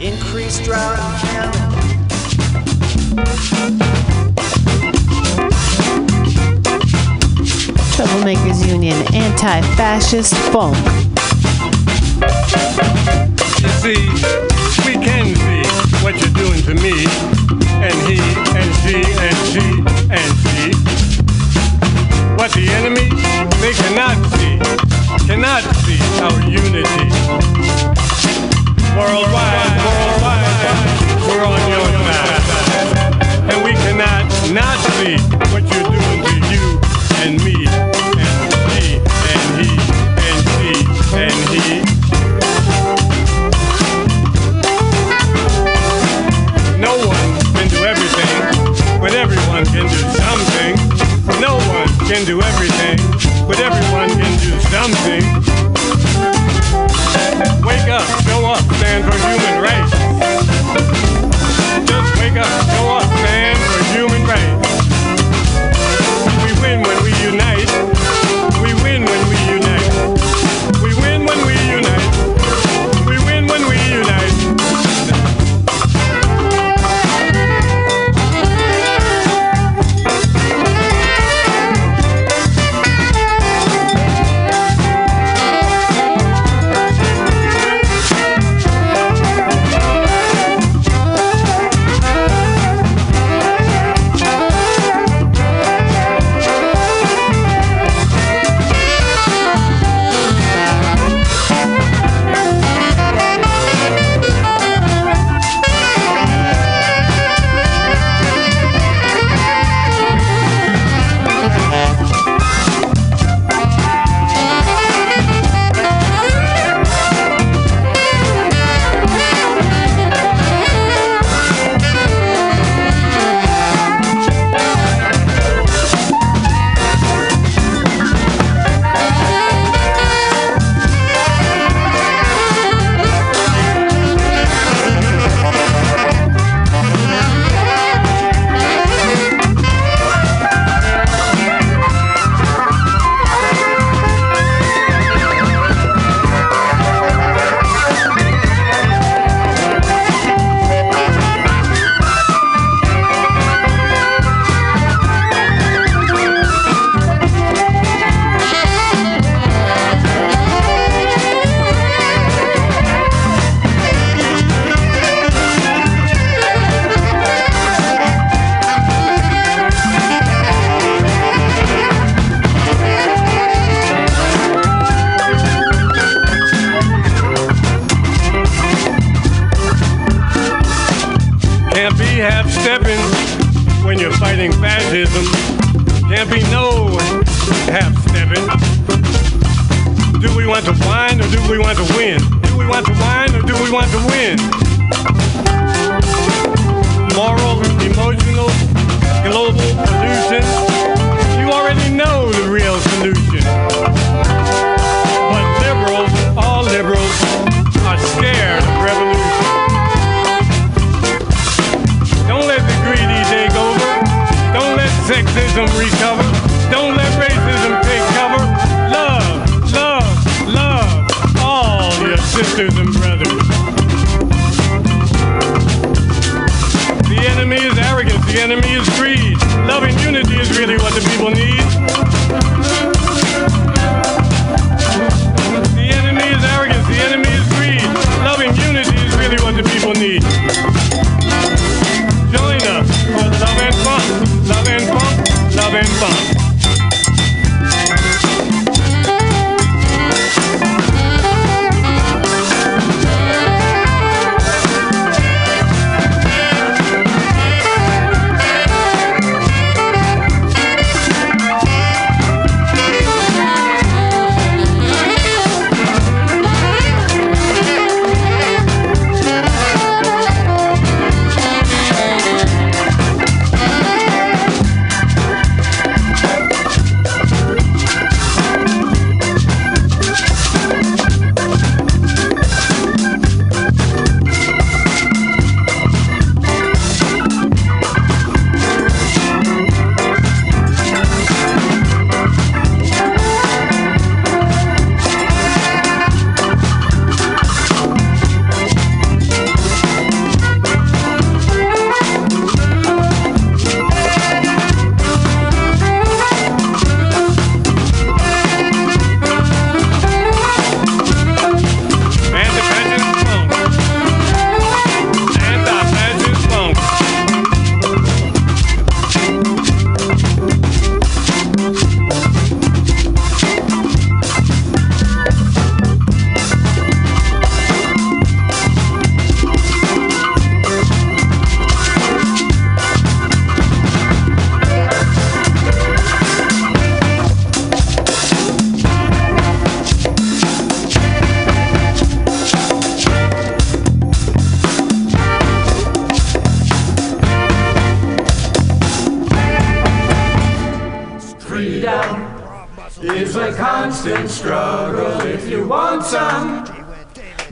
increased drought and famine. Troublemakers Union anti-fascist funk. You see, we can see what you're doing to me, and he, and she, and she, and she. What the enemy, they cannot see, cannot see our unity. Worldwide, worldwide, we're on your side. And we cannot not see what you're doing to you and me, and she, and he, and she, and he. No one can do everything, but everyone can do something. No one can do everything, but everyone can do something. Wake up, stand for human rights. Just wake up,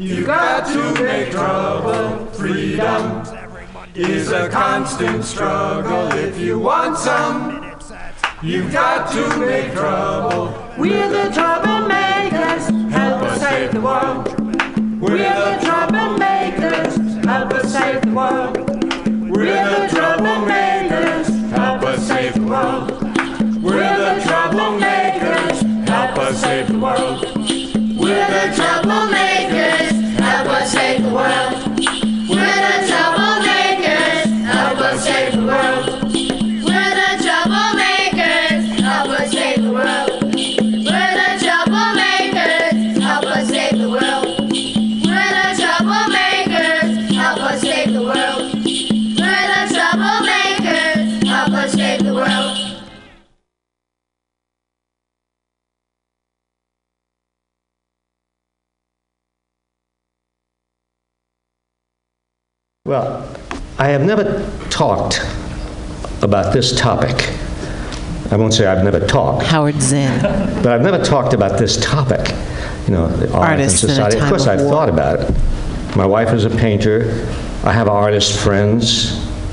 you got to make trouble. Freedom is a constant struggle. If you want some, you've got to make trouble. We're the troublemakers, help us save the world. We're the troublemakers, help us save the world. We're the troublemakers, help us save the world. We're the troublemakers, help us save the world. Well, I have never talked about this topic. I won't say I've never talked. Howard Zinn. But I've never talked about this topic, you know, the art and Artists in a society. Of course, of I've war. thought about it. My wife is a painter. I have artist friends.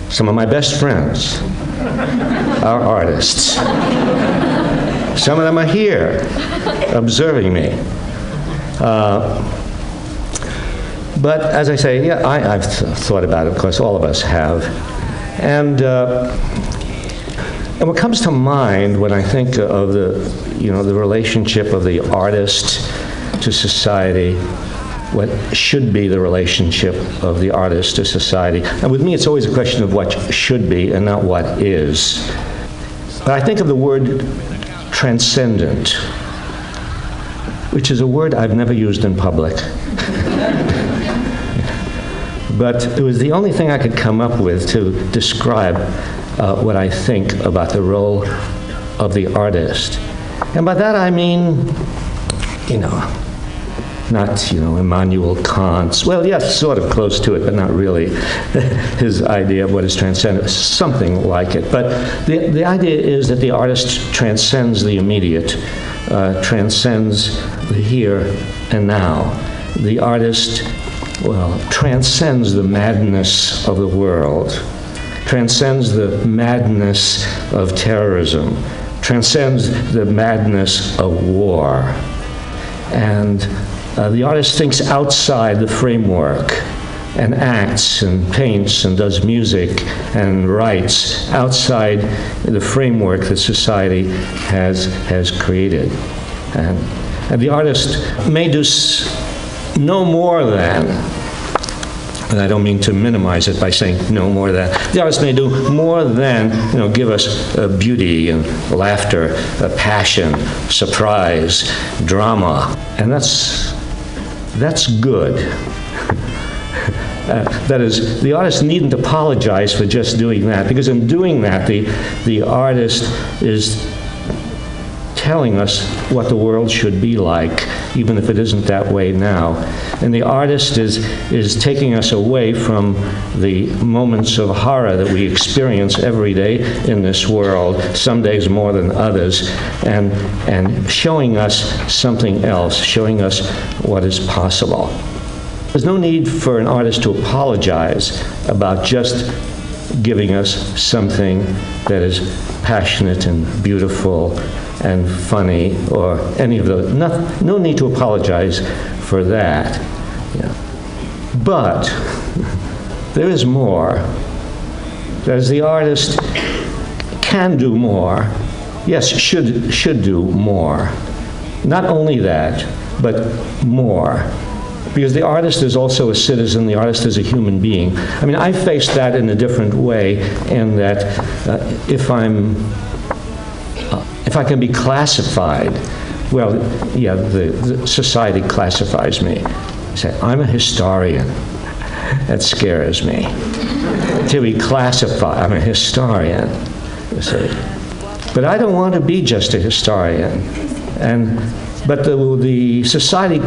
Some of my best friends are artists. Some of them are here observing me. Uh, but as I say, yeah, I, I've th- thought about it. Of course, all of us have. And uh, and what comes to mind when I think of the, you know, the relationship of the artist to society, what should be the relationship of the artist to society. And with me, it's always a question of what should be and not what is. But I think of the word transcendent, which is a word I've never used in public. But it was the only thing I could come up with to describe uh, what I think about the role of the artist. And by that I mean, you know, not, you know, Immanuel Kant's, well, yes, sort of close to it, but not really *laughs* his idea of what is transcendent, something like it. But the, the idea is that the artist transcends the immediate, uh, transcends the here and now. The artist, well, transcends the madness of the world, transcends the madness of terrorism, transcends the madness of war. And uh, the artist thinks outside the framework and acts and paints and does music and writes outside the framework that society has, has created. And, and the artist may do no more than and I don't mean to minimize it by saying no more than. The artist may do more than, you know, give us uh, beauty and laughter, uh, passion, surprise, drama, and that's that's good. *laughs* Uh, that is, the artist needn't apologize for just doing that, because in doing that, the the artist is telling us what the world should be like, even if it isn't that way now. And the artist is, is taking us away from the moments of horror that we experience every day in this world, some days more than others, and, and showing us something else, showing us what is possible. There's no need for an artist to apologize about just giving us something that is passionate and beautiful and funny or any of those. No, no need to apologize for that. Yeah. But *laughs* there is more. As the artist can do more, yes, should, should do more. Not only that, but more. Because the artist is also a citizen, the artist is a human being. I mean, I face that in a different way, in that uh, if I'm, if I can be classified, well, yeah, the, the society classifies me. Say, I'm a historian. *laughs* That scares me. To be classified, I'm a historian. See. But I don't want to be just a historian. And, but the, the society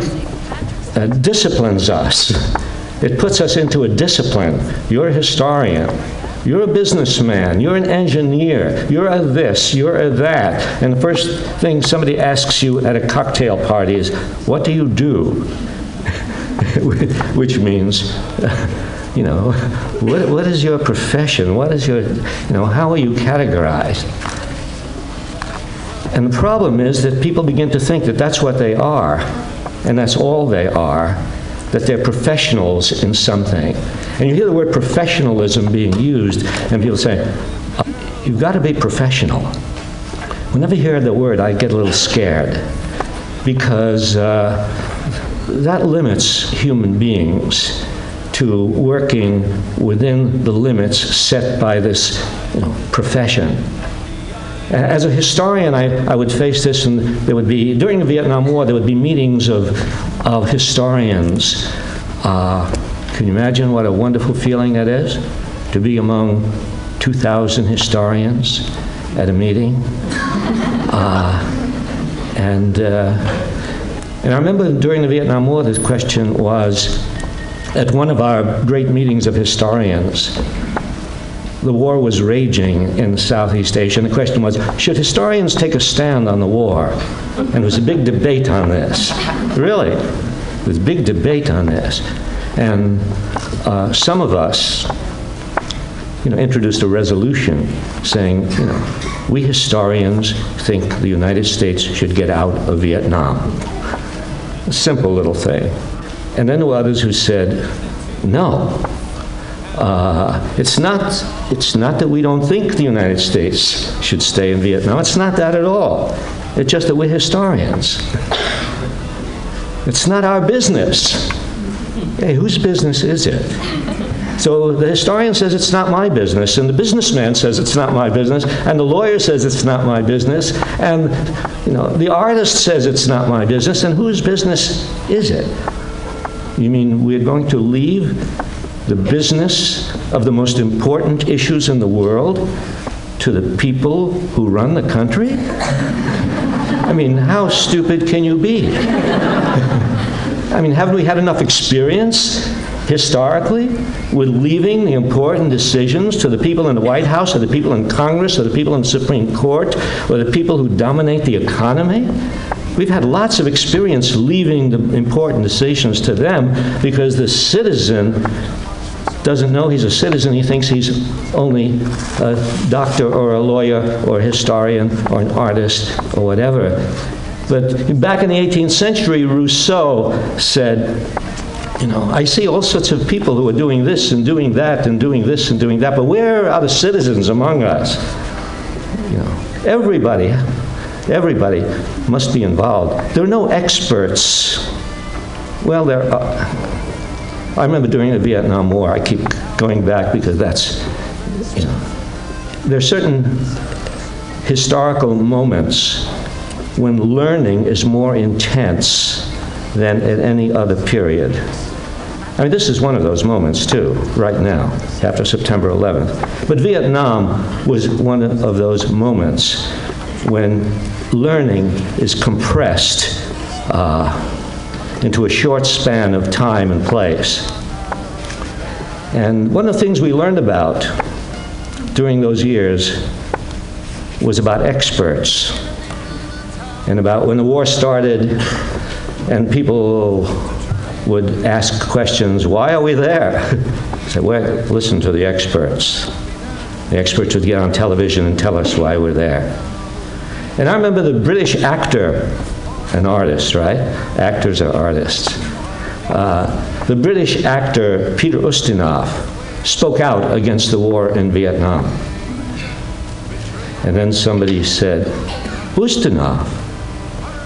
uh, disciplines us. It puts us into a discipline. You're a historian. You're a businessman. You're an engineer. You're a this. You're a that. And the first thing somebody asks you at a cocktail party is, What do you do? *laughs* Which means, *laughs* you know, *laughs* what, what is your profession? What is your, you know, how are you categorized? And the problem is that people begin to think that that's what they are, and that's all they are, that they're professionals in something. And you hear the word professionalism being used, and people say, "Uh, you've got to be professional. Whenever I hear the word, I get a little scared because uh, that limits human beings to working within the limits set by this you know, profession. As a historian, I, I would face this, and there would be, during the Vietnam War, there would be meetings of, of historians. Uh, can you imagine what a wonderful feeling that is? To be among 2,000 historians at a meeting. Uh, and, uh, and I remember during the Vietnam War, this question was at one of our great meetings of historians the war was raging in Southeast Asia, and the question was, should historians take a stand on the war? And there was a big debate on this. Really, there was a big debate on this. And uh, some of us, you know, introduced a resolution saying, you know, we historians think the United States should get out of Vietnam. A simple little thing. And then there were others who said, no, uh, it's not. It's not that we don't think the United States should stay in Vietnam. It's not that at all. It's just that we're historians. It's not our business. Hey, whose business is it? So the historian says it's not my business, and the businessman says it's not my business, and the lawyer says it's not my business, and you know the artist says it's not my business, and whose business is it? You mean we're going to leave the business of the most important issues in the world to the people who run the country? I mean, how stupid can you be? I mean, haven't we had enough experience historically with leaving the important decisions to the people in the White House or the people in Congress or the people in the Supreme Court or the people who dominate the economy? We've had lots of experience leaving the important decisions to them because the citizen doesn't know he's a citizen. He thinks he's only a doctor or a lawyer or a historian or an artist or whatever. But back in the 18th century, Rousseau said, you know, I see all sorts of people who are doing this and doing that and doing this and doing that, but where are the citizens among us? You know, everybody, everybody must be involved. There are no experts. Well, there are. I remember during the Vietnam War, I keep going back because that's, you know, there are certain historical moments when learning is more intense than at any other period. I mean, this is one of those moments, too, right now, after September 11th. But Vietnam was one of those moments when learning is compressed uh, into a short span of time and place. And one of the things we learned about during those years was about experts and about when the war started and people would ask questions, why are we there? *laughs* I said, well, listen to the experts. The experts would get on television and tell us why we're there. And I remember the British actor an artist, right? Actors are artists. Uh, the British actor Peter Ustinov spoke out against the war in Vietnam. And then somebody said, Ustinov,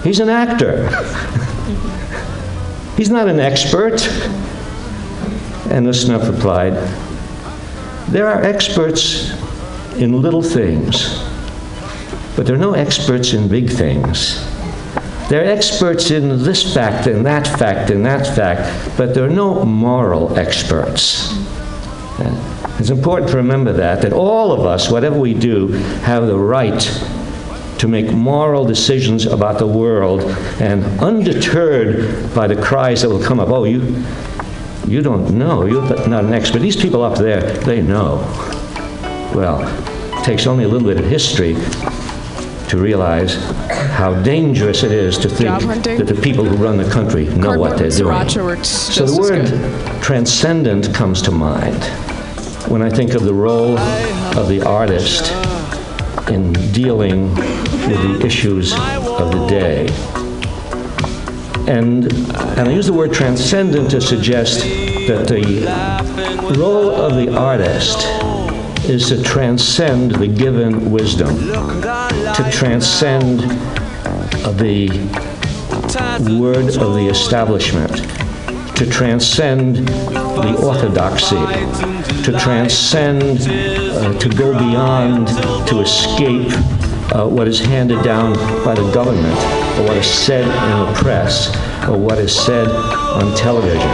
he's an actor. *laughs* he's not an expert. And Ustinov replied, There are experts in little things, but there are no experts in big things. They're experts in this fact and that fact and that fact, but they're no moral experts. It's important to remember that, that all of us, whatever we do, have the right to make moral decisions about the world and undeterred by the cries that will come up, oh, you, you don't know, you're not an expert. These people up there, they know. Well, it takes only a little bit of history to realize how dangerous it is to think that the people who run the country know what they're doing. So the word good. transcendent comes to mind when I think of the role of the artist in dealing with the issues of the day. And, and I use the word transcendent to suggest that the role of the artist is to transcend the given wisdom, to transcend the word of the establishment, to transcend the orthodoxy, to transcend, uh, to go beyond, to escape uh, what is handed down by the government, or what is said in the press, or what is said on television.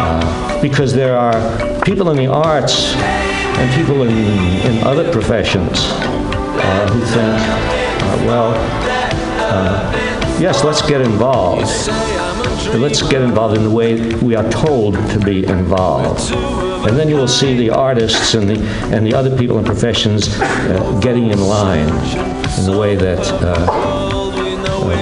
Uh, because there are people in the arts and people in, in other professions uh, who think, uh, well, uh, yes, let's get involved. But let's get involved in the way we are told to be involved. And then you will see the artists and the, and the other people in professions uh, getting in line in the way that uh,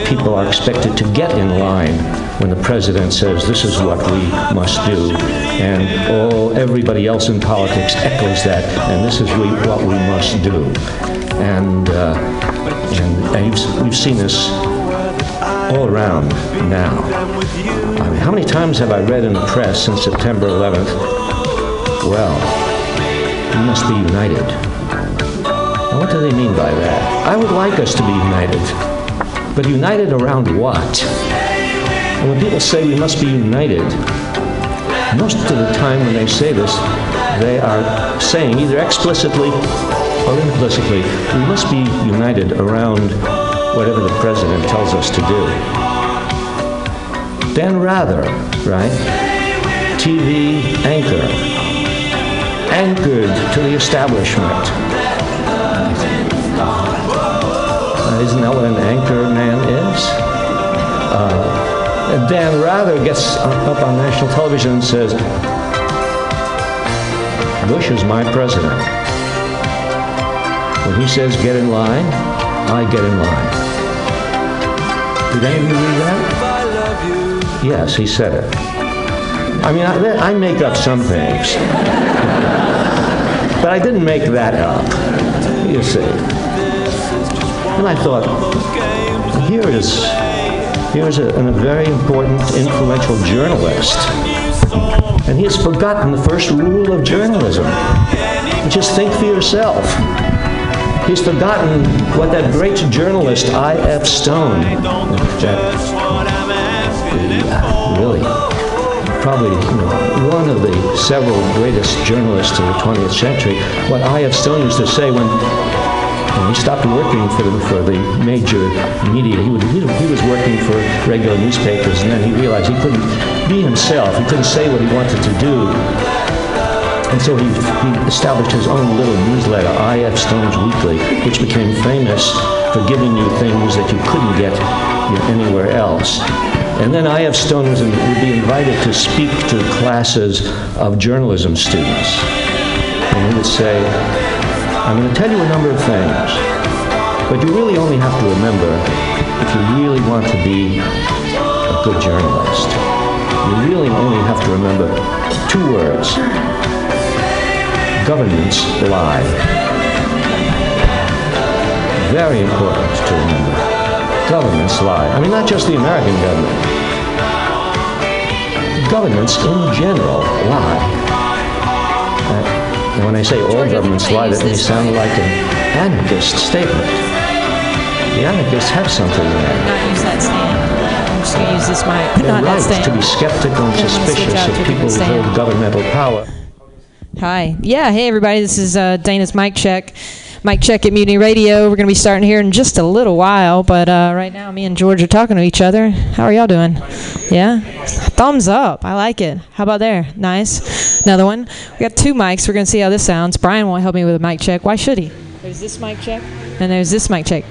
people are expected to get in line when the president says this is what we must do, and all everybody else in politics echoes that, and this is we, what we must do. And, uh, and, and you've, we've seen this all around now. I mean, how many times have I read in the press since September 11th? Well, we must be united. Now, what do they mean by that? I would like us to be united, but united around what? And when people say we must be united, most of the time when they say this, they are saying either explicitly or implicitly, we must be united around whatever the president tells us to do. Dan Rather, right? TV anchor, anchored to the establishment. Uh, isn't that what an anchor man is? Uh, and Dan Rather gets up on national television and says, Bush is my president. When he says get in line, I get in line. Did any of you read that? Yes, he said it. I mean, I, I make up some things. but I didn't make that up, you see. And I thought, here is, here is a, a very important, influential journalist. And he has forgotten the first rule of journalism, Just think for yourself. He's forgotten what that great journalist I.F. Stone, that uh, really probably you know, one of the several greatest journalists of the 20th century, what I.F. Stone used to say when, when he stopped working for the, for the major media, he, would, he, he was working for regular newspapers, and then he realized he couldn't be himself. He couldn't say what he wanted to do. And so he, he established his own little newsletter, I.F. Stone's Weekly, which became famous for giving you things that you couldn't get you know, anywhere else. And then I.F. Stone was in, would be invited to speak to classes of journalism students. And he would say, I'm going to tell you a number of things, but you really only have to remember if you really want to be a good journalist. You really only have to remember two words. Governments lie. Very important to remember. Governments lie. I mean, not just the American government. Governments in general lie. Uh, and when I say all governments lie, that may sound like an anarchist statement. The anarchists have something there. Not use that stand. I'm just going to use this mic, not that right stand. to be skeptical and I'm gonna switch suspicious of people who hold governmental power. Hi. Yeah. Hey, everybody. This is uh, Dana's mic check. Mic check at Mutiny Radio. We're going to be starting here in just a little while, but uh, right now, me and George are talking to each other. How are y'all doing? Yeah. Thumbs up. I like it. How about there? Nice. Another one. We got two mics. We're going to see how this sounds. Brian won't help me with a mic check. Why should he? There's this mic check, and there's this mic check.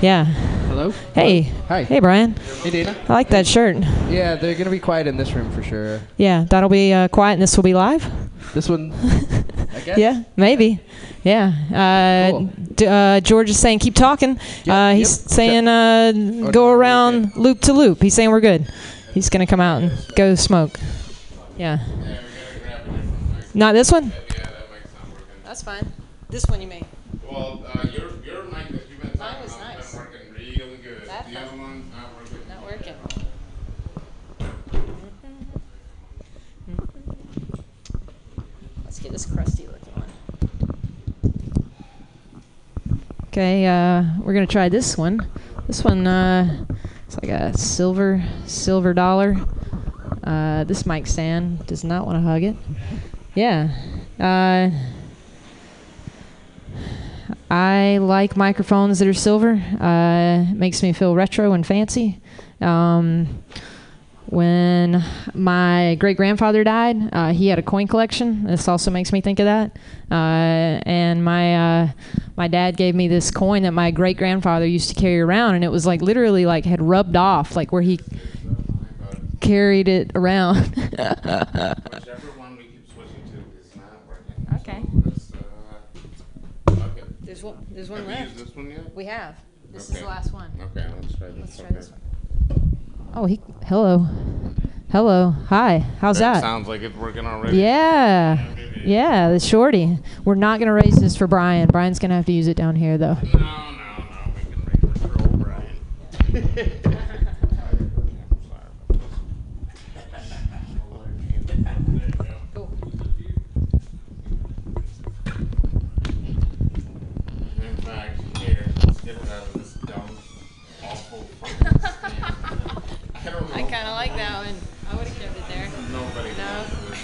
Yeah. Hello? Hey. Hi. Hey, Brian. Hey, Dana. I like that shirt. Yeah, they're gonna be quiet in this room for sure. Yeah, that'll be uh, quiet, and this will be live. This one, *laughs* Yeah. Yeah, maybe. Yeah. Uh, d- uh, George is saying keep talking. uh, he's saying uh, go around loop to loop. He's saying we're good. He's gonna come out and go smoke. Yeah. Not this one. That's fine. This one you may. Well, uh, your your mic that you've been Mine talking was about nice. been working really good. That the one. other one's not working. Not working. Let's get this crusty looking one. Okay, uh, we're gonna try this one. This one, uh, it's like a silver silver dollar. Uh, this mic stand does not want to hug it. Yeah. Uh, I like microphones that are silver. Uh, makes me feel retro and fancy. Um, when my great grandfather died, uh, he had a coin collection. This also makes me think of that. Uh, and my uh, my dad gave me this coin that my great grandfather used to carry around, and it was like literally like had rubbed off, like where he carried it around. *laughs* Whichever one we keep switching to is not working. Okay. So let's, uh, fuck it. There's one. There's one Have we left. used this one yet? We have. This is the last one. Okay, let's try this. Let's try okay. this one. Oh, he. Hello. Hello. Hi. How's that? Sounds like it's working already. Yeah. Yeah, the shorty. We're not going to raise this for Brian. Brian's going to have to use it down here, though. No, no, no. We can raise it for old Brian. *laughs*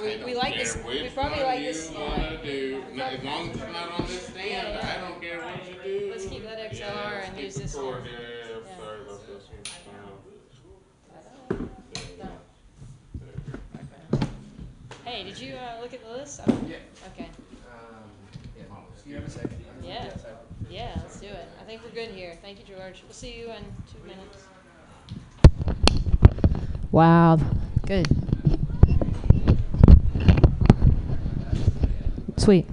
we, we like this. Which We probably one like you this. wanna do. No, as long as it's not on this stand, I don't care what you do. Let's keep that XLR Yeah, and use this cord. one. Yeah, yeah, yeah. Yeah. Sorry about this. Hey, did you uh, look at the list? I'm- Okay. You have a second? Yeah. Yeah, let's do it. I think we're good here. Thank you, George. We'll see you in two minutes. Wow. Good. Sweet.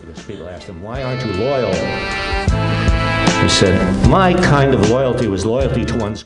Because people asked him, Why aren't you loyal? He said, My kind of loyalty was loyalty to one's.